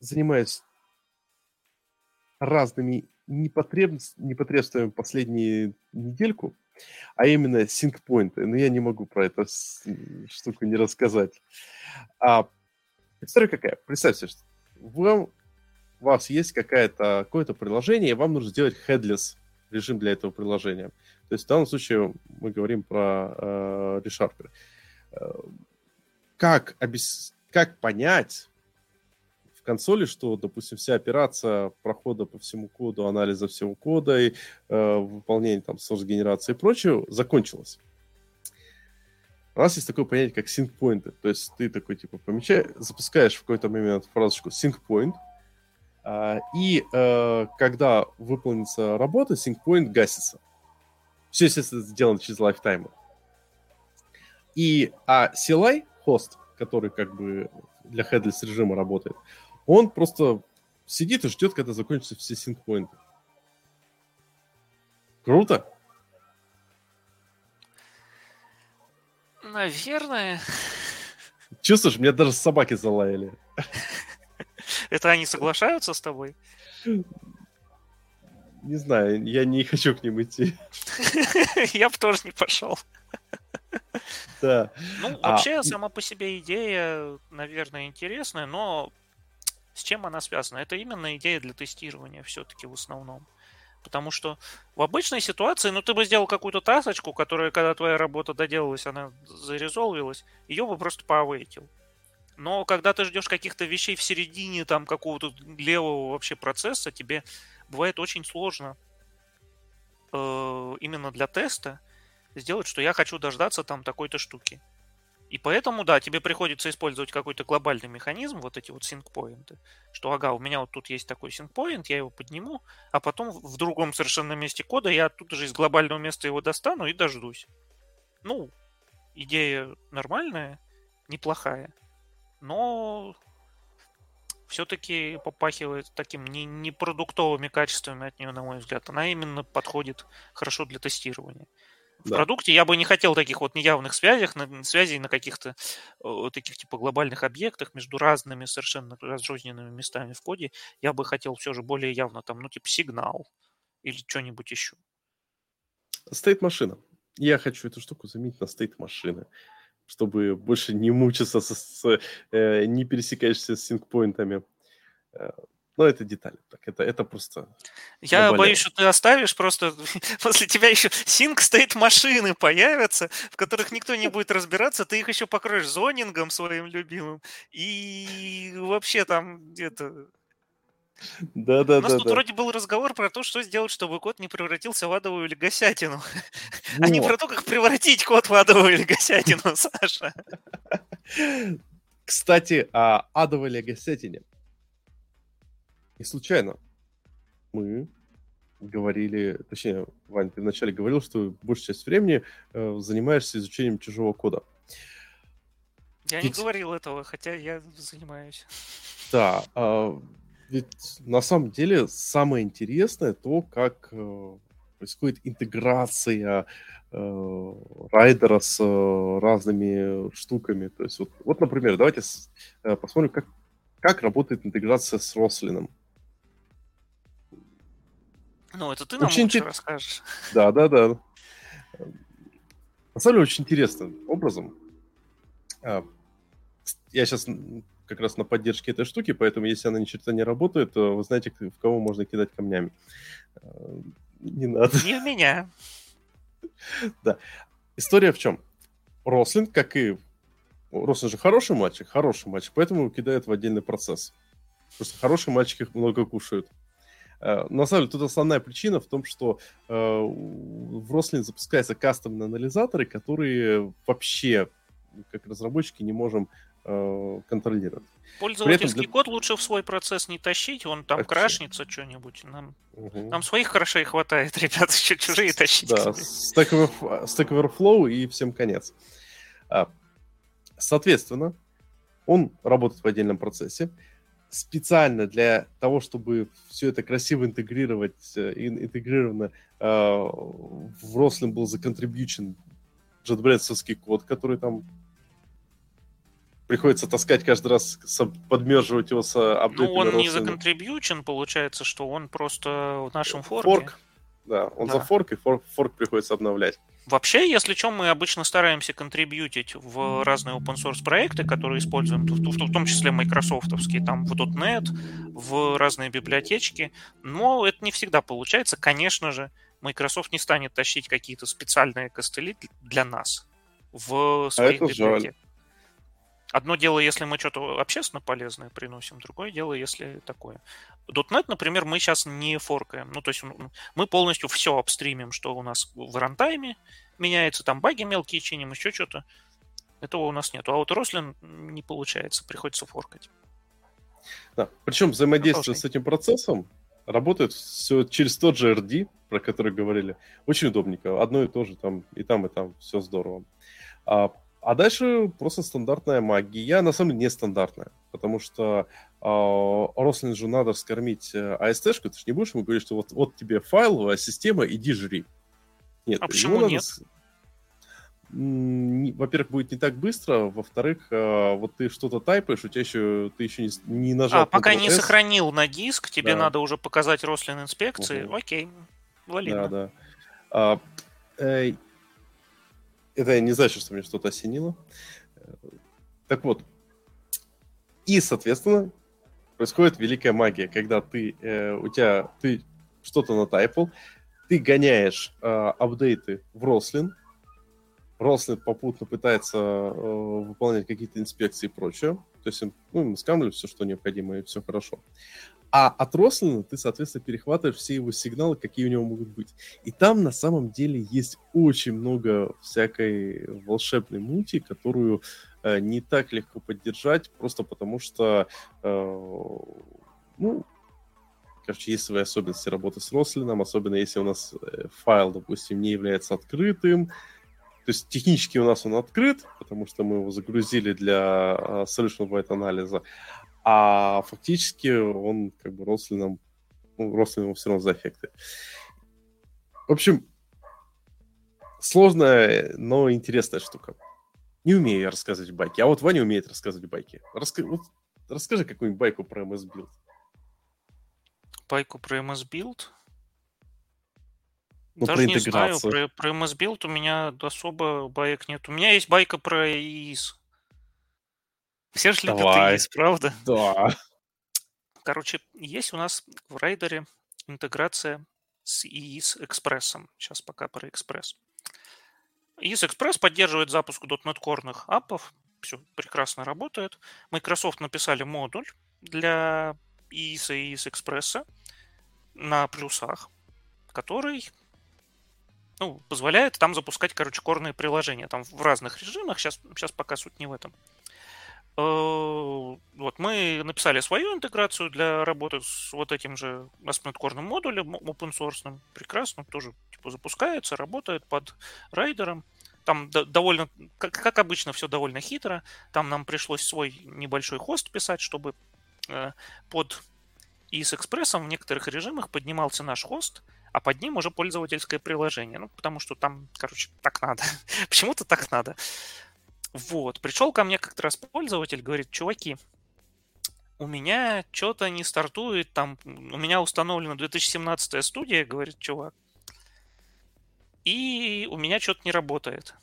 занимаюсь разными непотребствами последнюю недельку, а именно синкпоинты. Но я не могу про эту штуку не рассказать. А, история какая? Представьте, что вам, у вас есть какая-то, какое-то приложение, и вам нужно сделать headless режим для этого приложения. То есть в данном случае мы говорим про э, ReSharper. Э, как, обес... как понять в консоли, что, допустим, вся операция прохода по всему коду, анализа всего кода и э, выполнения там source-генерации и прочего закончилась? У нас есть такое понятие, как sync point. То есть ты такой, типа, помечаешь, запускаешь в какой-то момент фразочку sync point, и э, когда выполнится работа, point гасится. Все, естественно, сделано через лайфтаймы. И, а CLI, хост, который как бы для headless режима работает, он просто сидит и ждет, когда закончатся все синкпоинты. Круто? Наверное. Чувствуешь, меня даже собаки залаяли. Это они соглашаются с тобой? Не знаю, я не хочу к ним идти. Я бы тоже не пошел. Да. Ну, а, вообще, сама по себе идея, наверное, интересная, но с чем она связана? Это именно идея для тестирования все-таки в основном. Потому что в обычной ситуации, ну, ты бы сделал какую-то тасочку, которая, когда твоя работа доделалась, она зарезолвилась, ее бы просто поавейтил. Но когда ты ждешь каких-то вещей в середине там какого-то левого вообще процесса, тебе бывает очень сложно э, именно для теста сделать, что я хочу дождаться там такой-то штуки. И поэтому, да, тебе приходится использовать какой-то глобальный механизм, вот эти вот синк-поинты, что, ага, у меня вот тут есть такой синк-поинт, я его подниму, а потом в другом совершенно месте кода я оттуда же из глобального места его достану и дождусь. Ну, идея нормальная, неплохая, но все-таки попахивает таким не, не продуктовыми качествами от нее, на мой взгляд. Она именно подходит хорошо для тестирования в да. продукте. Я бы не хотел таких вот неявных связях, на, связей на каких-то вот таких типа глобальных объектах между разными совершенно разрозненными местами в коде. Я бы хотел все же более явно там, ну, типа сигнал или что-нибудь еще. Стоит машина. Я хочу эту штуку заменить на стоит машины, чтобы больше не мучиться, с, с, э, не пересекаешься с синкпоинтами. Э, но это детали. Так, это, это просто... Я наболело. боюсь, что ты оставишь просто... После тебя еще синк стоит машины появятся, в которых никто не будет разбираться. Ты их еще покроешь зонингом своим любимым. И вообще там где-то... Да, да, У нас да, тут да. вроде был разговор про то, что сделать, чтобы код не превратился в адовую легосятину. Вот. А не про то, как превратить код в адовую легосятину, Саша. Кстати, о адовой легосятине. Не случайно мы говорили, точнее, Вань, ты вначале говорил, что большую часть времени э, занимаешься изучением чужого кода. Я ведь... не говорил этого, хотя я занимаюсь. Да, э, ведь на самом деле самое интересное то, как э, происходит интеграция э, райдера с э, разными штуками. То есть вот, вот например, давайте с, э, посмотрим, как, как работает интеграция с Рослином. Ну, это ты нам очень лучше расскажешь. Да, да, да. На самом деле, очень интересным образом. А, я сейчас как раз на поддержке этой штуки, поэтому если она ни черта не работает, то вы знаете, в кого можно кидать камнями. А, не надо. Не в меня. Да. История в чем? Рослин, как и... Рослин же хороший мальчик, хороший мальчик, поэтому его кидают в отдельный процесс. Потому что хорошие мальчики много кушают. Э, на самом деле, тут основная причина в том, что э, в Рослин запускаются кастомные анализаторы, которые вообще, как разработчики, не можем э, контролировать. Пользовательский для... код лучше в свой процесс не тащить, он там вообще. крашнется что-нибудь. Нам, угу. нам своих хорошей хватает, ребят, еще чужие тащить. Да, Stack Overflow и всем конец. А, соответственно, он работает в отдельном процессе специально для того, чтобы все это красиво интегрировать, э, интегрировано э, в Рослин был законтрибьючен JetBrains код, который там приходится таскать каждый раз, подмерживать его с апдейтами Ну, он не законтрибьючен, получается, что он просто в нашем форке. Форк, да, он да. за форк, и форк, форк приходится обновлять. Вообще, если что, мы обычно стараемся контрибьютить в разные open source проекты, которые используем, в, том числе майкрософтовские, там в .NET, в разные библиотечки, но это не всегда получается. Конечно же, Microsoft не станет тащить какие-то специальные костыли для нас в своих а библиотеках. Жаль. Одно дело, если мы что-то общественно полезное приносим, другое дело, если такое. .NET, например, мы сейчас не форкаем. Ну, то есть мы полностью все обстримим, что у нас в рантайме меняется, там баги мелкие чиним, еще что-то. Этого у нас нет. А вот Рослин не получается, приходится форкать. Да. Причем взаимодействие с этим процессом работает все через тот же RD, про который говорили. Очень удобненько. Одно и то же там и там, и там. Все здорово. А а дальше просто стандартная магия. На самом деле нестандартная, потому что э, Рослин же надо вскормить э, AST-шку, ты же не будешь ему говорить, что вот, вот тебе файловая система, иди жри. Нет, а почему нет? Надо... Во-первых, будет не так быстро, во-вторых, э, вот ты что-то тайпаешь, у тебя еще ты еще не, не нажал. А, пока не сохранил на диск, тебе да. надо уже показать Рослин инспекции. Угу. Окей, валидно. Да, да. А, э, это не значит, что мне что-то осенило. Так вот. И, соответственно, происходит великая магия, когда ты, э, у тебя, ты что-то натайпал, ты гоняешь э, апдейты в Рослин, Рослин попутно пытается э, выполнять какие-то инспекции и прочее, то есть ну, мы скамли все, что необходимо, и все хорошо. А от Рослина ты, соответственно, перехватываешь все его сигналы, какие у него могут быть. И там на самом деле есть очень много всякой волшебной мути, которую э, не так легко поддержать, просто потому что, э, ну, короче, есть свои особенности работы с Рослином, особенно если у нас э, файл, допустим, не является открытым, то есть технически у нас он открыт, потому что мы его загрузили для uh, Solution White анализа, а фактически он как бы Рослином, ну, Рослином все равно за эффекты. В общем, сложная, но интересная штука. Не умею я рассказывать байки, а вот Ваня умеет рассказывать байки. Раска... Вот, расскажи какую-нибудь байку про MS Build. Байку про MS Build? Ну, Даже не знаю, про, про MS Build у меня особо байк нет. У меня есть байка про ИИС. Все же любят Давай. ИИС, правда? Да. Короче, есть у нас в райдере интеграция с ИИС экспрессом. Сейчас пока про экспресс. ИИС экспресс поддерживает запуск .NET Core апов. Все прекрасно работает. Microsoft написали модуль для ИИС и ИИС экспресса на плюсах, который ну, позволяет там запускать, короче, корные приложения. Там в разных режимах. Сейчас, сейчас пока суть не в этом. Э, вот мы написали свою интеграцию для работы с вот этим же ASP.NET Core модулем open source. Прекрасно, тоже типа запускается, работает под райдером. Там довольно, как, как обычно, все довольно хитро. Там нам пришлось свой небольшой хост писать, чтобы э, под экспрессом в некоторых режимах поднимался наш хост, а под ним уже пользовательское приложение. Ну, потому что там, короче, так надо. Почему-то так надо. Вот. Пришел ко мне как-то раз пользователь, говорит, чуваки, у меня что-то не стартует, там, у меня установлена 2017 студия, говорит чувак, и у меня что-то не работает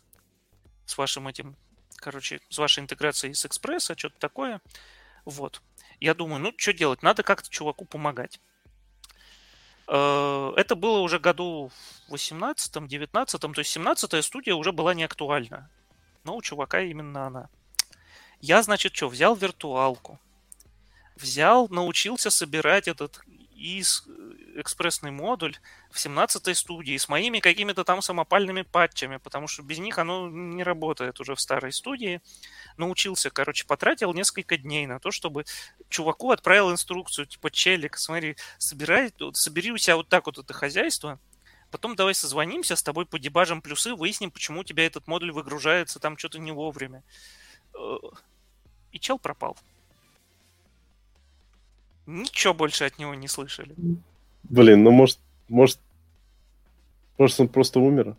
с вашим этим, короче, с вашей интеграцией с экспресса, что-то такое. Вот. Я думаю, ну, что делать? Надо как-то чуваку помогать. Э, это было уже году в 18-м, 19-м, то есть 17-я студия уже была не актуальна. Но у чувака именно она. Я, значит, что, взял виртуалку, взял, научился собирать этот из э, экспрессный модуль в 17-й студии с моими какими-то там самопальными патчами, потому что без них оно не работает уже в старой студии. Научился, короче, потратил несколько дней на то, чтобы чуваку отправил инструкцию, типа, челик, смотри, собирай, собери у себя вот так вот это хозяйство, потом давай созвонимся с тобой, подебажим плюсы, выясним, почему у тебя этот модуль выгружается там что-то не вовремя. Э, и чел пропал. Ничего больше от него не слышали. Блин, ну может, может, может он просто умер?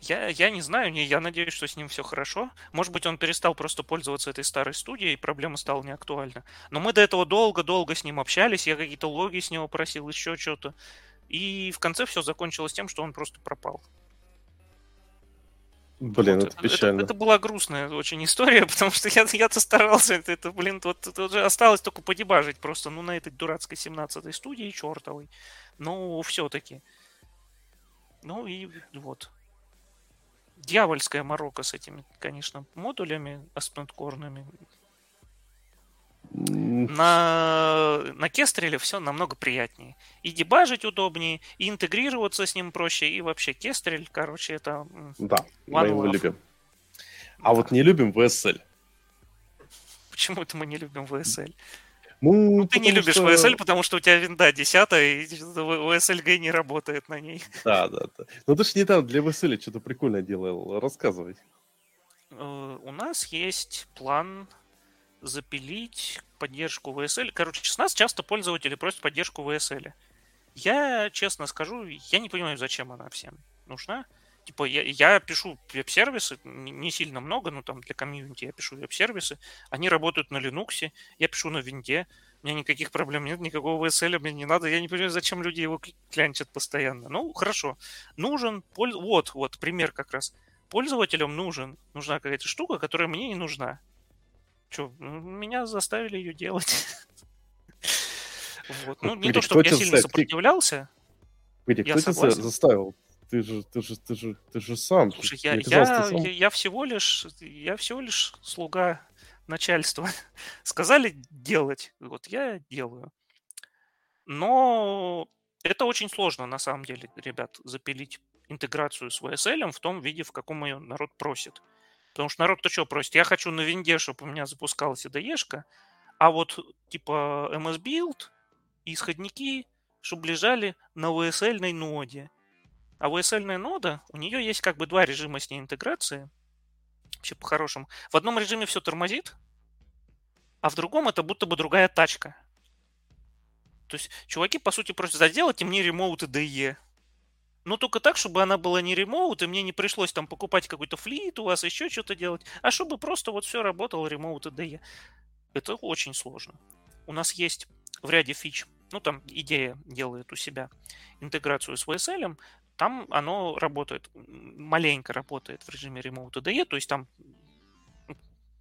Я, я не знаю, не, я надеюсь, что с ним все хорошо. Может быть, он перестал просто пользоваться этой старой студией, и проблема стала неактуальна. Но мы до этого долго-долго с ним общались, я какие-то логи с него просил, еще что-то. И в конце все закончилось тем, что он просто пропал. Блин, вот. это печально. Это, это была грустная очень история, потому что я, я-то старался, это, это блин, вот это уже осталось только подебажить просто, ну, на этой дурацкой 17-й студии чертовой. Ну, все-таки. Ну и вот. Дьявольская морока с этими, конечно, модулями аспенткорными. На, на Кестреле все намного приятнее. И дебажить удобнее, и интегрироваться с ним проще, и вообще Кестрель, короче, это... Да, мы его любим. А да. вот не любим VSL. Почему это мы не любим VSL? Ну, ну ты не любишь что... VSL, потому что у тебя винда 10, и VSLG не работает на ней. Да, да, да. Ну ты же недавно для VSL что-то прикольное делал. Рассказывай. Э, у нас есть план запилить поддержку VSL. Короче, с нас часто пользователи просят поддержку VSL. Я, честно скажу, я не понимаю, зачем она всем нужна. Типа, я, я пишу веб-сервисы, не сильно много, но там для комьюнити я пишу веб-сервисы. Они работают на Linux, я пишу на винде. У меня никаких проблем нет, никакого VSL мне не надо. Я не понимаю, зачем люди его клянчат постоянно. Ну, хорошо. Нужен, вот, вот, пример как раз. Пользователям нужен, нужна какая-то штука, которая мне не нужна. Че, меня заставили ее делать. Вот. Ну, не то, чтобы я сильно сопротивлялся. Погоди, кто тебя заставил? Ты же, ты же, ты же, ты же сам. Слушай, я, я, я, я всего лишь, я всего лишь слуга начальства. Сказали делать, вот я делаю. Но это очень сложно, на самом деле, ребят, запилить интеграцию с VSL в том виде, в каком ее народ просит. Потому что народ-то что просит? Я хочу на винде, чтобы у меня запускалась IDE-шка, а вот типа MS Build и исходники, чтобы лежали на VSL ноде. А VSL нода, у нее есть как бы два режима с ней интеграции. Вообще по-хорошему. В одном режиме все тормозит, а в другом это будто бы другая тачка. То есть чуваки, по сути, просят заделать мне ремоут IDE. Но только так, чтобы она была не ремоут, и мне не пришлось там покупать какой-то флит у вас, еще что-то делать, а чтобы просто вот все работало ремоут IDE. Это очень сложно. У нас есть в ряде фич, ну там идея делает у себя интеграцию с VSL, там оно работает, маленько работает в режиме Remote IDE, то есть там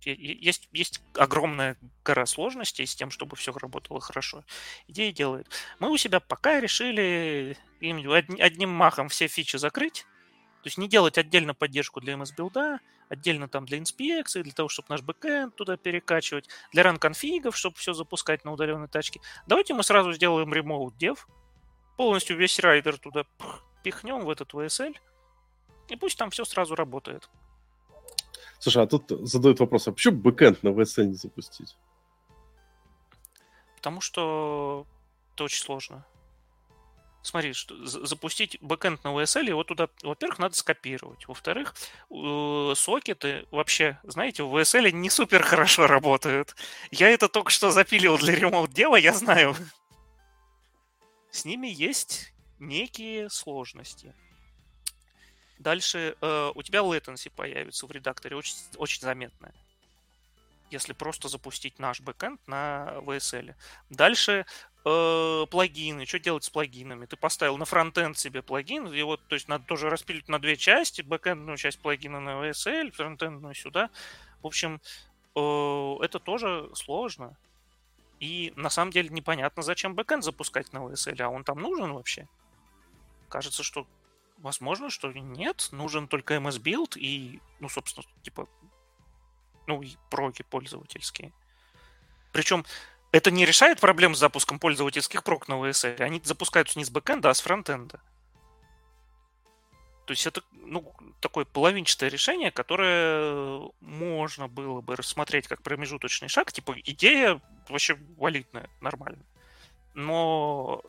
есть, есть огромная гора сложностей с тем, чтобы все работало хорошо. Идея делает. Мы у себя пока решили одним махом все фичи закрыть, то есть не делать отдельно поддержку для MS билда, отдельно там для инспекции, для того, чтобы наш бэкэнд туда перекачивать, для run -конфигов, чтобы все запускать на удаленной тачке. Давайте мы сразу сделаем remote dev, полностью весь Rider туда пихнем в этот WSL, и пусть там все сразу работает. Слушай, а тут задают вопрос, а почему бэкэнд на WSL не запустить? Потому что это очень сложно. Смотри, что, запустить бэкэнд на WSL, его туда, во-первых, надо скопировать. Во-вторых, сокеты вообще, знаете, в VSL не супер хорошо работают. Я это только что запилил для ремоут дела, я знаю. С ними есть некие сложности. Дальше э, у тебя latency появится в редакторе очень, очень заметная. Если просто запустить наш бэкэнд на VSL. Дальше э, плагины. Что делать с плагинами? Ты поставил на фронтенд себе плагин, и вот, то есть надо тоже распилить на две части. Бэкэндную часть плагина на VSL, фронтендную сюда. В общем, э, это тоже сложно. И на самом деле непонятно, зачем бэкэнд запускать на VSL, а он там нужен вообще? Кажется, что возможно, что нет, нужен только MS Build и, ну, собственно, типа, ну, и проги пользовательские. Причем это не решает проблем с запуском пользовательских прок на VSL. Они запускаются не с бэкэнда, а с фронтенда. То есть это ну, такое половинчатое решение, которое можно было бы рассмотреть как промежуточный шаг. Типа идея вообще валидная, нормально. Но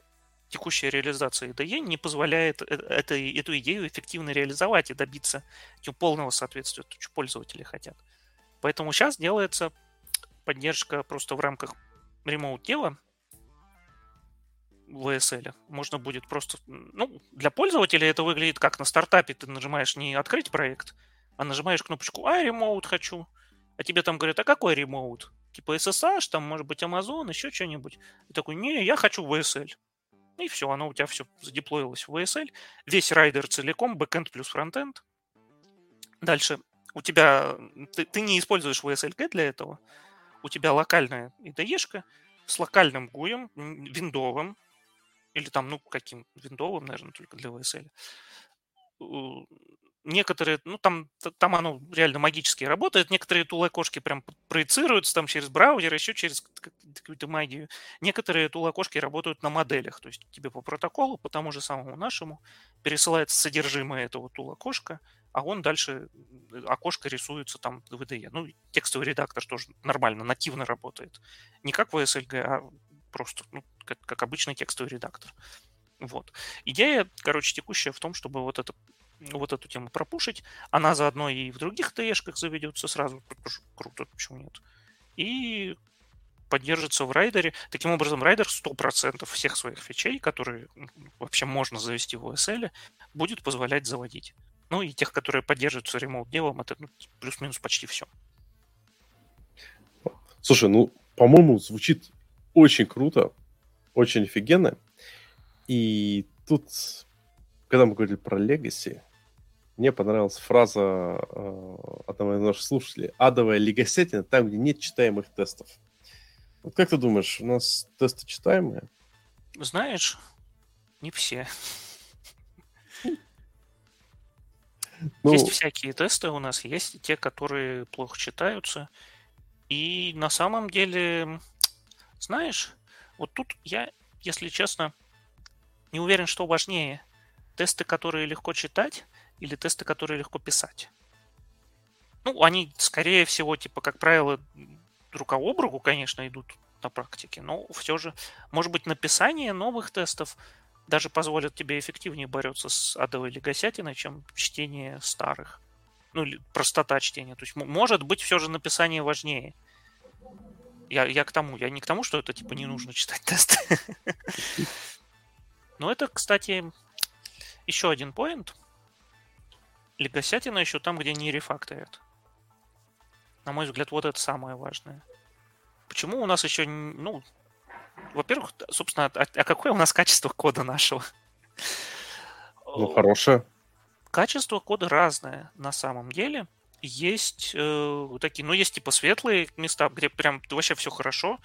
текущая реализация IDE не позволяет э, этой, эту идею эффективно реализовать и добиться полного соответствия, что пользователи хотят. Поэтому сейчас делается поддержка просто в рамках ремоут дела в WSL. Можно будет просто... Ну, для пользователя это выглядит как на стартапе. Ты нажимаешь не «Открыть проект», а нажимаешь кнопочку «А, remote хочу». А тебе там говорят, а какой remote? Типа SSH, там, может быть, Amazon, еще что-нибудь. И такой, не, я хочу WSL. И все, оно у тебя все задеплоилось в WSL. Весь Rider целиком, бэкэнд плюс фронтенд. Дальше у тебя... Ты, ты не используешь WSLg для этого. У тебя локальная IDE-шка с локальным гуем, виндовым, или там, ну, каким виндовым, наверное, только для VSL некоторые, ну там, там оно реально магически работает, некоторые тул-окошки прям проецируются там через браузер, еще через какую-то магию. Некоторые тул-окошки работают на моделях, то есть тебе по протоколу, по тому же самому нашему, пересылается содержимое этого тул-окошка, а он дальше, э, окошко рисуется там в IDE. Ну, текстовый редактор тоже нормально, нативно работает. Не как в VSLG, а просто, ну, как, как обычный текстовый редактор. Вот. Идея, короче, текущая в том, чтобы вот это вот эту тему пропушить. Она заодно и в других ТЭшках заведется сразу. Круто, почему нет. И поддержится в райдере. Таким образом, райдер 100% всех своих фичей, которые вообще можно завести в OSL, будет позволять заводить. Ну и тех, которые поддерживаются ремоут делом, это ну, плюс-минус почти все. Слушай, ну, по-моему, звучит очень круто, очень офигенно. И тут, когда мы говорили про Legacy, мне понравилась фраза э, одного из наших слушателей. Адовая легосетина там, где нет читаемых тестов. Вот как ты думаешь, у нас тесты читаемые? Знаешь, не все. Ну, есть всякие тесты у нас, есть те, которые плохо читаются. И на самом деле, знаешь, вот тут я если честно, не уверен, что важнее. Тесты, которые легко читать, или тесты, которые легко писать. Ну, они, скорее всего, типа, как правило, рука об руку, конечно, идут на практике, но все же, может быть, написание новых тестов даже позволит тебе эффективнее бороться с адовой легосятиной, чем чтение старых. Ну, или простота чтения. То есть, может быть, все же написание важнее. Я, я к тому, я не к тому, что это типа не нужно читать тесты. Но это, кстати, еще один поинт. Легосятина еще там, где не рефакторят. На мой взгляд, вот это самое важное. Почему у нас еще, ну, во-первых, собственно, а, а какое у нас качество кода нашего? Ну, хорошее. Качество кода разное на самом деле. Есть э, такие, ну, есть типа светлые места, где прям вообще все хорошо,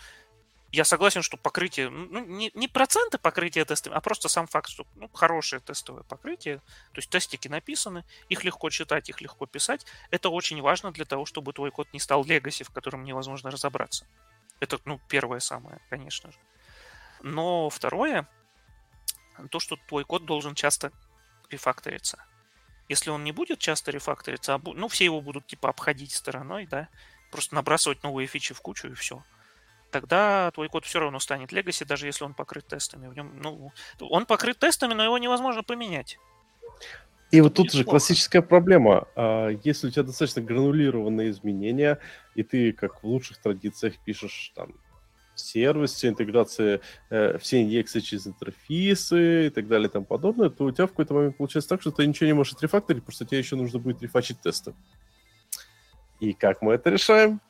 я согласен, что покрытие, ну, не, не проценты покрытия тестами, а просто сам факт, что ну, хорошее тестовое покрытие, то есть тестики написаны, их легко читать, их легко писать, это очень важно для того, чтобы твой код не стал легаси, в котором невозможно разобраться. Это, ну, первое самое, конечно же. Но второе, то, что твой код должен часто рефакториться. Если он не будет часто рефакториться, а, ну, все его будут, типа, обходить стороной, да, просто набрасывать новые фичи в кучу и все – тогда твой код все равно станет legacy, даже если он покрыт тестами. В нем, ну, он покрыт тестами, но его невозможно поменять. И вот тут же классическая проблема. А, если у тебя достаточно гранулированные изменения, и ты, как в лучших традициях, пишешь там сервис, все интеграции, э, все инъекции через интерфейсы и так далее и тому подобное, то у тебя в какой-то момент получается так, что ты ничего не можешь отрефакторить, потому что тебе еще нужно будет рефачить тесты. И как мы это решаем?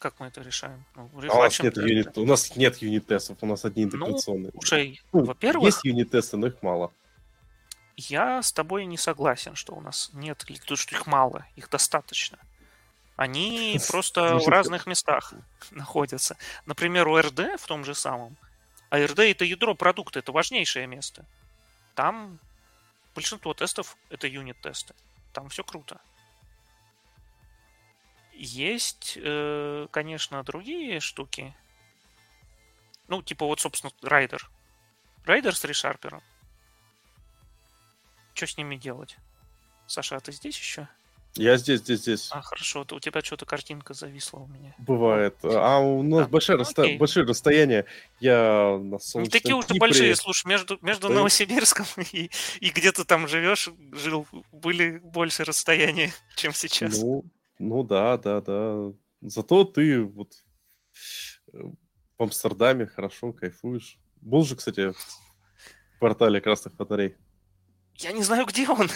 Как мы это решаем? Ну, а у, нас нет юнит, у нас нет юнит-тестов, у нас одни ну, интеграционные. Ну, слушай, ну, во-первых... Есть юнит-тесты, но их мало. Я с тобой не согласен, что у нас нет, то, что их мало, их достаточно. Они просто в разных местах находятся. Например, у РД в том же самом. А РД это ядро продукта, это важнейшее место. Там большинство тестов это юнит-тесты. Там все круто. Есть, э, конечно, другие штуки. Ну, типа вот, собственно, райдер. Райдер с решарпером. Что с ними делать? Саша, а ты здесь еще? Я здесь, здесь, здесь. А, хорошо. У тебя что-то картинка зависла у меня. Бывает. А у нас да. большое, ну, расто... большое расстояние. Я на солнечном Не такие уж Кипре... большие, слушай, между, между да. Новосибирском и, и где ты там живешь, жил, были больше расстояния, чем сейчас. Ну, ну да, да, да. Зато ты вот в Амстердаме хорошо кайфуешь. Был же, кстати, в квартале красных батарей. Я не знаю, где он.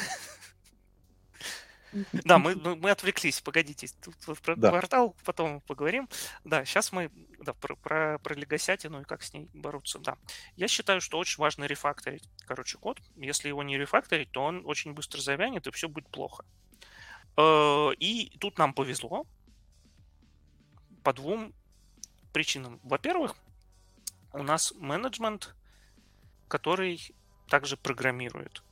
Да, мы, мы отвлеклись, погодите, тут про да. квартал потом поговорим. Да, сейчас мы да, про, про, про легосятину и как с ней бороться. Да, я считаю, что очень важно рефакторить, короче, код. Если его не рефакторить, то он очень быстро завянет, и все будет плохо. Э, и тут нам повезло по двум причинам. Во-первых, у нас менеджмент, который также программирует.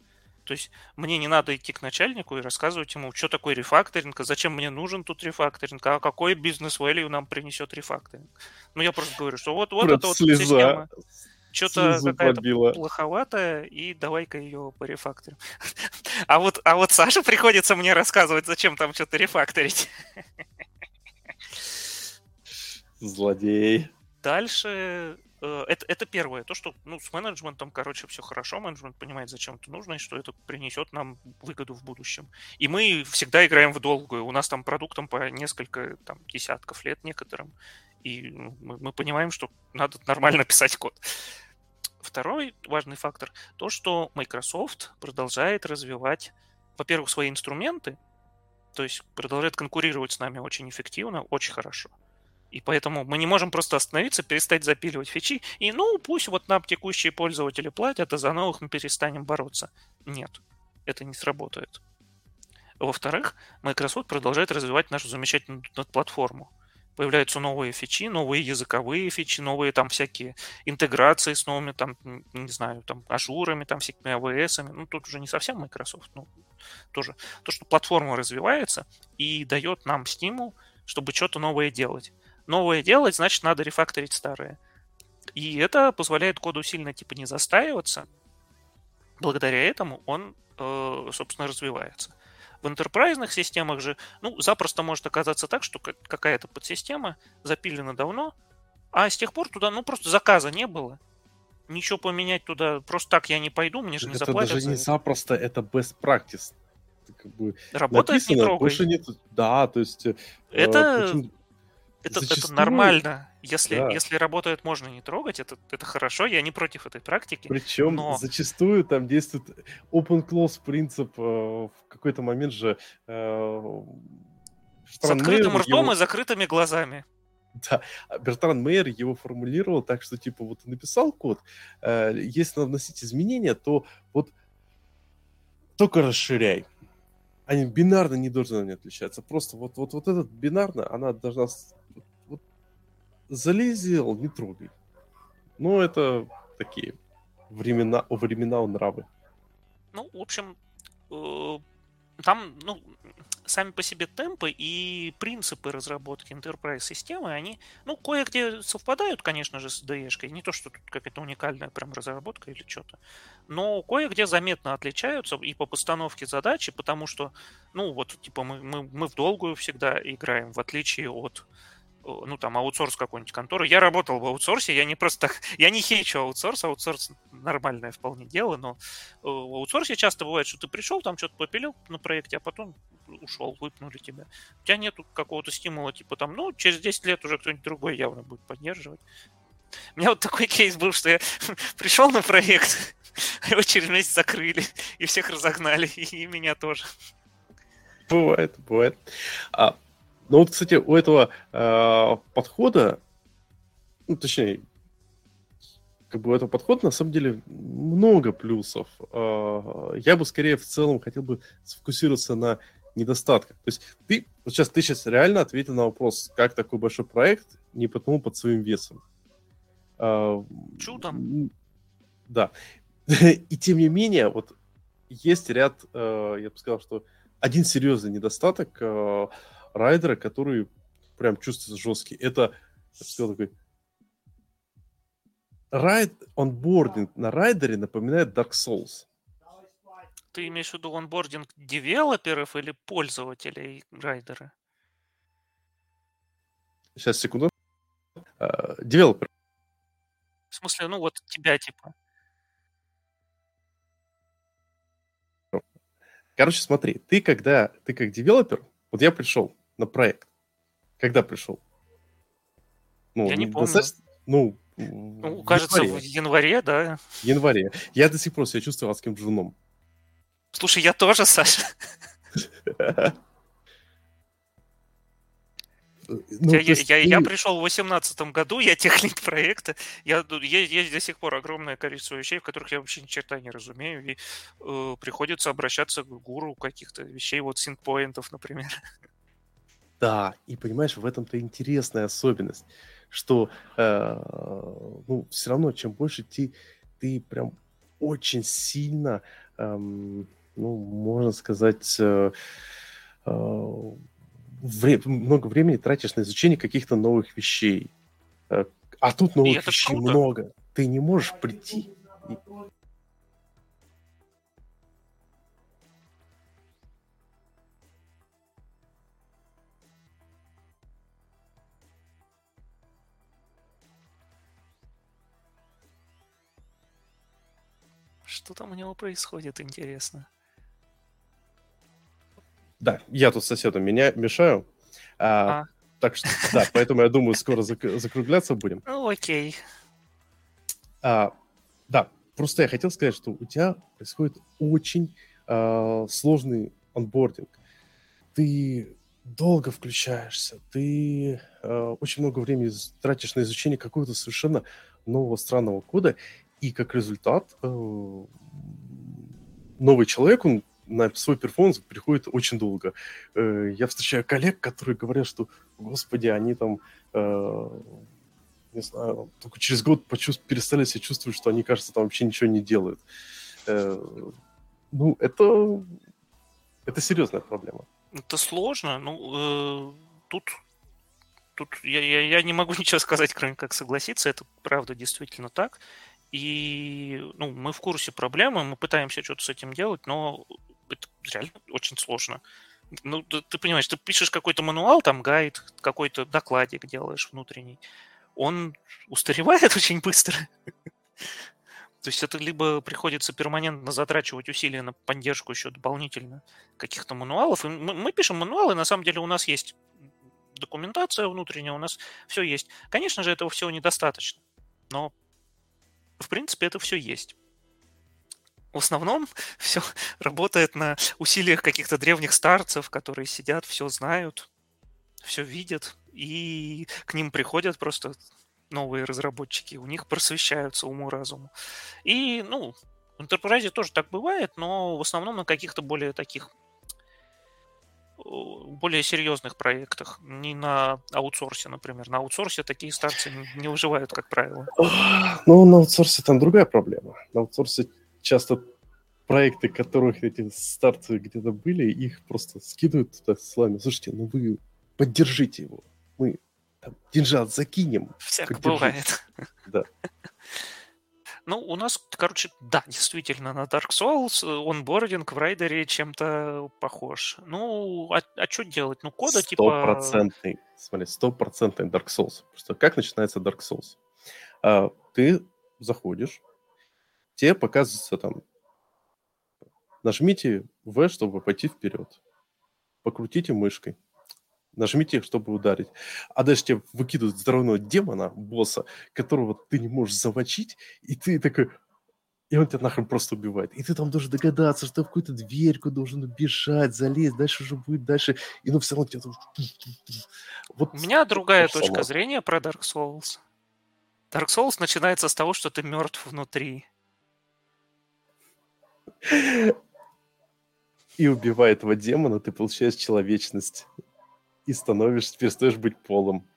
То есть мне не надо идти к начальнику и рассказывать ему, что такое рефакторинг, а зачем мне нужен тут рефакторинг, а какой бизнес value нам принесет рефакторинг. Ну, я просто говорю, что вот, вот это вот слеза. система что-то какая-то плоховатая, и давай-ка ее порефакторим. А вот, а вот Саша приходится мне рассказывать, зачем там что-то рефакторить. Злодей. Дальше э, это, это первое. То, что ну, с менеджментом, короче, все хорошо. Менеджмент понимает, зачем это нужно, и что это принесет нам выгоду в будущем. И мы всегда играем в долгую. У нас там продуктом по несколько там, десятков лет некоторым. И мы, мы понимаем, что надо нормально писать код. Второй важный фактор – то, что Microsoft продолжает развивать, во-первых, свои инструменты, то есть продолжает конкурировать с нами очень эффективно, очень хорошо. И поэтому мы не можем просто остановиться, перестать запиливать фичи, и ну пусть вот нам текущие пользователи платят, а за новых мы перестанем бороться. Нет, это не сработает. Во-вторых, Microsoft продолжает развивать нашу замечательную платформу появляются новые фичи, новые языковые фичи, новые там всякие интеграции с новыми там, не знаю, там ажурами, там всякими AWS, ну тут уже не совсем Microsoft, но тоже то, что платформа развивается и дает нам стимул, чтобы что-то новое делать. Новое делать, значит, надо рефакторить старое. И это позволяет коду сильно типа не застаиваться. Благодаря этому он, э, собственно, развивается. В интерпрайзных системах же, ну, запросто может оказаться так, что какая-то подсистема запилена давно, а с тех пор туда, ну, просто заказа не было. Ничего поменять туда просто так я не пойду, мне же не это заплатят. Это даже не запросто, это best practice. Как бы Работает написано, не трогай. Больше нет, да, то есть... Э, это... Э, это, Зачастую... это нормально. Если, да. если работает, можно не трогать, это, это хорошо, я не против этой практики. Причем но... зачастую там действует open-close принцип. Э, в какой-то момент же... Э, С открытым ртом его... и закрытыми глазами. Да, а Бертран Мейер его формулировал так, что типа вот написал код, э, если надо вносить изменения, то вот только расширяй они бинарно не должны они отличаться. Просто вот, вот, вот этот бинарно, она должна... Залезел, не трогай. Ну, это такие времена, времена нравы. Ну, в общем, э, там, ну, сами по себе темпы и принципы разработки enterprise системы, они, ну, кое-где совпадают, конечно же, с DE-шкой. Не то, что тут какая-то уникальная прям разработка или что-то. Но кое-где заметно отличаются и по постановке задачи, потому что, ну, вот, типа, мы, мы, мы в долгую всегда играем, в отличие от ну, там, аутсорс какой-нибудь конторы. Я работал в аутсорсе, я не просто так, я не хейчу аутсорс, аутсорс нормальное вполне дело, но в аутсорсе часто бывает, что ты пришел, там что-то попилил на проекте, а потом ушел, выпнули тебя. У тебя нету какого-то стимула, типа там, ну, через 10 лет уже кто-нибудь другой явно будет поддерживать. У меня вот такой кейс был, что я пришел на проект, его через месяц закрыли, и всех разогнали, и меня тоже. Бывает, бывает. А, ну вот, кстати, у этого э, подхода, ну, точнее, как бы у этого подхода на самом деле много плюсов. Э, я бы скорее в целом хотел бы сфокусироваться на недостатках. То есть ты, вот сейчас, ты сейчас реально ответил на вопрос, как такой большой проект не потянул под своим весом. Э, Чудом. Да. И тем не менее, вот есть ряд, э, я бы сказал, что один серьезный недостаток райдера, который прям чувствуется жесткий. Это, сказал, такой Rider, онбординг на Rider е напоминает Dark Souls. Ты имеешь в виду онбординг девелоперов или пользователей Rider а? Сейчас, секунду. Э, девелопер. В смысле, ну вот тебя типа. Короче, смотри, ты когда, ты как девелопер, вот я пришел, на проект? Когда пришел? Ну, Я не помню. Достаточно... Ну, ну, кажется, январе. в январе, да. В январе. Я до сих пор себя чувствую адским джуном. Слушай, я тоже, Саша. Ну, я, есть, я, я пришел в 2018 году, я техник проекта, я, есть до сих пор огромное количество вещей, в которых я вообще ни черта не разумею, и э, приходится обращаться к гуру каких-то вещей, вот синпоинтов, например. Да, и понимаешь, в этом-то интересная особенность, что э, ну, все равно, чем больше ты, ты прям очень сильно, эм, ну, можно сказать, э, э, вре- много времени тратишь на изучение каких-то новых вещей. Э, а тут новых вещей круто. много. Ты не можешь прийти Что там у него происходит, интересно? Да, я тут соседом меня мешаю. А, а. Так что, да, поэтому я думаю, скоро зак- закругляться будем. Ну, окей. А, да, просто я хотел сказать, что у тебя происходит очень а, сложный онбординг. Ты долго включаешься, ты э, очень много времени тратишь на изучение какого-то совершенно нового странного кода, и как результат э, новый человек, он на свой перформанс приходит очень долго. Э, я встречаю коллег, которые говорят, что, господи, они там, э, не знаю, только через год почувств... перестали себя чувствовать, что они, кажется, там вообще ничего не делают. Ну, это, это серьезная проблема. Это сложно. Ну, э, тут тут я, я, я не могу ничего сказать, кроме как согласиться. Это правда действительно так. И ну, мы в курсе проблемы, мы пытаемся что-то с этим делать, но это реально очень сложно. Ну, ты, понимаешь, ты пишешь какой-то мануал, там гайд, какой-то докладик делаешь внутренний. Он устаревает очень быстро. То есть это либо приходится перманентно затрачивать усилия на поддержку еще дополнительно каких-то мануалов. И мы, мы пишем мануалы, на самом деле у нас есть документация внутренняя, у нас все есть. Конечно же, этого всего недостаточно, но в принципе это все есть. В основном все работает на усилиях каких-то древних старцев, которые сидят, все знают, все видят, и к ним приходят просто новые разработчики, у них просвещаются уму-разуму. И, ну, в Enterprise тоже так бывает, но в основном на каких-то более таких более серьезных проектах, не на аутсорсе, например. На аутсорсе такие старцы не выживают, как правило. Ну, на аутсорсе там другая проблема. На аутсорсе часто проекты, которых эти старцы где-то были, их просто скидывают туда с вами. Слушайте, ну вы поддержите его. Мы там, деньжат закинем. Всяко бывает. Да. Ну, у нас, короче, да, действительно, на Dark Souls онбординг в райдере чем-то похож. Ну, а, а что делать? Ну, кода типа... Стопроцентный, смотри, стопроцентный Dark Souls. Просто как начинается Dark Souls? А, ты заходишь, тебе показывается там нажмите V, чтобы пойти вперед. Покрутите мышкой нажмите, чтобы ударить. А дальше тебе выкидывают здорового демона, босса, которого ты не можешь замочить, и ты такой... И он тебя нахрен просто убивает. И ты там должен догадаться, что в какую-то дверьку должен бежать, залезть, дальше уже будет дальше. И ну все равно тебя... Вот У меня другая точка сама. зрения про Dark Souls. Dark Souls начинается с того, что ты мертв внутри. И убивая этого демона, ты получаешь человечность и становишься, перестаешь быть полом.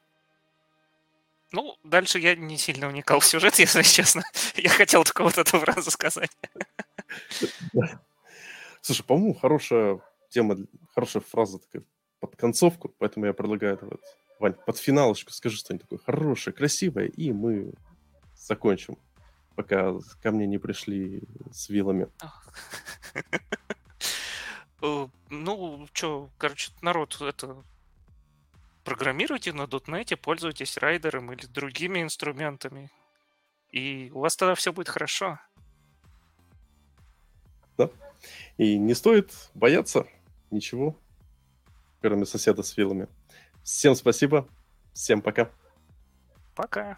Ну, дальше я не сильно уникал в сюжет, если честно. Я хотел только вот эту фразу сказать. Слушай, по-моему, хорошая тема, хорошая фраза такая под концовку, поэтому я предлагаю это вот, Вань, под финалочку скажи что-нибудь такое хорошее, красивое, и мы закончим, пока ко мне не пришли с вилами. Э, ну, что, короче, народ это программируйте на .NET, пользуйтесь райдером или другими инструментами, и у вас тогда все будет хорошо. Да. И не стоит бояться ничего, кроме соседа с вилами. Всем спасибо, всем пока. Пока.